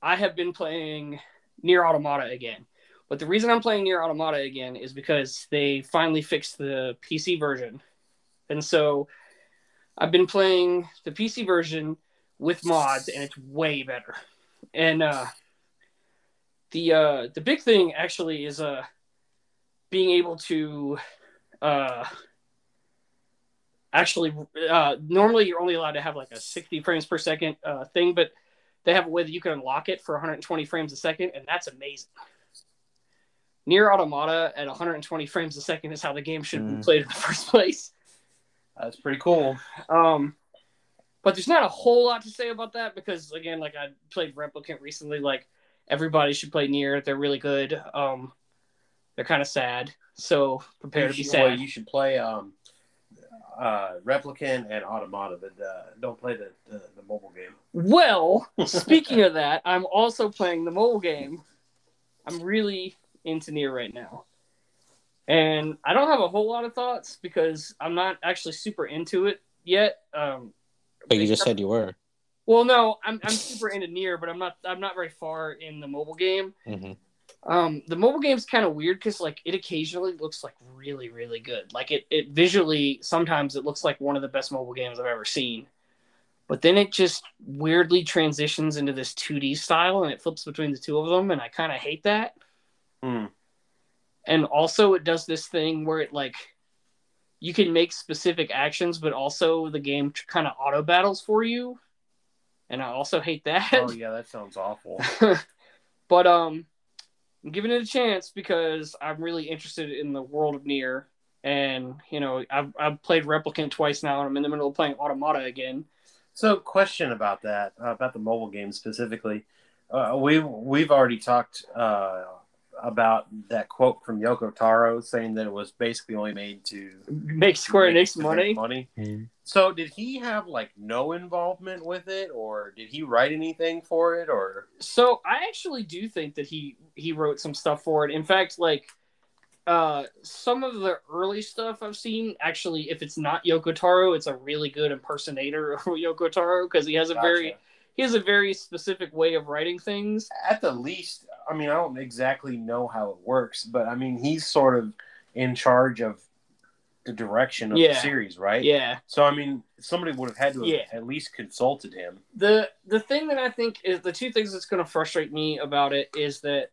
Speaker 3: I have been playing Nier Automata again. But the reason I'm playing Nier Automata again is because they finally fixed the PC version, and so I've been playing the PC version with mods, and it's way better. And uh, the uh, the big thing actually is uh being able to uh actually uh normally you're only allowed to have like a 60 frames per second uh thing but they have a way that you can unlock it for 120 frames a second and that's amazing nier automata at 120 frames a second is how the game should be
Speaker 1: Mm.
Speaker 3: played in the first place
Speaker 2: That's pretty cool.
Speaker 3: um, but there's not a whole lot to say about that because again, like I played Replicant recently. Like everybody should play Nier. They're really good. Um, they're kind of sad, so prepare
Speaker 2: You
Speaker 3: to be
Speaker 2: should,
Speaker 3: sad.
Speaker 2: well, you should play um uh Replicant and Automata, but uh, don't play the, the the mobile game.
Speaker 3: Well, speaking of that, I'm also playing the mobile game. I'm really into Nier right now. And I don't have a whole lot of thoughts because I'm not actually super into it yet. Um,
Speaker 1: But you just said you were.
Speaker 3: well, no, I'm, I'm super into Nier, but I'm not I'm not very far in the mobile game.
Speaker 1: Mm-hmm.
Speaker 3: Um, the mobile game's kind of weird because like it occasionally looks like really, really good. Like it, it visually sometimes it looks like one of the best mobile games I've ever seen. But then it just weirdly transitions into this 2D style and it flips between the two of them, and I kind of hate that.
Speaker 2: Hmm.
Speaker 3: And also, it does this thing where it like you can make specific actions, but also the game kind of auto battles for you, and I also hate that.
Speaker 2: Oh yeah, that sounds awful.
Speaker 3: but um, I'm giving it a chance because I'm really interested in the world of Nier, and you know I've I've played Replicant twice now, and I'm in the middle of playing Automata again.
Speaker 2: So, question about that, uh, about the mobile game specifically. Uh, we we've already talked uh, about that quote from Yoko Taro saying that it was basically only made to
Speaker 3: Make Square
Speaker 2: make-
Speaker 3: Enix
Speaker 2: to make
Speaker 3: money.
Speaker 2: money.
Speaker 1: Mhm.
Speaker 2: So, did he have like no involvement with it, or did he write anything for it, or
Speaker 3: So I actually do think that he he wrote some stuff for it. In fact, like uh some of the early stuff I've seen, actually, if it's not Yoko Taro, it's a really good impersonator of Yoko Taro because he has a very he has a very specific way of writing things.
Speaker 2: at the least, I mean, I don't exactly know how it works, but I mean, he's sort of in charge of the direction of
Speaker 3: Yeah.
Speaker 2: the series, right?
Speaker 3: Yeah.
Speaker 2: So, I mean, somebody would have had to have
Speaker 3: Yeah.
Speaker 2: at least consulted him.
Speaker 3: the the thing that I think is the two things that's going to frustrate me about it is that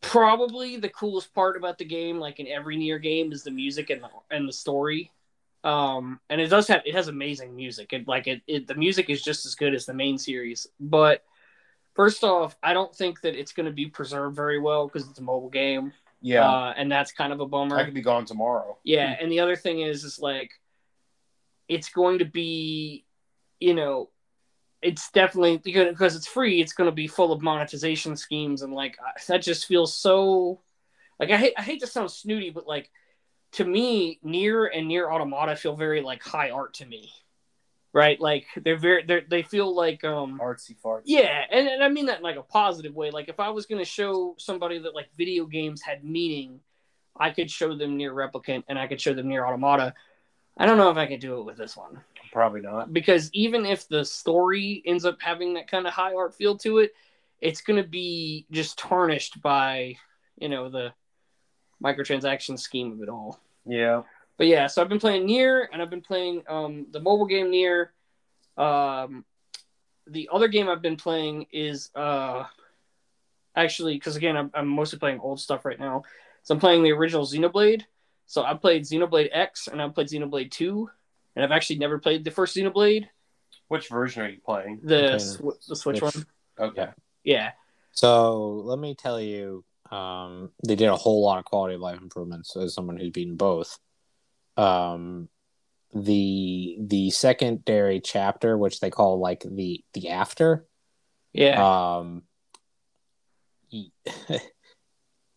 Speaker 3: probably the coolest part about the game, like in every nier game, is the music and the and the story. Um, and it does have it has amazing music. It like it, it the music is just as good as the main series. But first off, I don't think that it's going to be preserved very well because it's a mobile game.
Speaker 2: Yeah,
Speaker 3: uh, and that's kind of a bummer.
Speaker 2: I could be gone tomorrow.
Speaker 3: Yeah, and the other thing is, is like, it's going to be, you know, it's definitely because it's free. It's going to be full of monetization schemes, and like that just feels so. Like I hate, I hate to sound snooty, but like to me, nier and nier automata feel very like high art to me. Right? Like they're very they they feel like um
Speaker 2: Artsy farts.
Speaker 3: yeah, and, and I mean that in like a positive way. Like if I was gonna show somebody that like video games had meaning, I could show them nier replicant and I could show them nier automata. I don't know if I could do it with this one
Speaker 2: Probably not.
Speaker 3: because even if the story ends up having that kind of high art feel to it, it's going to be just tarnished by you know the microtransaction scheme of it all.
Speaker 2: Yeah.
Speaker 3: But yeah, so I've been playing Nier and I've been playing um, the mobile game Nier. Um, the other game I've been playing is uh, actually because again I'm, I'm mostly playing old stuff right now. So I'm playing the original Xenoblade. So I played Xenoblade X and I played Xenoblade Two, and I've actually never played the first Xenoblade.
Speaker 2: Which version are you playing?
Speaker 3: The
Speaker 1: Okay.
Speaker 3: sw- the Switch
Speaker 1: Switch.
Speaker 3: one.
Speaker 2: Okay.
Speaker 3: Yeah.
Speaker 1: So let me tell you, um, they did a whole lot of quality of life improvements as someone who's beaten both. Um, the the secondary chapter, which they call like the the after,
Speaker 3: Yeah.
Speaker 1: um,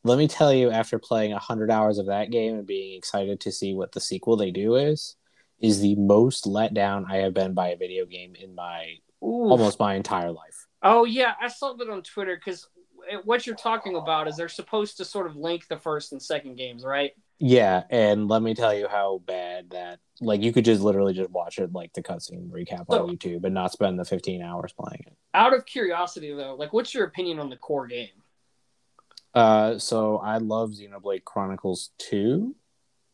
Speaker 1: let me tell you, after playing hundred hours of that game and being excited to see what the sequel they do is, is the most let down I have been by a video game in my
Speaker 3: Ooh.
Speaker 1: almost my entire life.
Speaker 3: Oh yeah, I saw that on Twitter because what you're talking about is they're supposed to sort of link the first and second games, right?
Speaker 1: Yeah, and let me tell you how bad that like you could just literally just watch it like the cutscene recap on YouTube and not spend the 15 hours playing it.
Speaker 3: Out of curiosity though, like what's your opinion on the core game?
Speaker 1: Uh so I love Xenoblade Chronicles 2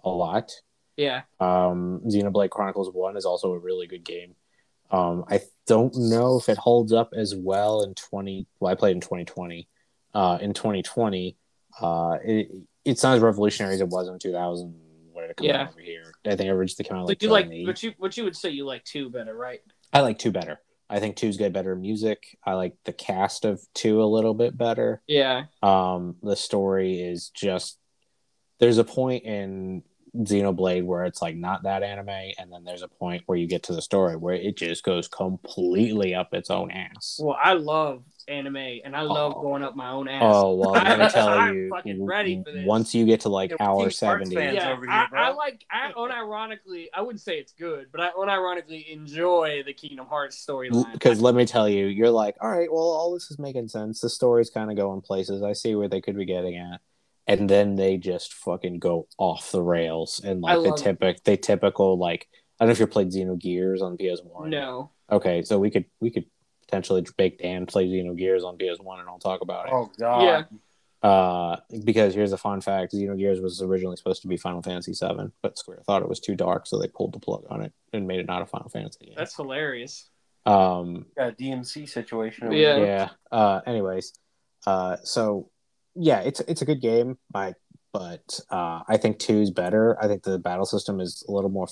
Speaker 1: a lot.
Speaker 3: Yeah.
Speaker 1: Um Xenoblade Chronicles 1 is also a really good game. Um I don't know if it holds up as well in 20 well I played in 2020. Uh in 2020 uh it it's not as revolutionary as it was in 2000 when it came
Speaker 3: Yeah.
Speaker 1: out over here. I think it originally came out like
Speaker 3: you like,
Speaker 1: 2008.
Speaker 3: but you, but you would say you like two better, right?
Speaker 1: I like two better. I think two's got better music. I like the cast of two a little bit better.
Speaker 3: Yeah.
Speaker 1: Um, the story is just there's a point in Xenoblade where it's like not that anime, and then there's a point where you get to the story where it just goes completely up its own ass.
Speaker 3: Well, I love anime and I love
Speaker 1: Oh.
Speaker 3: going up my own ass.
Speaker 1: Oh well, let me tell
Speaker 3: I'm
Speaker 1: you,
Speaker 3: fucking ready for this.
Speaker 1: once you get to like
Speaker 2: Yeah, we're
Speaker 1: hour seventy,
Speaker 3: yeah,
Speaker 2: over here,
Speaker 3: I,
Speaker 2: bro.
Speaker 3: I like. I unironically, I wouldn't say it's good, but I unironically enjoy the Kingdom Hearts storyline.
Speaker 1: because let me tell you, you're like, all right, well, all this is making sense. The story's kind of going places. I see where they could be getting at, and then they just fucking go off the rails and like the typical, they typical like. I don't know if you played Xenogears on PS One.
Speaker 3: no,
Speaker 1: Okay, so we could we could potentially make Dan play Xenogears on PS One, and I'll talk about it.
Speaker 2: Oh god.
Speaker 3: Yeah.
Speaker 1: Uh, because here's a fun fact: Xenogears was originally supposed to be Final Fantasy VII, but Square thought it was too dark, so they pulled the plug on it and made it not a Final Fantasy game.
Speaker 3: that's hilarious.
Speaker 1: Um,
Speaker 2: Got a DMC situation.
Speaker 3: Yeah.
Speaker 1: yeah. Uh, anyways, uh, so yeah, it's it's a good game, I, but uh, I think two is better. I think the battle system is a little more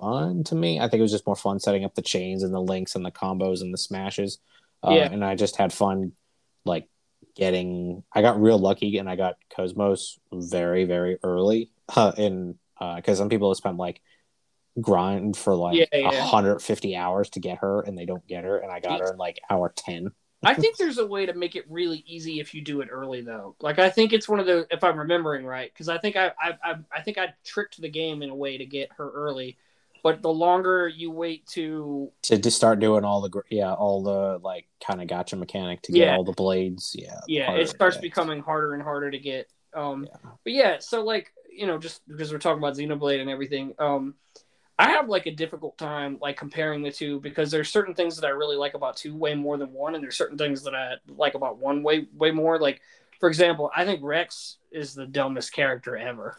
Speaker 1: fun to me. I think it was just more fun setting up the chains and the links and the combos and the smashes. Uh,
Speaker 3: Yeah.
Speaker 1: and I just had fun, like getting. I got real lucky, and I got KOS-MOS very very early. Uh, in because some people have spent like grind for like
Speaker 3: Yeah, yeah.
Speaker 1: 150 hours to get her and they don't get her and i got her in like hour 10
Speaker 3: I think there's a way to make it really easy if you do it early, though. Like I think it's one of the, if I'm remembering right, because I think I, I, I, I think I tricked the game in a way to get her early. But the longer you wait to,
Speaker 1: to just start doing all the yeah all the like kind of gotcha mechanic to get
Speaker 3: Yeah.
Speaker 1: all the blades yeah
Speaker 3: yeah,
Speaker 1: harder
Speaker 3: it starts becoming harder and harder to get. Um,
Speaker 1: Yeah.
Speaker 3: but yeah, so like you know, just because we're talking about Xenoblade and everything, um, I have like a difficult time like comparing the two because there's certain things that I really like about two way more than one, and there's certain things that I like about one way way more. Like for example, I think Rex is the dumbest character ever.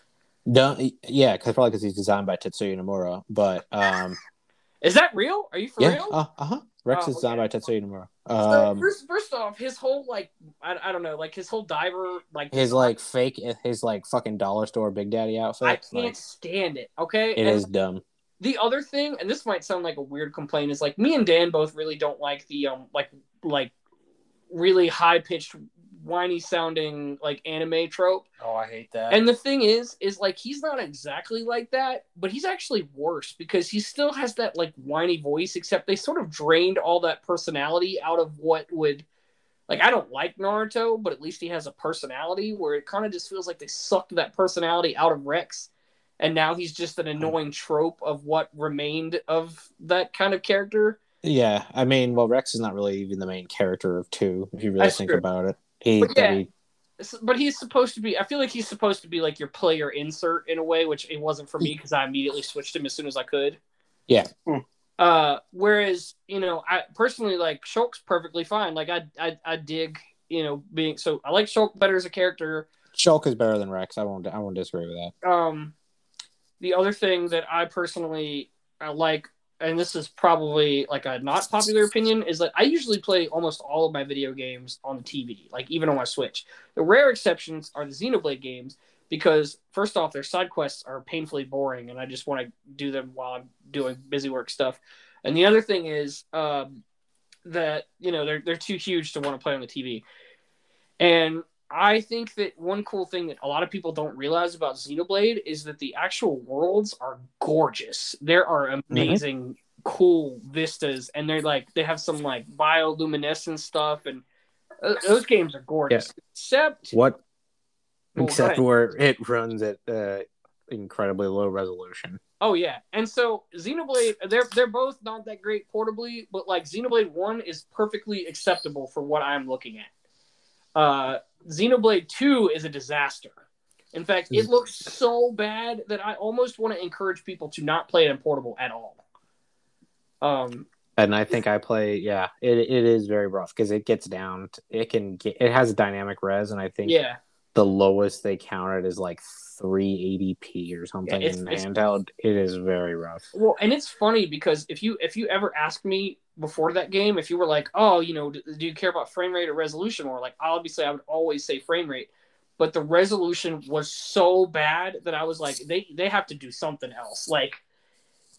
Speaker 1: Don't, yeah cause probably because he's designed by tetsuya nomura but um
Speaker 3: Is that real? Are you for
Speaker 1: yeah
Speaker 3: real?
Speaker 1: uh, uh-huh rex
Speaker 3: Oh,
Speaker 1: is designed
Speaker 3: okay.
Speaker 1: by tetsuya nomura
Speaker 3: so
Speaker 1: um
Speaker 3: first, first off, his whole like I, I don't know, like his whole diver like
Speaker 1: his like fake his like fucking dollar store big daddy outfit
Speaker 3: I can't
Speaker 1: like,
Speaker 3: stand it. Okay,
Speaker 1: it
Speaker 3: And
Speaker 1: is dumb
Speaker 3: the other thing, and this might sound like a weird complaint, is like me and Dan both really don't like the um like like really high pitched whiny sounding like anime trope.
Speaker 2: Oh, I hate that.
Speaker 3: And the thing is, is like he's not exactly like that, but he's actually worse because he still has that like whiny voice, except they sort of drained all that personality out of what would like I don't like Naruto, but at least he has a personality where it kind of just feels like they sucked that personality out of Rex. and now he's just an hmm. annoying trope of what remained of that kind of character.
Speaker 1: Yeah, I mean, well, Rex is not really even the main character of two, if you really
Speaker 3: That's
Speaker 1: think
Speaker 3: true.
Speaker 1: about it. He,
Speaker 3: But yeah.
Speaker 1: he-
Speaker 3: But he's supposed to be. I feel like he's supposed to be like your player insert in a way, which it wasn't for me because I immediately switched him as soon as I could.
Speaker 1: Yeah.
Speaker 2: Hmm.
Speaker 3: Uh, whereas you know, I personally like Shulk's perfectly fine. Like I, I, I dig you know being so. I like Shulk better as a character.
Speaker 1: Shulk is better than Rex. I won't. I won't disagree with that.
Speaker 3: Um, the other thing that I personally I like, and this is probably like a not popular opinion, is that I usually play almost all of my video games on the TV, like even on my Switch. The rare exceptions are the Xenoblade games because first off, their side quests are painfully boring, and I just want to do them while I'm doing busy work stuff. And the other thing is um, that you know they're they're too huge to want to play on the TV. And I think that one cool thing that a lot of people don't realize about Xenoblade is that the actual worlds are gorgeous. There are amazing, cool vistas, and they're like they have some like bioluminescent stuff, and uh, those games are gorgeous. Except
Speaker 1: What?
Speaker 3: Well,
Speaker 1: Except where it runs at uh, incredibly low resolution.
Speaker 3: Oh yeah, and so Xenoblade, they're they're both not that great portably, but like Xenoblade One is perfectly acceptable for what I'm looking at. Uh, Xenoblade Two is a disaster. In fact, it looks so bad that I almost want to encourage people to not play it in portable at all. Um,
Speaker 1: And I think I play. Yeah, it, it is very rough because it gets down. To, it can get. It has a dynamic res, and I think
Speaker 3: yeah,
Speaker 1: the lowest they counted is like 380p or something
Speaker 3: it's-
Speaker 1: in
Speaker 3: it's-
Speaker 1: handheld. It is very rough.
Speaker 3: Well, and it's funny because if you if you ever asked me before that game, if you were like, oh, you know, do, do you care about frame rate or resolution more? Like, obviously, I would always say frame rate, but the resolution was so bad that I was like, they they have to do something else. Like,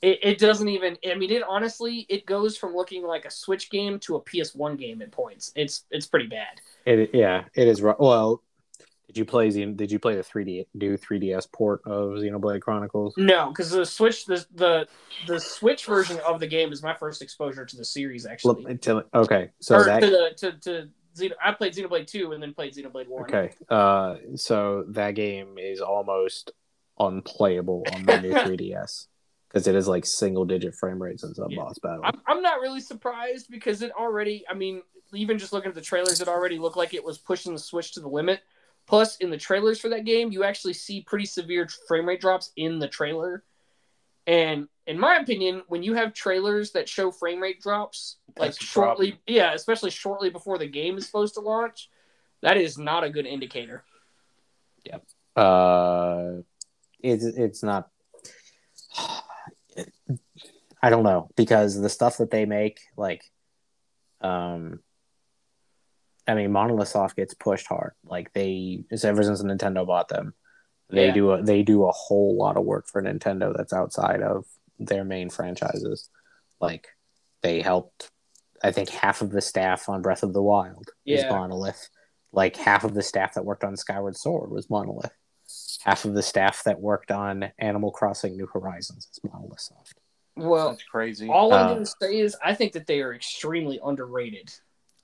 Speaker 3: it, it doesn't even. I mean, it honestly, it goes from looking like a Switch game to a PS1 game at points. It's it's pretty bad.
Speaker 1: It yeah, it is rough. Well, did you play Xen- Did you play the 3D new 3DS port of Xenoblade Chronicles?
Speaker 3: No, because the Switch the, the the Switch version of the game is my first exposure to the series. Actually,
Speaker 1: Okay, so
Speaker 3: or
Speaker 1: that
Speaker 3: to the to to Xeno, I played Xenoblade two and then played Xenoblade one.
Speaker 1: okay, uh, so that game is almost unplayable on the new 3DS because it is like single digit frame rates in some
Speaker 3: Yeah.
Speaker 1: boss battle.
Speaker 3: I'm I'm not really surprised because it already. I mean, even just looking at the trailers, it already looked like it was pushing the Switch to the limit. Plus, in the trailers for that game, you actually see pretty severe frame rate drops in the trailer. And in my opinion, when you have trailers that show frame rate drops, like shortly, yeah, especially shortly before the game is supposed to launch, that is not a good indicator.
Speaker 1: uh it's it's not i don't know because the stuff that they make like um i mean monolith soft gets pushed hard like they it's ever since nintendo bought them they
Speaker 3: Yeah.
Speaker 1: do a they do a whole lot of work for nintendo that's outside of their main franchises like they helped i think half of the staff on breath of the wild is monolith like half of the staff that worked on skyward sword was monolith half of the staff that worked on Animal Crossing New Horizons is Monolith Soft.
Speaker 3: Well,
Speaker 2: That's crazy.
Speaker 3: all I'm
Speaker 1: Uh,
Speaker 3: going to say is I think that they are extremely underrated.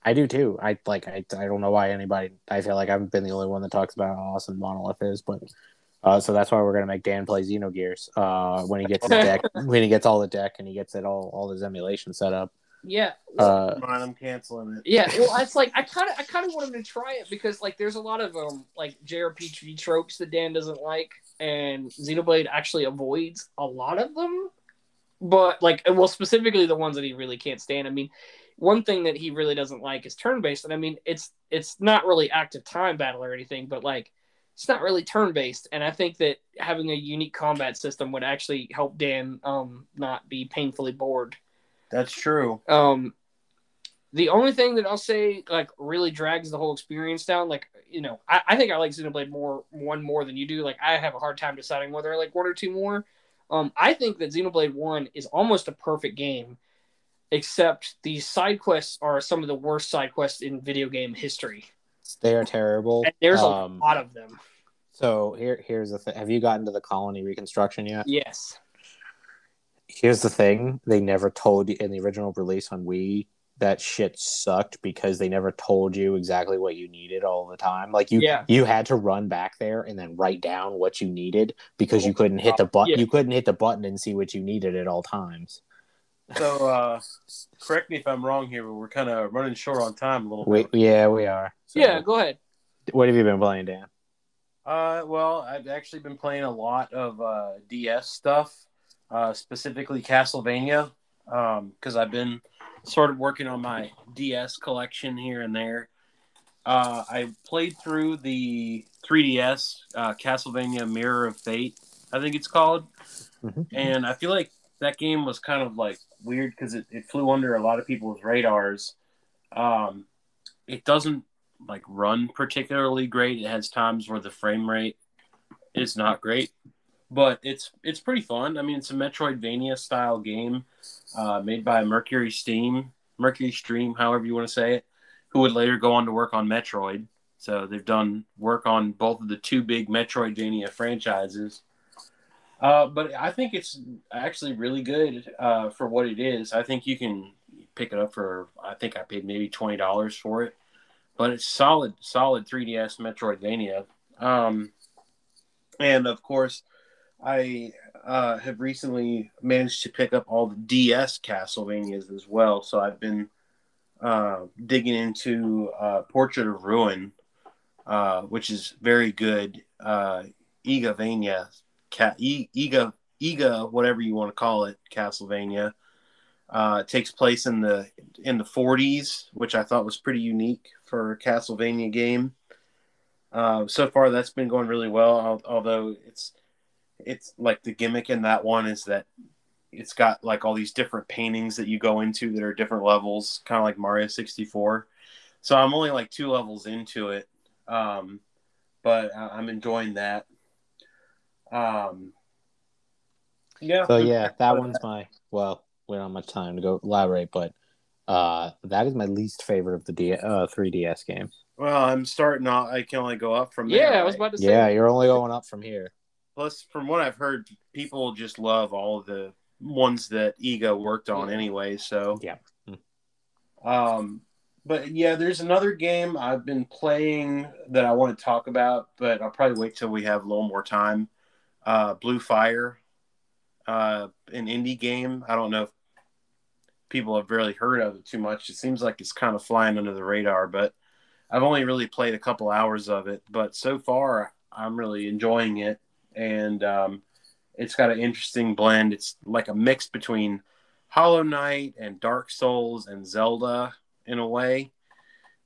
Speaker 1: I do too. I like. I, I don't know why anybody. I feel like I've been the only one that talks about how awesome Monolith is, but uh, so that's why we're gonna make Dan play Xenogears uh, when he gets the deck, when he gets all the deck and he gets it all all his emulation set up.
Speaker 3: Yeah.
Speaker 1: Uh,
Speaker 2: Mind, I'm canceling it.
Speaker 3: Yeah, well, it's like I kind of, I kind of want him to try it because like there's a lot of um like JRPG tropes that Dan doesn't like, and Xenoblade actually avoids a lot of them. But like, well, specifically the ones that he really can't stand. I mean, one thing that he really doesn't like is turn based, and I mean, it's it's not really active time battle or anything, but like it's not really turn based, and I think that having a unique combat system would actually help Dan um not be painfully bored.
Speaker 2: That's true.
Speaker 3: Um, the only thing that I'll say like really drags the whole experience down, like you know, I, I think I like Xenoblade more one more than you do. Like I have a hard time deciding whether I like one or two more. Um, I think that Xenoblade One is almost a perfect game, except the side quests are some of the worst side quests in video game history.
Speaker 1: they are terrible.
Speaker 3: And there's a
Speaker 1: Um,
Speaker 3: lot of them.
Speaker 1: So here here's the thing. Have you gotten to the colony reconstruction yet?
Speaker 3: Yes.
Speaker 1: Here's the thing. They never told you in the original release on Wii that shit sucked because they never told you exactly what you needed all the time. Like you
Speaker 3: Yeah.
Speaker 1: you had to run back there and then write down what you needed because you couldn't hit the button
Speaker 3: Yeah.
Speaker 1: you couldn't hit the button and see what you needed at all times.
Speaker 2: So, uh, correct me if I'm wrong here, but we're kind of running short on time a little
Speaker 1: We,
Speaker 2: bit.
Speaker 1: yeah, we are. So,
Speaker 3: yeah, go ahead.
Speaker 1: What have you been playing, Dan?
Speaker 2: Uh, well, I've actually been playing a lot of uh, DS stuff, uh, specifically Castlevania, because I've been sort of working on my DS collection here and there. Uh, I played through the 3DS uh, Castlevania Mirror of Fate, I think it's called,
Speaker 1: Mhm.
Speaker 2: and I feel like that game was kind of like weird because it, it flew under a lot of people's radars. Um, it doesn't like run particularly great. It has times where the frame rate is not great, but it's it's pretty fun. I mean, it's a Metroidvania style game uh, made by Mercury Steam, Mercury Stream, however you want to say it, who would later go on to work on Metroid. So they've done work on both of the two big Metroidvania franchises. Uh, but I think it's actually really good uh, for what it is. I think you can pick it up for. I think I paid maybe twenty dollars for it, but it's solid, solid 3DS Metroidvania. Um, and of course, I uh, have recently managed to pick up all the DS Castlevanias as well. So I've been uh, digging into uh, Portrait of Ruin, uh, which is very good. Uh, Igavania, Ca- e- Iga, Iga, whatever you want to call it, Castlevania. Uh, it takes place in the in the 40s, which I thought was pretty unique for a Castlevania game. Uh, so far, that's been going really well. Although it's it's like the gimmick in that one is that it's got like all these different paintings that you go into that are different levels, kind of like Mario 64. So I'm only like two levels into it, um, but I'm enjoying that. Um, yeah.
Speaker 1: So yeah, that one's my well, we don't have much time to go elaborate, but uh that is my least favorite of the D uh 3DS games.
Speaker 2: Well, I'm starting off. I can only go up from there.
Speaker 3: Yeah, I was about to say.
Speaker 1: Yeah, you're only going up from here.
Speaker 2: Plus, from what I've heard, people just love all of the ones that Iga worked on
Speaker 3: Yeah.
Speaker 2: anyway. So
Speaker 1: Yeah.
Speaker 2: Um, but yeah, there's another game I've been playing that I want to talk about, but I'll probably wait till we have a little more time. Uh, Blue Fire, uh, an indie game. I don't know if people have really heard of it too much. It seems like it's kind of flying under the radar, but I've only really played a couple hours of it. But so far, I'm really enjoying it, and um, it's got an interesting blend. It's like a mix between Hollow Knight and Dark Souls and Zelda in a way.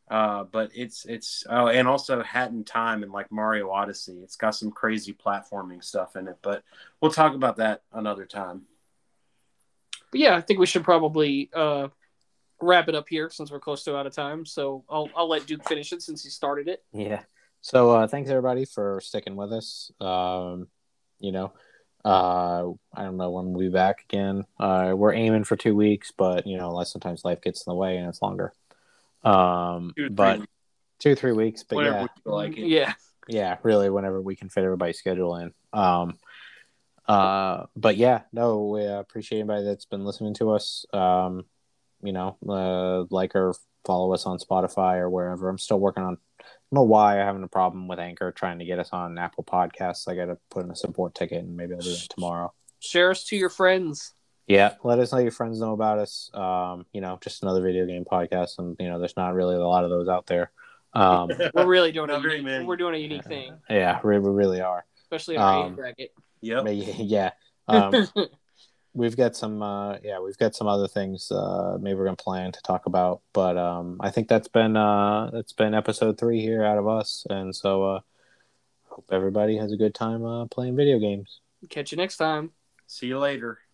Speaker 2: Uh, but it's it's oh, and also Hat in Time and like Mario Odyssey. It's got some crazy platforming stuff in it, but we'll talk about that another time.
Speaker 3: But yeah, I think we should probably uh, wrap it up here since we're close to out of time. So I'll I'll let Duke finish it since he started it.
Speaker 1: Yeah. So uh thanks everybody for sticking with us. Um, you know, uh I don't know when we'll be back again. Uh we're aiming for two weeks, but you know, unless sometimes life gets in the way and it's longer. Um
Speaker 2: Two,
Speaker 1: but
Speaker 2: three,
Speaker 1: two, three weeks, but
Speaker 2: whenever
Speaker 1: yeah.
Speaker 2: we feel like it.
Speaker 3: Yeah.
Speaker 1: yeah really whenever we can fit everybody's schedule in um uh but yeah no we uh, appreciate anybody that's been listening to us um you know uh like or follow us on spotify or wherever i'm still working on I don't know why i'm having a problem with anchor trying to get us on apple podcasts i gotta put in a support ticket and maybe i'll do that tomorrow
Speaker 3: Share us to your friends.
Speaker 1: Yeah let us know your friends know about us um you know just another video game podcast and you know there's not really a lot of those out there um
Speaker 3: We're really doing a
Speaker 2: very
Speaker 3: unique,
Speaker 2: many.
Speaker 3: we're doing a unique thing,
Speaker 1: yeah we, we really are
Speaker 3: especially in our
Speaker 1: Um,
Speaker 3: age bracket.
Speaker 2: Yep.
Speaker 1: yeah um we've got some uh yeah we've got some other things uh maybe we're gonna plan to talk about but um i think that's been uh that's been episode three here out of us and so uh hope everybody has a good time uh playing video games
Speaker 3: Catch you next time.
Speaker 2: See you later.